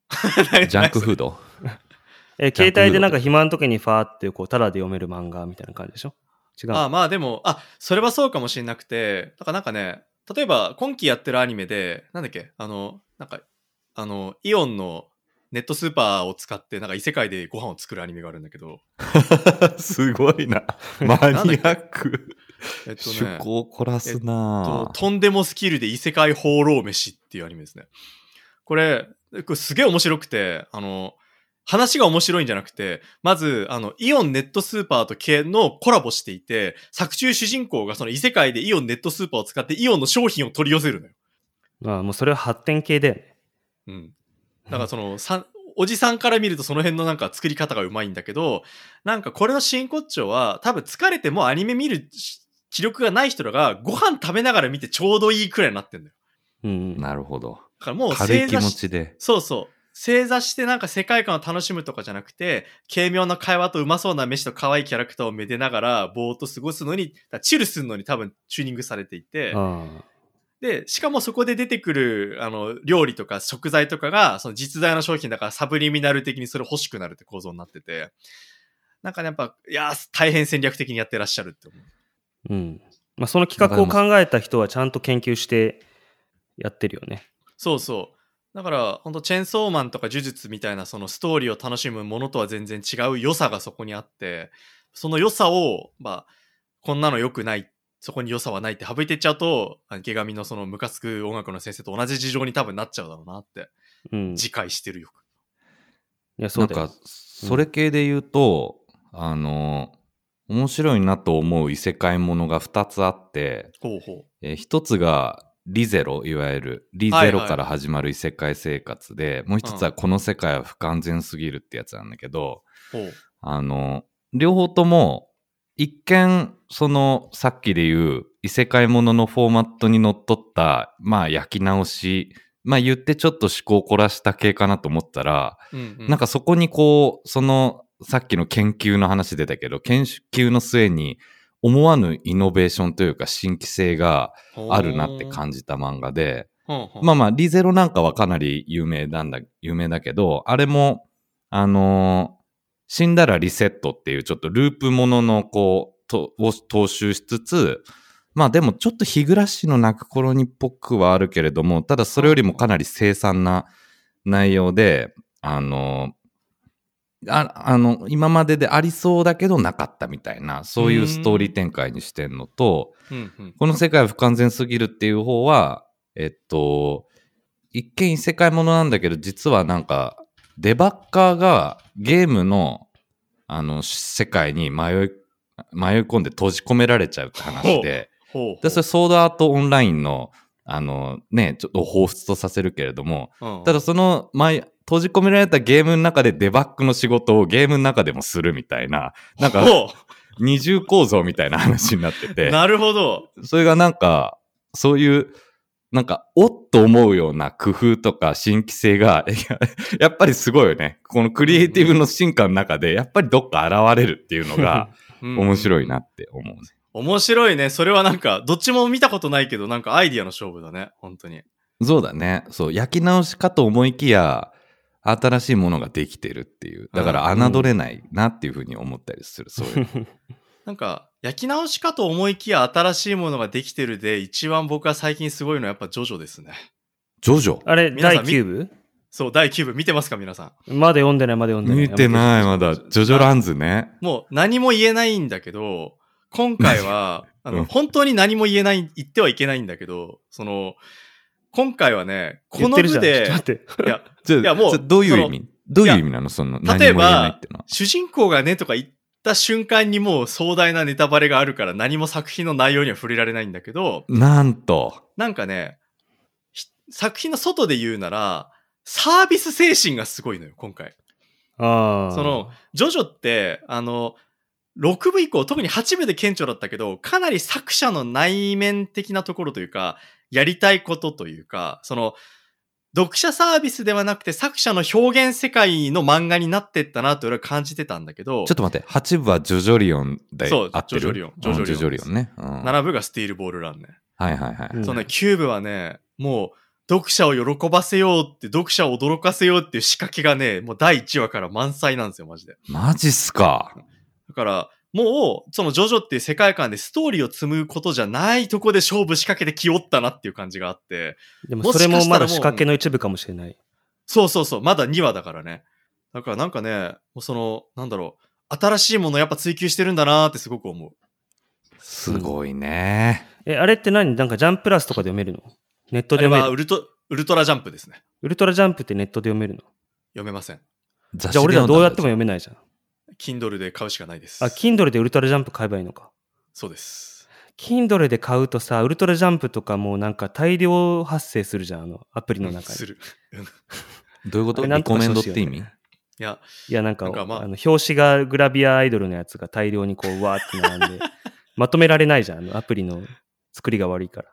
ジャンクフード え、携帯でなんか暇の時にファーってこう、タダで読める漫画みたいな感じでしょ？違う。あまあでも、あ、それはそうかもしれなくて、だからなんかね、例えば今期やってるアニメで、なんだっけ、あの、なんか、あの、イオンのネットスーパーを使って、なんか異世界でご飯を作るアニメがあるんだけど、すごいな。マニアック。えっと趣ね、向を凝らすとな、とんでもスキルで異世界放浪飯っていうアニメですね。これ、これすげえ面白くて、あの、話が面白いんじゃなくて、まず、あの、イオンネットスーパーと系のコラボしていて、作中主人公がその異世界でイオンネットスーパーを使ってイオンの商品を取り寄せるのよ。ああもうそれは発展系だよね。うん。だからその、さおじさんから見るとその辺のなんか作り方がうまいんだけど、なんかこれの真骨頂は、多分疲れてもアニメ見る気力がない人らがご飯食べながら見てちょうどいいくらいになってんだよ。うん。なるほど。だからもう軽い気持ちで。そうそう。正座してなんか世界観を楽しむとかじゃなくて、軽妙な会話とうまそうな飯と可愛いキャラクターをめでながら、ぼーっと過ごすのに、チルするのに多分チューニングされていて、あで、しかもそこで出てくる、あの、料理とか食材とかが、その実在の商品だからサブリミナル的にそれ欲しくなるって構造になってて、なんかね、やっぱ、いやー、大変戦略的にやってらっしゃるって思う。あうん。まあその企画を考えた人はちゃんと研究してやってるよね。そうそう。だから、本当チェーンソーマンとか呪術みたいなそのストーリーを楽しむものとは全然違う良さがそこにあって、その良さを、まあ、こんなの良くない、そこに良さはないって省いていっちゃうと、あの池上のそのムカつく音楽の先生と同じ事情に多分なっちゃうだろうなって、うん。い自戒してるよく。や、そなうんだよか。、それ系で言うと、あの、面白いなと思う異世界ものが2つあって、ほうほえー一つがリゼロ、いわゆるリゼロから始まる異世界生活で、もう一つはこの世界は不完全すぎるってやつなんだけど、う。ほう。あの、両方とも、一見、その、さっきで言う異世界もののフォーマットにのっとった、まあ焼き直し、まあ言ってちょっと思考を凝らした系かなと思ったら、うんうん、なんかそこにこう、その、さっきの研究の話出たけど、研究の末に思わぬイノベーションというか新規性があるなって感じた漫画で、まあまあ、リゼロなんかはかなり有名なんだ、有名だけど、あれも、あのー死んだらリセットっていうちょっとループもののこう、と、を踏襲しつつ、まあでもちょっと日暮らしの泣く頃にっぽくはあるけれども、ただそれよりもかなり凄惨な内容で、あのーああの、今まででありそうだけどなかったみたいな、そういうストーリー展開にしてんのと、うんうん。この世界は不完全すぎるっていう方は、えっと、一見異世界ものなんだけど、実はなんか、デバッカーがゲームの、あの、世界に迷い、迷い込んで閉じ込められちゃうって話で、で、それソードアートオンラインの、あのね、ちょっと彷彿とさせるけれども、うん。ただその前、閉じ込められたゲームの中でデバッグの仕事をゲームの中でもするみたいな、なんかほ二重構造みたいな話になってうて、なるほど。それがなんか、そういう、なんか、おっと思うような工夫とか新規性が、い ややっぱりすごいよね。このクリエイティブの進化の中で、やっぱりどっか現れるっていうのが面白いなって思うね。面白いね。それはなんか、どっちも見たことないけど、なんかアイディアの勝負だね。本当に。そうだね。そう、焼き直しかと思いきや、新しいものができてるっていう。だから、うん侮れないなっていうふうに思ったりする。そういう。なんか、焼き直しかと思いきや新しいものができてるで、一番僕は最近すごいのはやっぱジョジョですね。ジョジョ？あれ、第皆さん見9部？そう、第9部見てますか皆さまだ読んでない、まだ読んでない。見てない、まだ。ジョジョランズね。ん。もう何も言えないんだけど、今回は、あの、うん本当に何も言えない、言ってはいけないんだけど、その、今回はね、この。部で。いや、いやもうどういう意そ味どういう意味なの？その、例えば言えないってのは。主人公がねとか言った瞬間にもう壮大なネタバレがあるから何も作品の内容には触れられないんだけど、なんと。なんかね、ひ作品の外で言うなら、サービス精神がすごいのよ、今回。ああ。その、ジョジョって、あの、6部以降、特に8部で顕著だったけど、かなり作者の内面的なところというか、やりたいことというか、その、読者サービスではなくて作者の表現世界の漫画になってったなと俺は感じてたんだけど、ちょっと待って、8部はジョジョリオンでそうジョジョリオンうんジョジョリオンジョジョリオンね。うん7部がスティールボールランね。はいはいはい。うんそのね、9部はね、もう、読者を喜ばせようって、読者を驚かせようっていう仕掛けがね、もう第1話から満載なんですよ、マジで。マジっすか。だから、もう、そのジョジョっていう世界観でストーリーを紡ぐことじゃないとこで勝負仕掛けてきよったなっていう感じがあって、でもそれもまだ仕掛けの一部かもしれない。そうそうそう、まだ2話だからね。だからなんかね、もうその、なんだろう、新しいものやっぱ追求してるんだなーってすごく思う。すごいね。え、あれって何？なんかジャンプラスとかで読めるの？ネットで読める？はウルト、ウルトラジャンプですね。ウルトラジャンプってネットで読めるの？読めません。じじゃあ俺らどうやっても読めないじゃん。Kindle で買うしかないです。あ、Kindle でウルトラジャンプ買えばいいのか。そうです。Kindle で買うとさ、ウルトラジャンプとかもうなんか大量発生するじゃん、あの、アプリの中に。する。どういうこと？リコメンドっして意味？いや、いや、なんか、なんかまああの表紙がグラビアアイドルのやつが大量にこう、わーって並んで、まとめられないじゃん、あのアプリの作りが悪いから。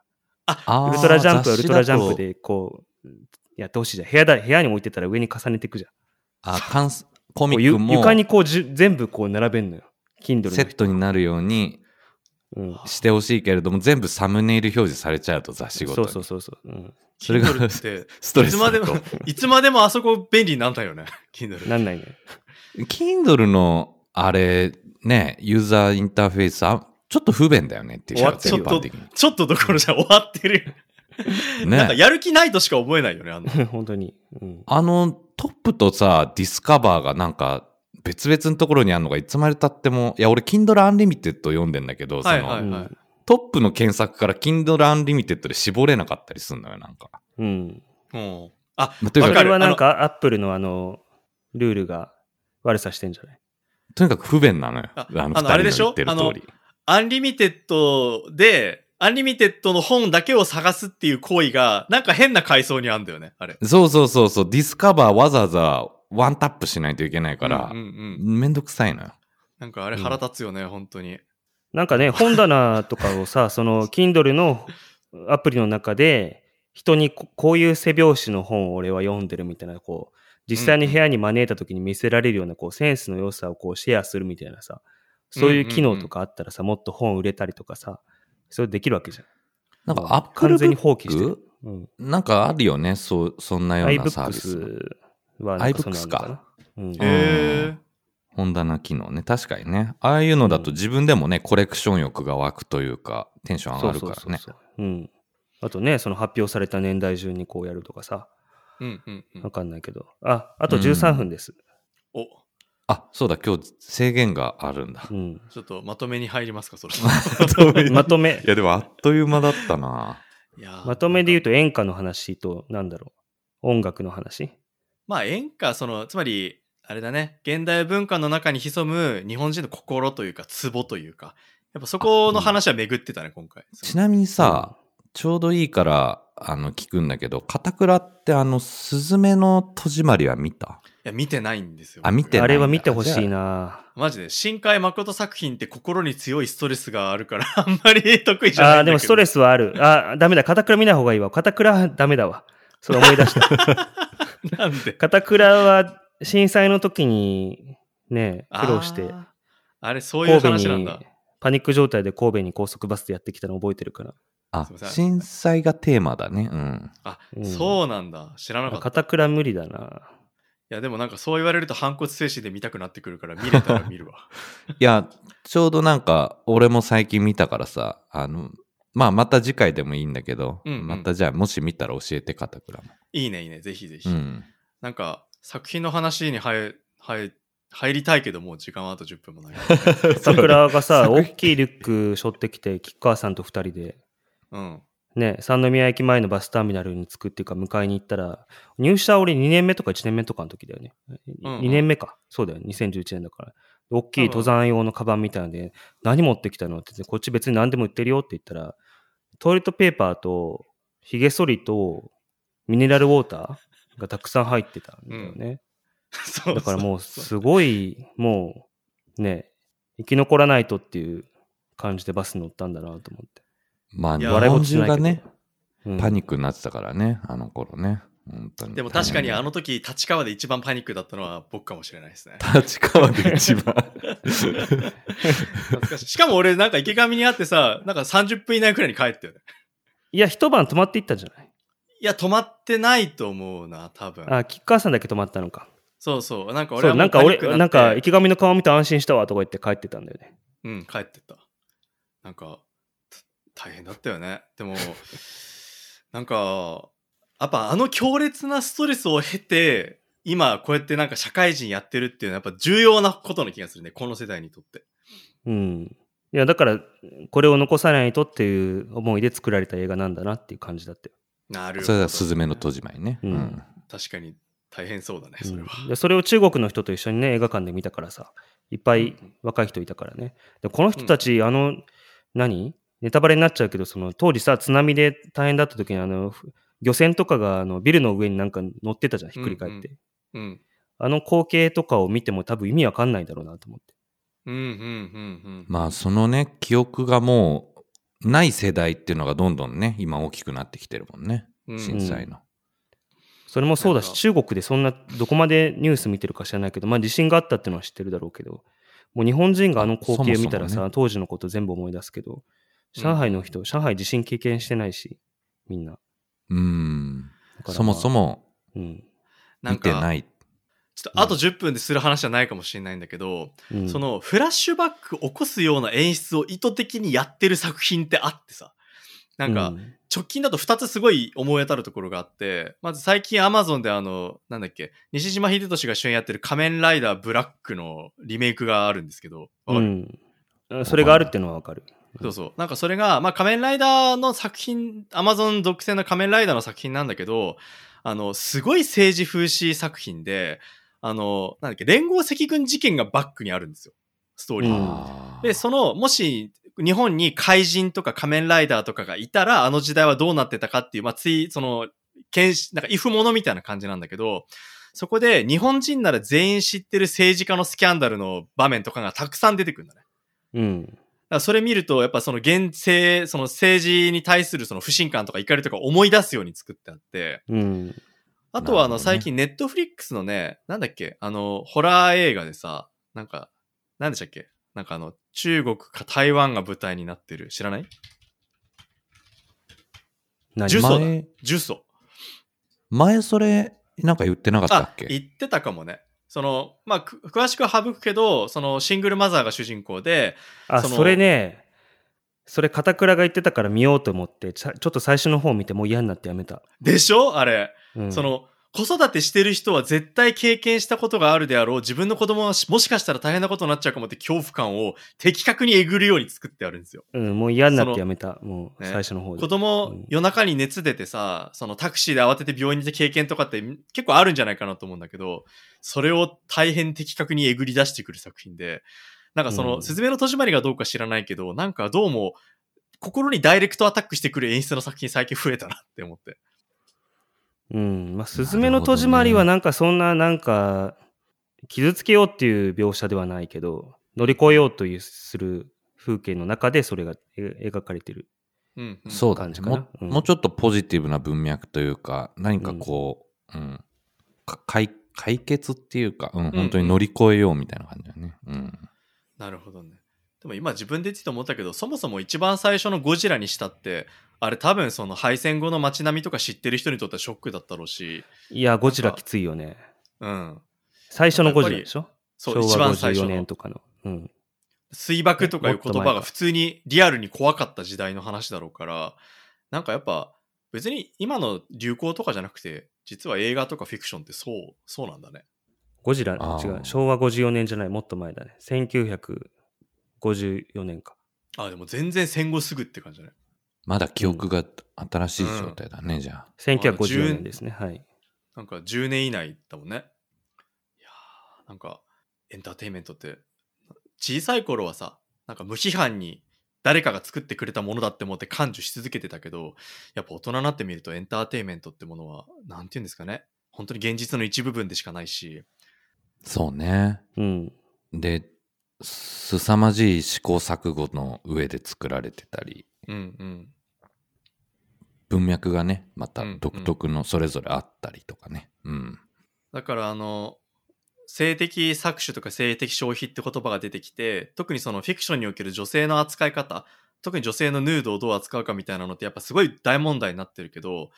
あーウルトラジャンプはウルトラジャンプ。で、こう、やってほしいじゃん。部屋だ、部屋に置いてたら上に重ねていくじゃん。あ、関すコミックも床にこうじゅ全部こう並べんのよ。Kindle のセットになるようにうん。してほしいけれども、全部サムネイル表示されちゃうと雑誌ごとに。そうそうそうそう。うん。それが Kindle って、ストレスいつまでもいつまでもあそこ便利になんだよね。Kindle。なんないね。Kindle のあれ、ね、ユーザーインターフェース、あちょっと不便だよねっていう終わってるよ全般的に。ちょっとどころじゃ終わってるよ。なんかね。やる気ないとしか思えないよね、あの。本当に。うん。あの、トップとさ、ディスカバーがなんか、別々のところにあるのがいつまで経っても、いや、俺、Kindle Unlimited 読んでんだけど、その、はいはいはい。トップの検索から Kindle Unlimited で絞れなかったりするのよ、なんか。うん。うん。あ、まあというかわかるこれはなんか、アップルのあの、ルールが悪さしてんじゃない？とにかく不便なのよ。ああの、あのあれでしょ？言ってる通り。アンリミテッドで、アンリミテッドの本だけを探すっていう行為が、なんか変な階層にあるんだよね、あれ。そうそうそうそう、ディスカバーわざわざワンタップしないといけないからうん、うんうん。めんどくさいのよ。なんかあれ腹立つよね、本当に。なんかね、本棚とかをさ、その、Kindle のアプリの中で、人にここういう背表紙の本を俺は読んでるみたいな、こう、実際に部屋に招いた時に見せられるような、こう、センスの良さをこう、シェアするみたいなさ、そういう機能とかあったらさ、もっと本売れたりとかさ、それできるわけじゃん。なんかアップル完全に放棄してる。うん。なんかあるよね、そう、そんなようなサービス。iBooks はなんかそうなのかな。うん。へえ。本棚機能ね。確かにね。ああいうのだと自分でもね、コレクション欲が湧くというか、テンション上がるからね。そうそう。あとね、その発表された年代順にこうやるとかさ、うんうんうんわ。かんないけど。あ、あと13分です。お、あ、そうだ、今日制限があるんだう。ん。ちょっとまとめに入りますか、それ。まとめい、や、でもあっという間だったな。いやーまとめで言うと演歌の話と、なんだろう。音楽の話まあ演歌、その、つまり、あれだね、現代文化の中に潜む日本人の心というか、ツボというか、やっぱそこの話は巡ってたね、今回。ちなみにさ、ちょうどいいから、あの、聞くんだけど、片倉ってあの、スズメの戸締まりは見た？いや、見てないんですよ。あ見てないあれは見てほしいな。マジで、新海誠作品って心に強いストレスがあるから、あんまり得意じゃないんだけど。ああー、でもストレスはある。あーダメだ。片倉見ない方がいいわ。片倉は ダメだわ。それ思い出した。なんで？片倉は震災の時にね、苦労して、あれ、そういう話なんだ。パニック状態で神戸に高速バスでやってきたの覚えてるから。あ震災がテーマだね。うん。あ、うんそうなんだ。知らなかった。い片倉無理だな。や、でもなんかそう言われると反骨精神で見たくなってくるから、見れたら見るわ。いや、ちょうどなんか、俺も最近見たからさ、あの、まあ、また次回でもいいんだけど、うんうんまたじゃあ、もし見たら教えて、片倉も。いいね、いいね。ぜひぜひ。うん。なんか、作品の話に入入入りたいけど、もう時間はあと10分もない。片倉がさ、作大きいリュック背負ってきて、吉川さんと二人で、うん。ね、三宮駅前のバスターミナルに着くっていうか、迎えに行ったら、入社俺2年目とか1年目とかの時だよね。うんうん2年目か。そうだよ。2011年だから。大きい登山用のカバンみたいなんで、何持ってきたのって言って、こっち別に何でも売ってるよって言ったら、トイレットペーパーと、ヒゲ剃りと、ミネラルウォーターがたくさん入ってたんだよね。そうだからもうすごい、もうね、生き残らないとっていう感じでバス乗ったんだなと思って。まあ、中がね、うんパニックになってたからね、あの頃ね。本当に。でも確かにあの、の時、立川で一番パニックだったのは僕かもしれないですね。立川で一番。懐かしい。しかも俺なんか池上にあってさ、なんか30分以内くらいに帰ったよね。いや、一晩泊まっていったんじゃない？いや、止まってないと思うな、多分。あ、吉川さんだけ泊まったのか。そうそう。なんか俺はもなんか俺、なんか池上の顔見て安心したわとか言って帰ってたんだよね。うん、帰ってった。なんか、た大変だったよね。でも、なんか、やっぱあの強烈なストレスを経て、今こうやってなんか社会人やってるっていうのはやっぱ重要なことの気がするね。この世代にとって。うん。いや、だから、これを残さないとっていう思いで作られた映画なんだなっていう感じだったよ。なるほど、それはスズメの戸締まりね。うんうん。確かに大変そうだね、それは。うんでそれを中国の人と一緒にね、映画館で見たからさ、いっぱい若い人いたからね。でこの人たち、あの、何？ネタバレになっちゃうけど、その当時さ、津波で大変だった時に、あの、ふ漁船とかがあのビルの上になんか乗ってたじゃん、ひっくり返って。うん。あの光景とかを見ても多分意味わかんないだろうなと思って。うん、うん、うん、うん。まあ、そのね、記憶がもう、ない世代っていうのがどんどんね、今大きくなってきてるもんね。うん震災の。それもそうだし、中国でそんな、どこまでニュース見てるか知らないけど、まあ地震があったっていうのは知ってるだろうけど、もう日本人があの光景見たらさ、そもそもね当時のこと全部思い出すけど、上海の人、上海地震経験してないし、みんな。うん。そもそ、もうん。見てない。ちょっとあと10分でする話じゃないかもしれないんだけど、うんそ、のフラッシュバック起こすような演出を意図的にやってる作品ってあってさ、なんか、うん直近だと2つすごい思い当たるところがあって、まず最近 Amazon であの、なんだっけ、西島秀俊が主演やってる仮面ライダーブラックのリメイクがあるんですけど、わかる？うん。それがあるっていうのはわかる。そうそう。なんかそれが、まあ仮面ライダーの作品、Amazon 属性の仮面ライダーの作品なんだけど、あの、すごい政治風刺作品で、あの、なんだっけ、連合赤軍事件がバックにあるんですよ。ストーリーで、その、もし、日本に怪人とか仮面ライダーとかがいたら、あの時代はどうなってたかっていう、まあ、つい、その、検視、なんか、イフものみたいな感じなんだけど、そこで日本人なら全員知ってる政治家のスキャンダルの場面とかがたくさん出てくるんだね。うん。だからそれ見ると、やっぱその現世、その政治に対するその不信感とか怒りとか思い出すように作ってあって、うん。あとはあの最近ネットフリックスのね、なんだっけ、あの、ホラー映画でさ、なんか、なんでしたっけ？なんかあの、中国か台湾が舞台になってる。知らない？何？ジュソだ前、ジュソ。前それ、なんか言ってなかったっあ、け言ってたかもね。その、まあ、く詳しくは省くけど、そのシングルマザーが主人公で、あ、それね、それ片倉が言ってたから見ようと思って、ちゃちょっと最初の方見てもう嫌になってやめた。でしょ？あれ。うん、その、子育てしてる人は絶対経験したことがあるであろう。自分の子供はしもしかしたら大変なことになっちゃうかもって恐怖感を的確にえぐるように作ってあるんですよ。うん、もう嫌になってやめた。もうね最初の方で。子供、うん夜中に熱出てさ、そのタクシーで慌てて病院に行って経験とかって結構あるんじゃないかなと思うんだけど、それを大変的確にえぐり出してくる作品で、なんかその、うんすずめの戸締まりがどうか知らないけど、なんかどうも、心にダイレクトアタックしてくる演出の作品最近増えたなって思って。うん。まあ、すずめの戸締まりはなんかそんな、なんか、傷つけようっていう描写ではないけど、乗り越えようというする風景の中でそれがえ描かれてる。うん、うん。そうだね感じかなも。うんもうちょっとポジティブな文脈というか、何かこう、うん、か解解決っていうか、うん、本当に乗り越えようみたいな感じだね。うん。なるほどね。でも今自分で言ってて思ったけど、そもそも一番最初のゴジラにしたって、あれ多分その敗戦後の街並みとか知ってる人にとってはショックだったろうし、いや、ゴジラきついよね。うん。最初のゴジラでしょ？そう、一番最初54年の。とかの。うん。水爆とかいう言葉が普通にリアルに怖かった時代の話だろうから、なんかやっぱ別に今の流行とかじゃなくて、実は映画とかフィクションってそう、そうなんだね。ゴジラ、違う。昭和54年じゃない、もっと前だね。1954年か。あ、でも全然戦後すぐって感じだね。まだ記憶が新しい状態だね、じゃあ。1954年ですね。はい。なんか10年以内だもんね。いやーなんかエンターテインメントって、小さい頃はさ、なんか無批判に誰かが作ってくれたものだって思って感受し続けてたけど、やっぱ大人になってみるとエンターテインメントってものは、なんて言うんですかね。本当に現実の一部分でしかないし、そうね。うん。で、すさまじい試行錯誤の上で作られてたり、うんうん。文脈がね、またうん独特のそれぞれあったりとかね。うん。だからあの、性的搾取とか性的消費って言葉が出てきて、特にそのフィクションにおける女性の扱い方、特に女性のヌードをどう扱うかみたいなのってやっぱすごい大問題になってるけど、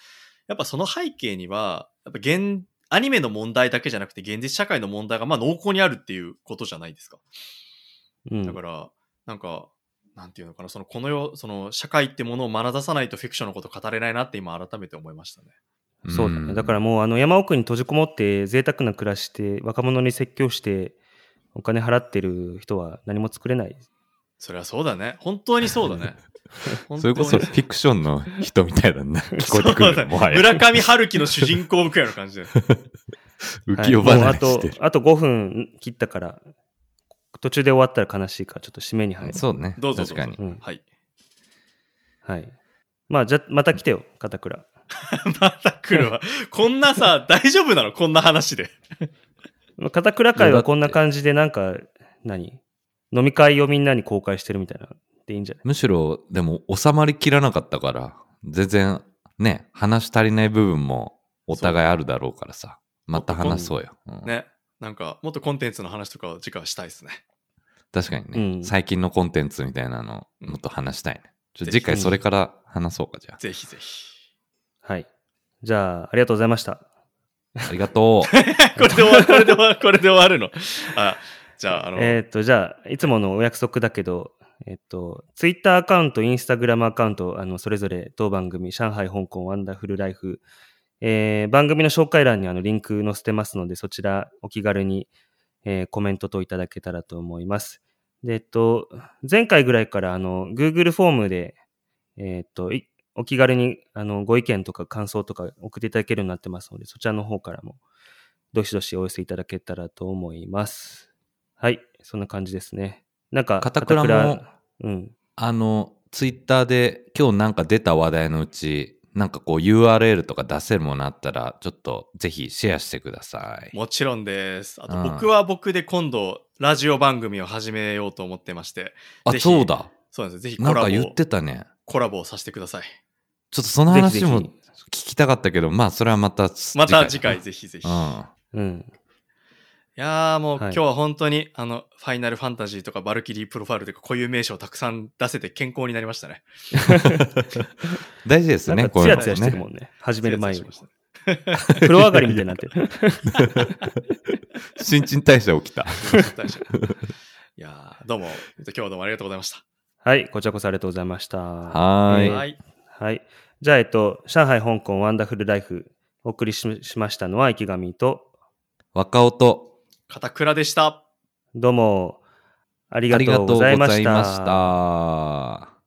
やっぱその背景には、やっぱ現、アニメの問題だけじゃなくて現実社会の問題がまあ濃厚にあるっていうことじゃないですか。うん。だから、なんか、なんていうのかな、そのこの世、その社会ってものを学出さないとフィクションのこと語れないなって今改めて思いましたね。そうだね。だからもうあの山奥に閉じこもって贅沢な暮らしして若者に説教してお金払ってる人は何も作れない。それはそうだね。本当にそうだね。それこそフィクションの人みたいだね。聞こえてくるね。もはや。村上春樹の主人公くらいの感じで。浮世離れしてる。はいあと、あと5分切ったから、途中で終わったら悲しいからちょっと締めに入る。そうね。どうぞどうぞ確かに。うんはい。はい。まあ、じゃ、また来てよ、片倉。また来るわ。こんなさ、大丈夫なの？こんな話で。まあ片倉会はこんな感じで、なんか、何？飲み会をみんなに公開してるみたいなでいいんじゃない？むしろ、でも収まりきらなかったから、全然ね、話足りない部分もお互いあるだろうからさ。また話そうよ。うんね。なんか、もっとコンテンツの話とかを次回はしたいですね。確かにね、うん最近のコンテンツみたいなのうんもっと話したいね。ちょ次回それから話そうか、じゃぜひぜひ。はい。じゃあ、ありがとうございました。あ。ありがとう。これで終わる、これで終わる、これで終わるの？あ、じゃあ、あの、えーっと、じゃあ、いつものお約束だけど、えっと、ツイッターアカウント、インスタグラムアカウント、あの、それぞれ当番組、上海、香港、ワンダフルライフ、えー番組の紹介欄にあの、リンク載せてますので、そちらお気軽に、えーコメントといただけたらと思います。で、えっと、前回ぐらいから、あの、Google フォームで、えっと、いお気軽に、あの、ご意見とか感想とか送っていただけるようになってますので、そちらの方からも、どしどしお寄せいただけたらと思います。はい、そんな感じですね。なんか、片倉も片うん。あの、ツイッターで今日なんか出た話題のうち、なんかこう URL とか出せるものあったら、ちょっとぜひシェアしてください。もちろんです。あと、うん僕は僕で今度、ラジオ番組を始めようと思ってまして、あ、そうだ。そうなんです。ぜひなんコラボをか言ってたね。コラボをさせてください。ちょっとその話もぜ聞きたかったけど、まあそれはまたまた次回だぜひぜひ。いなうん。やーもう、はい今日は本当に、あの、ファイナルファンタジーとかバルキリープロファイルとか、こういう名称をたくさん出せて健康になりましたね。うん。大事ですね、なんかこういうのツヤツヤしてるね。もんね。始める前より失礼しました。風呂上がりみたいになってる。新陳代謝起きた。いやーどうも、今日はどうもありがとうございました。はい、こちらこそありがとうございました。はーい。はい。はい。じゃあ、えっと、上海、香港、ワンダフルライフ、お送りししましたのは池上と、若尾と片倉でした。どうもありがとうございましざいまた。した。